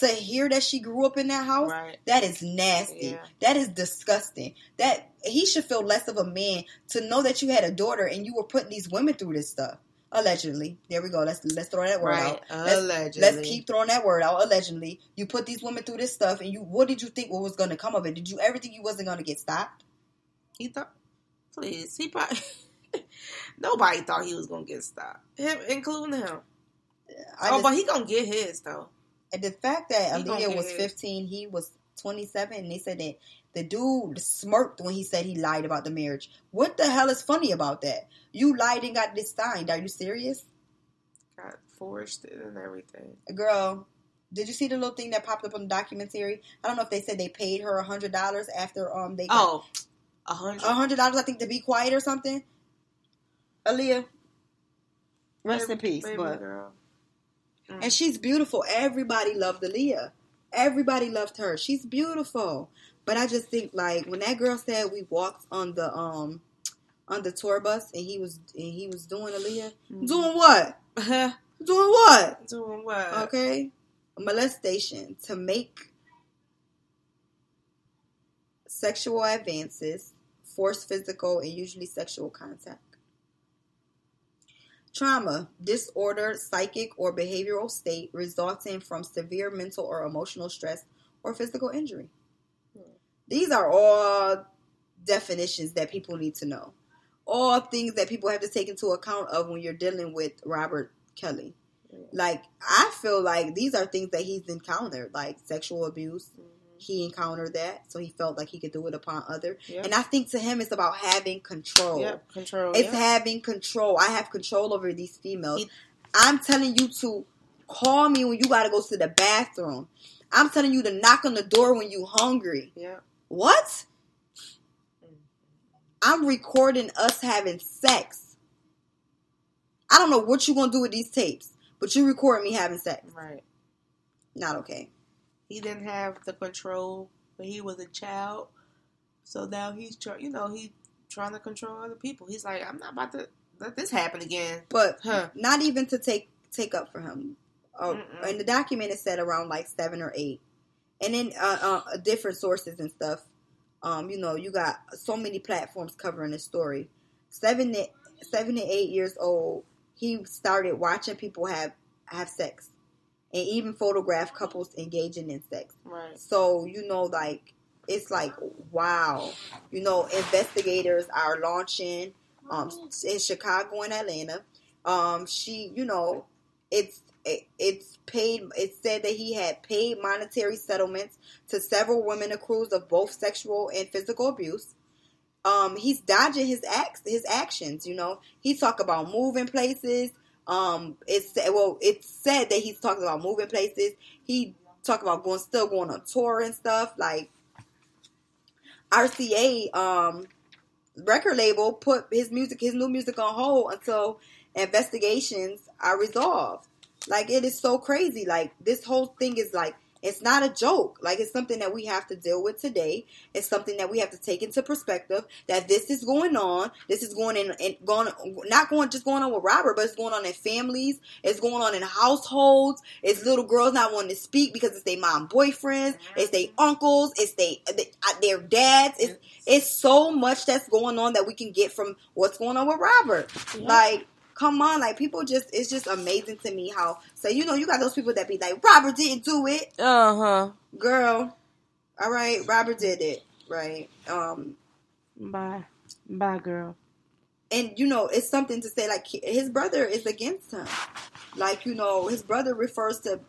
To hear that she grew up in that house, right. that is nasty. Yeah. That is disgusting. That he should feel less of a man to know that you had a daughter and you were putting these women through this stuff. Allegedly, there we go. Let's let's throw that word right. out. Allegedly, let's, let's keep throwing that word out. Allegedly, you put these women through this stuff, and you what did you think what was going to come of it? Did you ever think you wasn't going to get stopped? He thought, please, he probably. Nobody thought he was gonna get stopped, him including him. I oh, just, but he gonna get his though. And the fact that Aaliyah was his. 15, he was 27, and they said that the dude smirked when he said he lied about the marriage. What the hell is funny about that? You lied and got this signed. Are you serious? Got forged and everything. Girl, did you see the little thing that popped up on the documentary? I don't know if they said they paid her a hundred dollars after um they got oh a hundred dollars I think to be quiet or something. Aaliyah, rest baby, in peace. Baby but girl. Mm. and she's beautiful. Everybody loved Aaliyah. Everybody loved her. She's beautiful. But I just think like when that girl said we walked on the um on the tour bus and he was and he was doing Aaliyah, mm-hmm. doing what? doing what? Doing what? Okay, molestation to make sexual advances, force physical and usually sexual contact. Trauma, disorder, psychic or behavioral state resulting from severe mental or emotional stress or physical injury. These are all definitions that people need to know. All things that people have to take into account of when you're dealing with Robert Kelly. Like I feel like these are things that he's encountered, like sexual abuse, mm-hmm he encountered that, so he felt like he could do it upon other. Yep. And I think to him, it's about having control. Yep, control. It's yep. having control. I have control over these females. He, I'm telling you to call me when you got to go to the bathroom. I'm telling you to knock on the door when you hungry. Yeah. What? I'm recording us having sex. I don't know what you're gonna do with these tapes, but you record me having sex. Right. Not okay. He didn't have the control when he was a child. So now he's trying, you know, he's trying to control other people. He's like, I'm not about to let this happen again. But huh. not even to take take up for him. Uh, in the document, it said around like seven or eight, and then uh, uh, different sources and stuff. Um, you know, you got so many platforms covering the story. Seven to, seven to eight years old, he started watching people have have sex and even photograph couples engaging in sex. Right. So, you know, like, it's like, wow. You know, investigators are launching um, in Chicago and Atlanta. Um, she, you know, it's it, it's paid. It said that he had paid monetary settlements to several women accused of both sexual and physical abuse. Um, he's dodging his acts, his actions. You know, he talk about moving places, um, it's well, it's said that he's talking about moving places. He talked about going, still going on tour and stuff. Like RCA, um, record label put his music, his new music on hold until investigations are resolved. Like it is so crazy. Like this whole thing is like it's not a joke. Like it's something that we have to deal with today. It's something that we have to take into perspective that this is going on. This is going in and going not going just going on with Robert, but it's going on in families. It's going on in households. It's little girls not wanting to speak because it's their mom boyfriends. It's their uncles. It's they, uh, their dads. It's it's so much that's going on that we can get from what's going on with Robert. Like Come on, like people just it's just amazing to me how so you know you got those people that be like Robert didn't do it, Uh huh. girl. All right, Robert did it, right? Um, Bye. Bye, girl. and you know it's something to say like his brother is against him like you know his brother refers to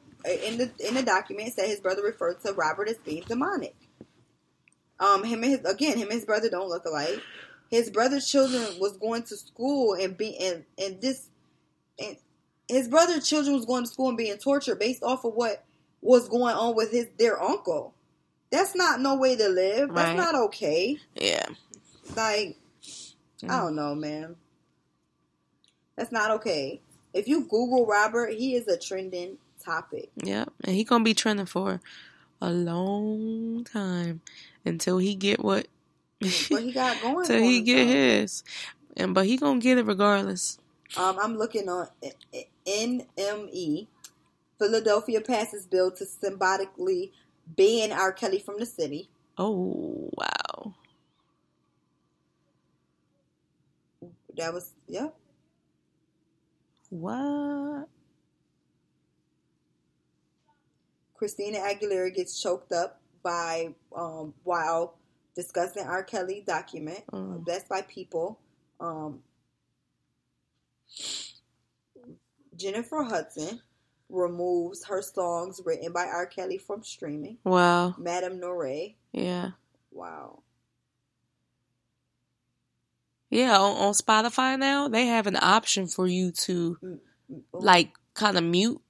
in the in the document it said his brother referred to robert as being demonic um him and his again him and his brother don't look alike his brother's children was going to school and be and and this and his brother's children was going to school and being tortured based off of what was going on with his their uncle that's not no way to live that's Right. not okay Yeah. like, I mm. don't know, man. That's not okay. If you Google Robert, he is a trending topic. Yep. And he gonna be trending for a long time until he get what What he got going till he get himself. his. And but he gonna get it regardless. Um, I'm looking on NME. Philadelphia passes bill to symbolically ban R. Kelly from the city. Oh wow. That was yeah. What? Christina Aguilera gets choked up by um, while discussing R. Kelly document. Mm. That's by people. Um, Jennifer Hudson removes her songs written by R. Kelly from streaming. Wow. Madame Noire. Yeah. Wow. Yeah, on, on Spotify now, they have an option for you to Mm, like kind of mute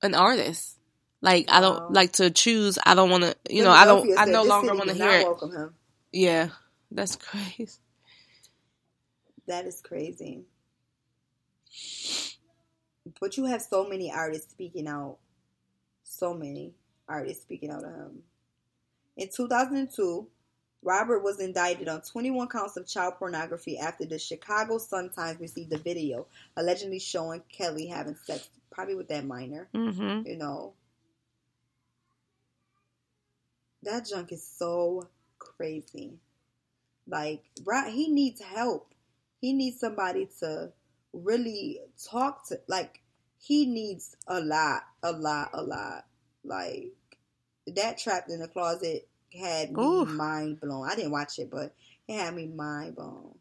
an artist. Like I don't like to choose. I don't want to. You know, I don't. I no longer want to hear it. Welcome him. Yeah, that's crazy. That is crazy. But you have so many artists speaking out. So many artists speaking out of him. In 2002, Robert was indicted on 21 counts of child pornography after the Chicago Sun-Times received a video allegedly showing Kelly having sex, probably with that minor. Mm-hmm. You know, that junk is so crazy. Like, right, he needs help. He needs somebody to really talk to. Like, he needs a lot, a lot, a lot. Like, that trapped in the closet had me mind blown. I didn't watch it, but it had me mind blown.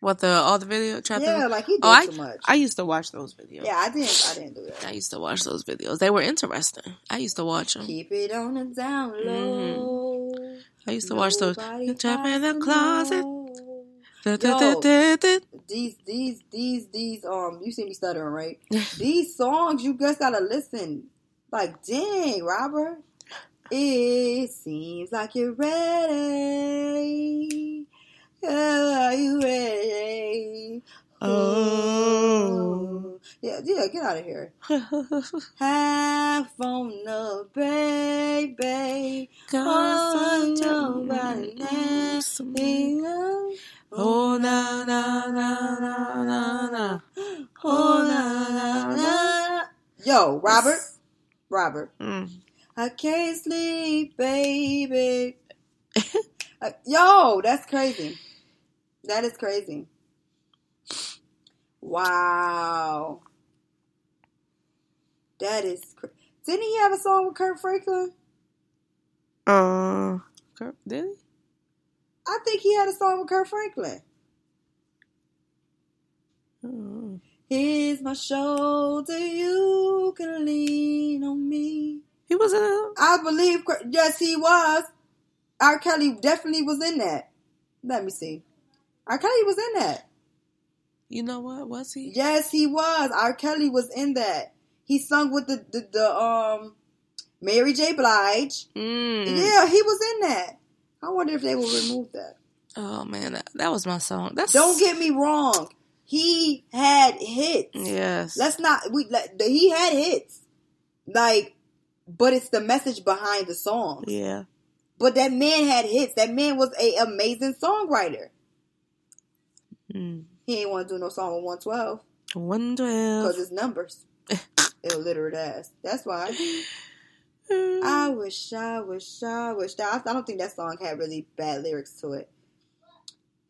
What the all the video trap? Yeah, like he oh, did oh, I too much. I used to watch those videos. yeah, I didn't. I didn't do that. I used to watch those videos. They were interesting. I used to watch them. Keep it on the down low. Mm-hmm. I used to watch those. Trap in the closet. Da, da, da. These, these, these, these. Um, you see me stuttering, right? these songs, you just gotta listen. Like, dang, Robert. It seems like you're ready. Are you ready? Oh. Yeah, yeah, get out of here. Half on the baby. Cause Oh, nobody don't. Oh na na na na na na. Oh, na, na, na. Yo, Robert. Robert. Mm. I can't sleep, baby. Uh, yo, that's crazy. That is crazy. Wow. That is. Cr- Didn't he have a song with Kirk Franklin? Uh, Kirk- did he? I think he had a song with Kirk Franklin. Oh. Here's my shoulder, you can lean on me. He was in a. I believe, yes, he was. R. Kelly definitely was in that. Let me see. R. Kelly was in that. You know what? Was he? Yes, he was. R. Kelly was in that. He sung with the the, the um Mary J. Blige. Mm. Yeah, he was in that. I wonder if they will remove that. Oh man, that, that was my song. That's Don't get me wrong. He had hits. Yes. Let's not we let, he had hits. Like but it's the message behind the song. yeah. But that man had hits. That man was a amazing songwriter. Mm. He ain't want to do no song with 112 One because it's numbers. Illiterate ass. That's why. I wish, I wish, I wish. I, I don't think that song had really bad lyrics to it.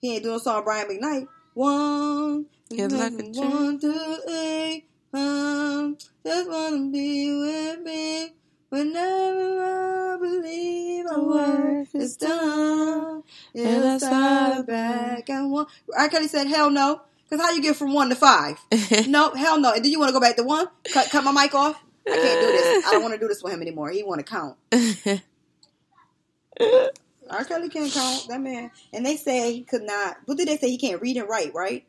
He ain't doing a song Brian McKnight. One, Yeah, like a one, two, three, um, just wanna be with me. Whenever I believe our work is done, it'll start back and one. R. Kelly said, "Hell no." Cause how you get from one to five? no, hell no. And then you want to go back to one? Cut, cut my mic off. I can't do this. I don't want to do this with him anymore. He want to count. R. Kelly can't count. That man. And they say he could not. What did they say? He can't read and write, right?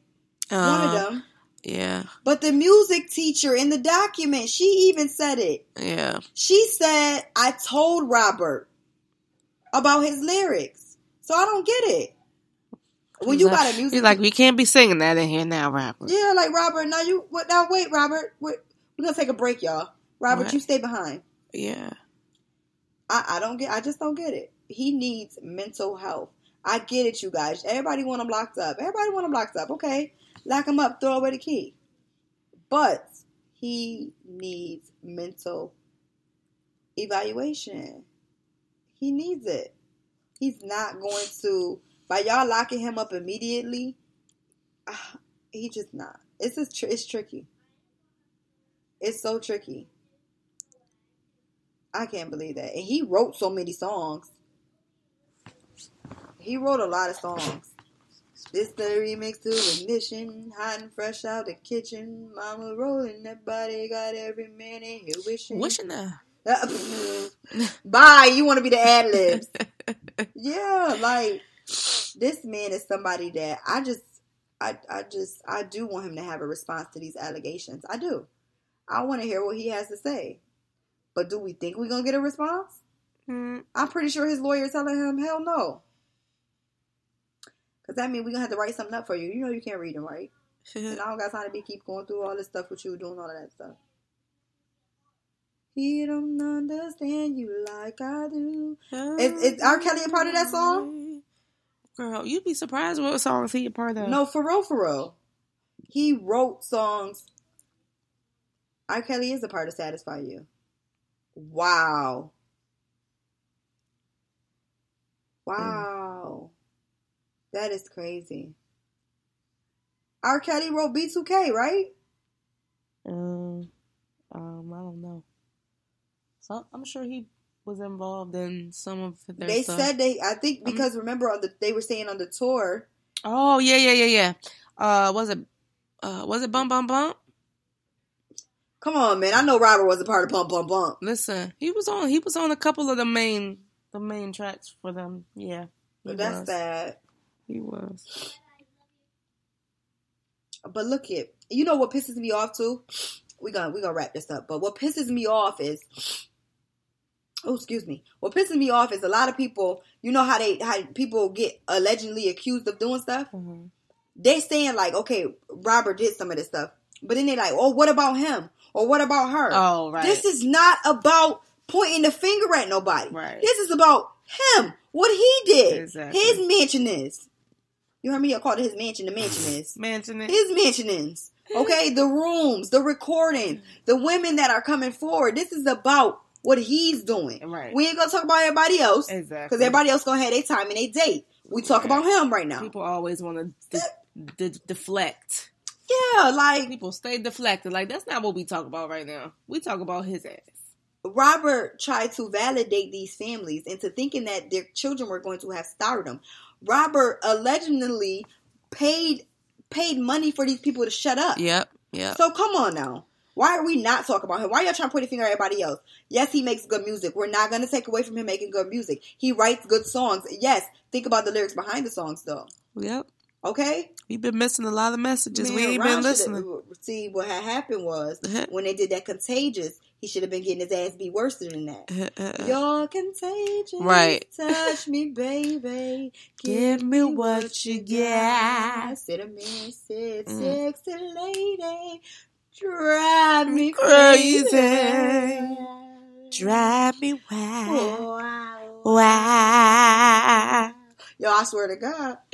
One of Uh, them. Yeah, But the music teacher in the document, she even said it. yeah. She said, I told Robert about his lyrics. So I don't get it. When you He's got a music He's like, we can't be singing that in here now, rapper. Yeah, like Robert, now you what now wait, Robert. Wait, we're gonna take a break, y'all. Robert, What? you stay behind. Yeah. I, I don't get I just don't get it. He needs mental health. I get it, you guys. Everybody want him locked up. Everybody want him locked up. Okay. Lock him up, throw away the key. But he needs mental evaluation. He needs it. He's not going to by y'all locking him up immediately. ah, he just not. It's just it's tricky. It's so tricky. I can't believe that. And he wrote so many songs. He wrote a lot of songs. This the remix to Ignition, hot and fresh out the kitchen. Mama rolling that body, got every man in here wishing. Wishing that. Bye. You want to be the ad libs? yeah, like this man is somebody that I just, I, I just, I do want him to have a response to these allegations. I do. I want to hear what he has to say. But do we think we're gonna get a response? Mm, I'm pretty sure his lawyer is telling him, hell no. Because that means we're gonna have to write something up for you. You know you can't read and write. And I don't got time to be keep going through all this stuff with you doing all of that stuff. He don't understand you like I do. Is, is R. Kelly a part of that song? Girl, you'd be surprised what songs he a part of. No, for real, for real. He wrote songs. R. Kelly is a part of Satisfy You. Wow. Mm. Wow. That is crazy. R. Kelly wrote B2K, right? Um, um, I don't know. So I'm sure he was involved in some of their they stuff. said they, I think, because remember, on the they were saying on the tour, Oh yeah, yeah, yeah, yeah. Uh, was it? Uh, was it Bump Bump Bump? come on, man. I know Robert was a part of Bump Bump Bump. Listen, he was on. He was on a couple of the main, the main tracks for them. Yeah, But that's was. sad. He was. But look it, you know what pisses me off too? We gonna we gonna wrap this up. But what pisses me off is, oh excuse me. What pisses me off is a lot of people. You know how they how people get allegedly accused of doing stuff. Mhm. They saying like, okay, Robert did some of this stuff, but then they like, oh, what about him or what about her? Oh, right. This is not about pointing the finger at nobody. Right. This is about him. What he did. Exactly. His mansion is. You heard me? I called it his mansion. The mansion is Mansion his mentionings. Okay, the rooms, the recording, the women that are coming forward. This is about what he's doing. Right. We ain't gonna talk about everybody else. Exactly. Because everybody else gonna have their time and their date. We talk about him right now. People always want to de- de- deflect. Yeah, like People stay deflected. Like that's not what we talk about right now. We talk about his ass. Robert tried to validate these families into thinking that their children were going to have stardom. Robert allegedly paid paid money for these people to shut up. Yep. Yep. So come on now. Why are we not talking about him? Why are y'all trying to point a finger at everybody else? Yes, he makes good music. We're not going to take away from him making good music. He writes good songs. Yes, think about the lyrics behind the songs though. yep. Okay? We've been missing a lot of messages. we Man, ain't Ron been listening. See, what had happened was when they did that Contagious, he should have been getting his ass beat worse than that. You're contagious. Right. Touch me, baby. Give me what you got. Said a man said, Mm. sexy lady. Drive me Crazy. crazy. Drive me wild. Wow. Wow. Yo, I swear to God.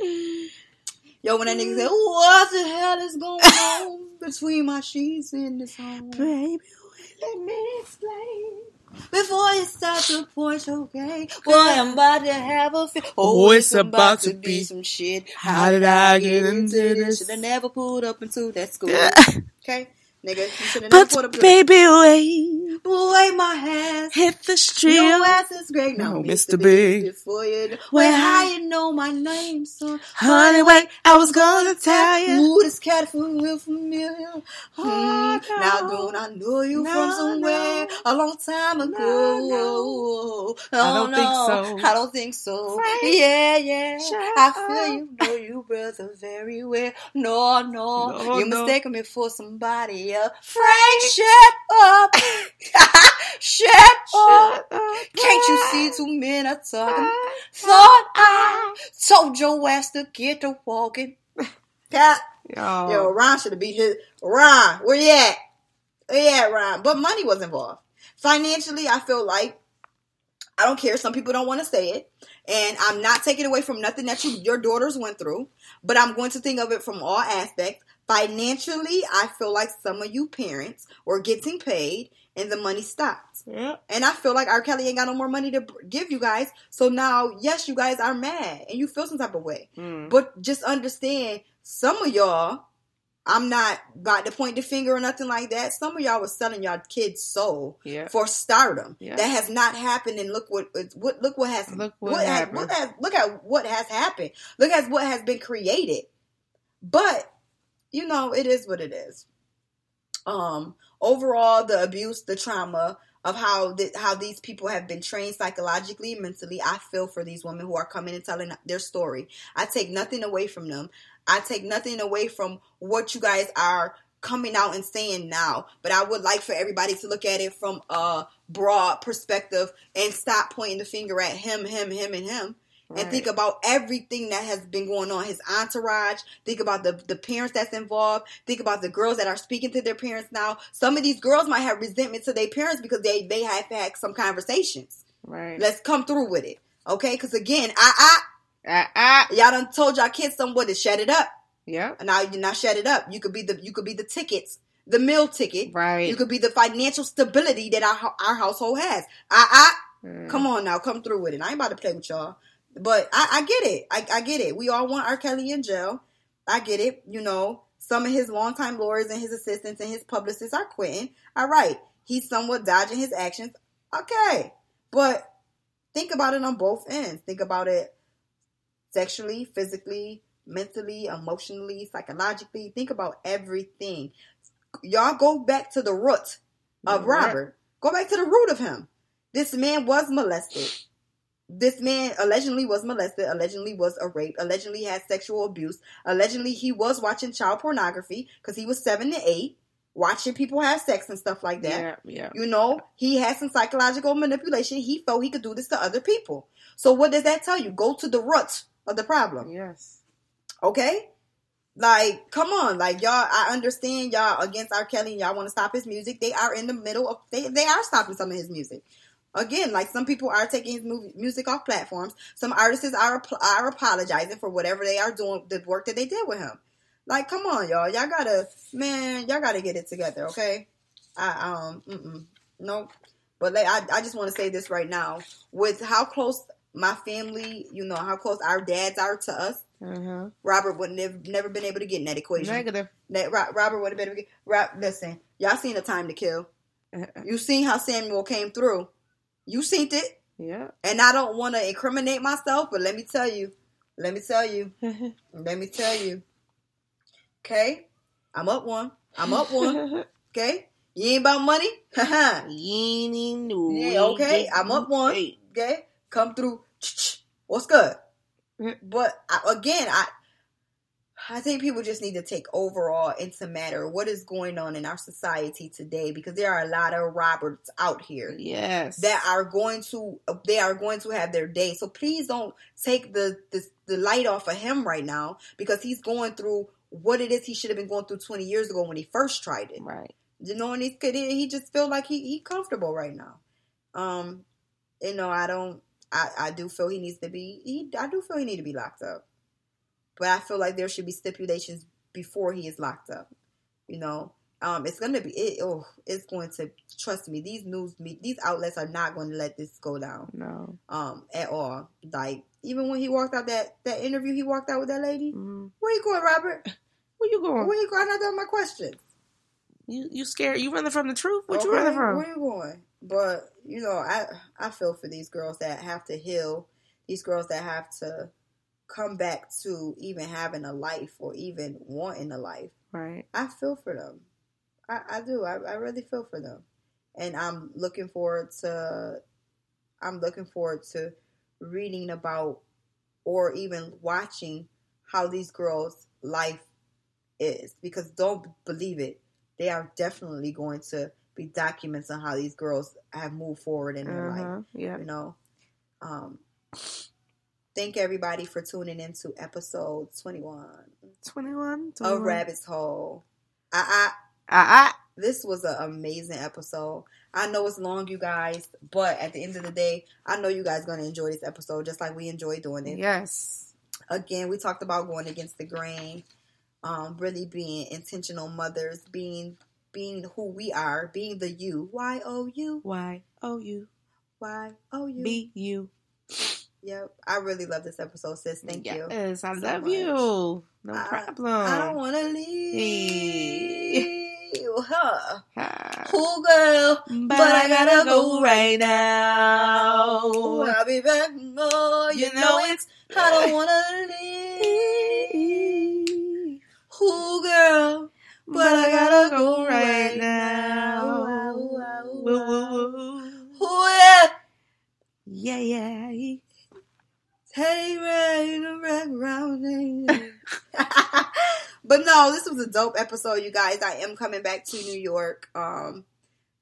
Yo, when that nigga said, What the hell is going on between my sheets in this home? Baby. Let me explain. before you start to point game. Boy, I'm about to have a fit. Oh, oh, it's about to be some shit. How did I get into this? Should have never pulled up into that school. Okay? Nigga, you should have never pulled up But to baby, wait, Boy, my ass. hit the street. Your ass is great. Now, No, Mr. Mr. Big. Big. Before you, Well, well, how you know my name, son? Honey, wait, I was gonna tell you. Ooh, this cat from real familiar. Oh, Hmm, Now, don't I know you No, from somewhere no. a long time ago? No, I Oh, don't think so. I don't think so. Frank, yeah, yeah. I feel up. you know you, brother, very well. No, no, No, you're no. mistaking me for somebody Frank, shut up. shut up. Can't you see two men are talking? Thought I told your ass to get to walking. Cat, Yo, yo, Ron should have beat his. Ron, where you at? Where you at, Ron? But money was involved. Financially, I feel like I don't care. Some people don't want to say it, and I'm not taking away from nothing that you your daughters went through. But I'm going to think of it from all aspects. Financially, I feel like some of you parents were getting paid, and the money stopped. yeah. And I feel like R. Kelly ain't got no more money to give you guys. So now, yes, you guys are mad and you feel some type of way. Mm. But just understand, some of y'all, I'm not about to point the finger or nothing like that. Some of y'all was selling y'all kids' soul Yeah. for stardom. Yeah. That has not happened. And look what what look what has Look what has, happened. what has look at what has happened. Look at what has been created. But you know, it is what it is. Um, overall, the abuse, the trauma of how th- how these people have been trained psychologically, mentally, I feel for these women who are coming and telling their story. I take nothing away from them. I take nothing away from what you guys are coming out and saying now. But I would like for everybody to look at it from a broad perspective and stop pointing the finger at him, him, him, and him and think about everything that has been going on his entourage think about the the parents that's involved think about the girls that are speaking to their parents now some of these girls might have resentment to their parents because they they have had some conversations Right. let's come through with it okay because again i ah, ah. i y'all done told y'all kids somewhere to shut it up Yeah. and now you not shut it up you could be the you could be the tickets the meal ticket Right. you could be the financial stability that our our household has i i Mm. Come on now, come through with it. I ain't about to play with y'all. But I, I get it. I, I get it. We all want R. Kelly in jail. I get it. You know, some of his longtime lawyers and his assistants and his publicists are quitting. All right. He's somewhat dodging his actions. Okay. But think about it on both ends. Think about it sexually, physically, mentally, emotionally, psychologically. Think about everything. Y'all go back to the root of Robert. Go back to the root of him. This man was molested. This man allegedly was molested, allegedly was a rape, allegedly had sexual abuse, allegedly he was watching child pornography because he was seven to eight, watching people have sex and stuff like that. Yeah. Yeah. You know, he had some psychological manipulation. He felt he could do this to other people. So what does that tell you? Go to the root of the problem. Yes. Okay? Like, come on, like y'all. I understand y'all against R. Kelly. and Y'all want to stop his music. They are in the middle of. They they are stopping some of his music. Again, like some people are taking his movie, music off platforms. Some artists are are apologizing for whatever they are doing, the work that they did with him. Like, come on, y'all. Y'all gotta, man, y'all gotta get it together, okay? I um, mm-mm, nope. But like, I I just want to say this right now. With how close my family, you know, how close our dads are to us, Uh-huh. Robert would have never been able to get in that equation. Negative. That Robert would have been able to get. Rob, listen, y'all seen the time to kill. You seen how Samuel came through. You seen it, Yeah. and I don't want to incriminate myself, but let me tell you, let me tell you, let me tell you. Okay, I'm up one. I'm up one. Okay, you ain't about money. You ain't even know Yeah, okay, I'm up one. Okay, come through. What's good? Mm. But I, again, I I think people just need to take overall into matter what is going on in our society today because there are a lot of Roberts out here Yes. that are going to they are going to have their day. So please don't take the the, the light off of him right now because he's going through what it is he should have been going through 20 years ago when he first tried it. right. You know, and he's he just feel like he he comfortable right now. Um, you know, I don't. I I do feel he needs to be. He I do feel he need to be locked up, but I feel like there should be stipulations before he is locked up. You know, Um, it's gonna be it. Oh, it's going to trust me. These news, me, these outlets are not going to let this go down. No. Um, at all. Like even when he walked out that that interview, he walked out with that lady. Mm. Where you going, Robert? Where you going? Where you going? I done my questions. You you scared? You running from the truth? What you Okay, running from? Where you going? But you know, I I feel for these girls that have to heal. These girls that have to come back to even having a life or even wanting a life. Right. I feel for them. I, I do. I, I really feel for them, and I'm looking forward to. I'm looking forward to reading about or even watching how these girls' life is because don't believe it. They are definitely going to be documents on how these girls have moved forward in their life Uh-huh. Yeah. you know. Um, thank everybody for tuning into episode 21 Twenty one. of Rabbit's Hole. I, Ah, I, this was an amazing episode. I know it's long, you guys, but at the end of the day, I know you guys gonna enjoy this episode just like we enjoy doing it. Yes. Again, we talked about going against the grain, um, really being intentional mothers, being being who we are, being the you. Y O U Y O U Y O U. B U. Yep, I really love this episode, sis. Thank you. Yes, I so love much. you. No I- problem. I don't want to leave. Huh. Cool girl, But, I gotta go right now. I'll be back. Oh, you, You know know it's. I don't want to leave. Cool girl, but I gotta go right now. Woo, woo, woo. Oh yeah, Yeah, yeah. Hey, rain, back around. but no, this was a dope episode, you guys. I am coming back to New York. Um,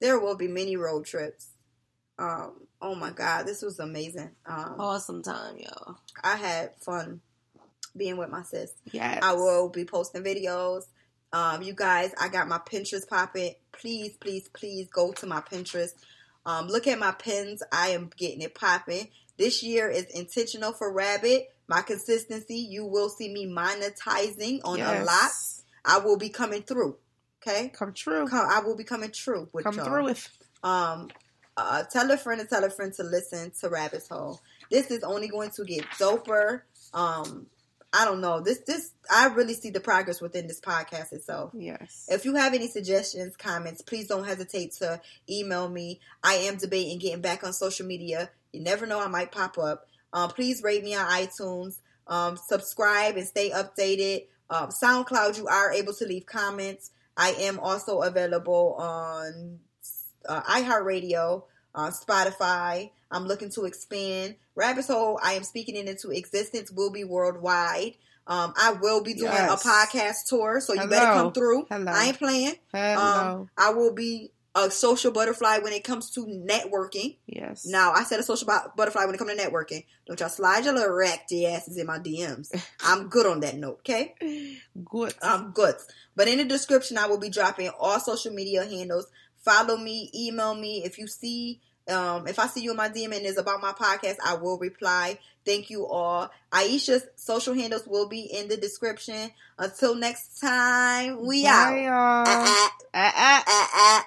there will be many road trips. Um, oh my god, this was amazing. Um, Awesome time, y'all. I had fun being with my sis. Yes. I will be posting videos. Um, you guys, I got my Pinterest popping. Please, please, please go to my Pinterest. Um, look at my pins. I am getting it popping. This year is intentional for Rabbit. My consistency, you will see me monetizing on a lot. I will be coming through. Okay, Come true. Come, I will be coming true with Come y'all. through with. Um, uh, tell a friend and tell a friend to listen to Rabbit's Hole. This is only going to get doper. Um, I don't know. This, this, I really see the progress within this podcast itself. Yes. If you have any suggestions, comments, please don't hesitate to email me. I am debating getting back on social media. You never know, I might pop up. Um, please rate me on iTunes. Um, subscribe and stay updated. Um, SoundCloud, you are able to leave comments. I am also available on uh, iHeartRadio, uh, Spotify. I'm looking to expand. Rabbit's Hole, I am speaking it into existence, will be worldwide. Um, I will be doing Yes. a podcast tour, so you better come through. Hello. I ain't playing. Hello. Um, I will be a social butterfly when it comes to networking. yes. Now, I said a social bu- butterfly when it comes to networking. Don't y'all slide your little ratty asses in my DMs. I'm good on that note, okay? Good. I'm good. But in the description, I will be dropping all social media handles. Follow me, email me. If you see, um, if I see you in my DM and it's about my podcast, I will reply. Thank you all. Esha's social handles will be in the description. Until next time, we Bye, out. Ah, ah. Ah, y'all. Ah, Ah, ah. ah, ah, ah.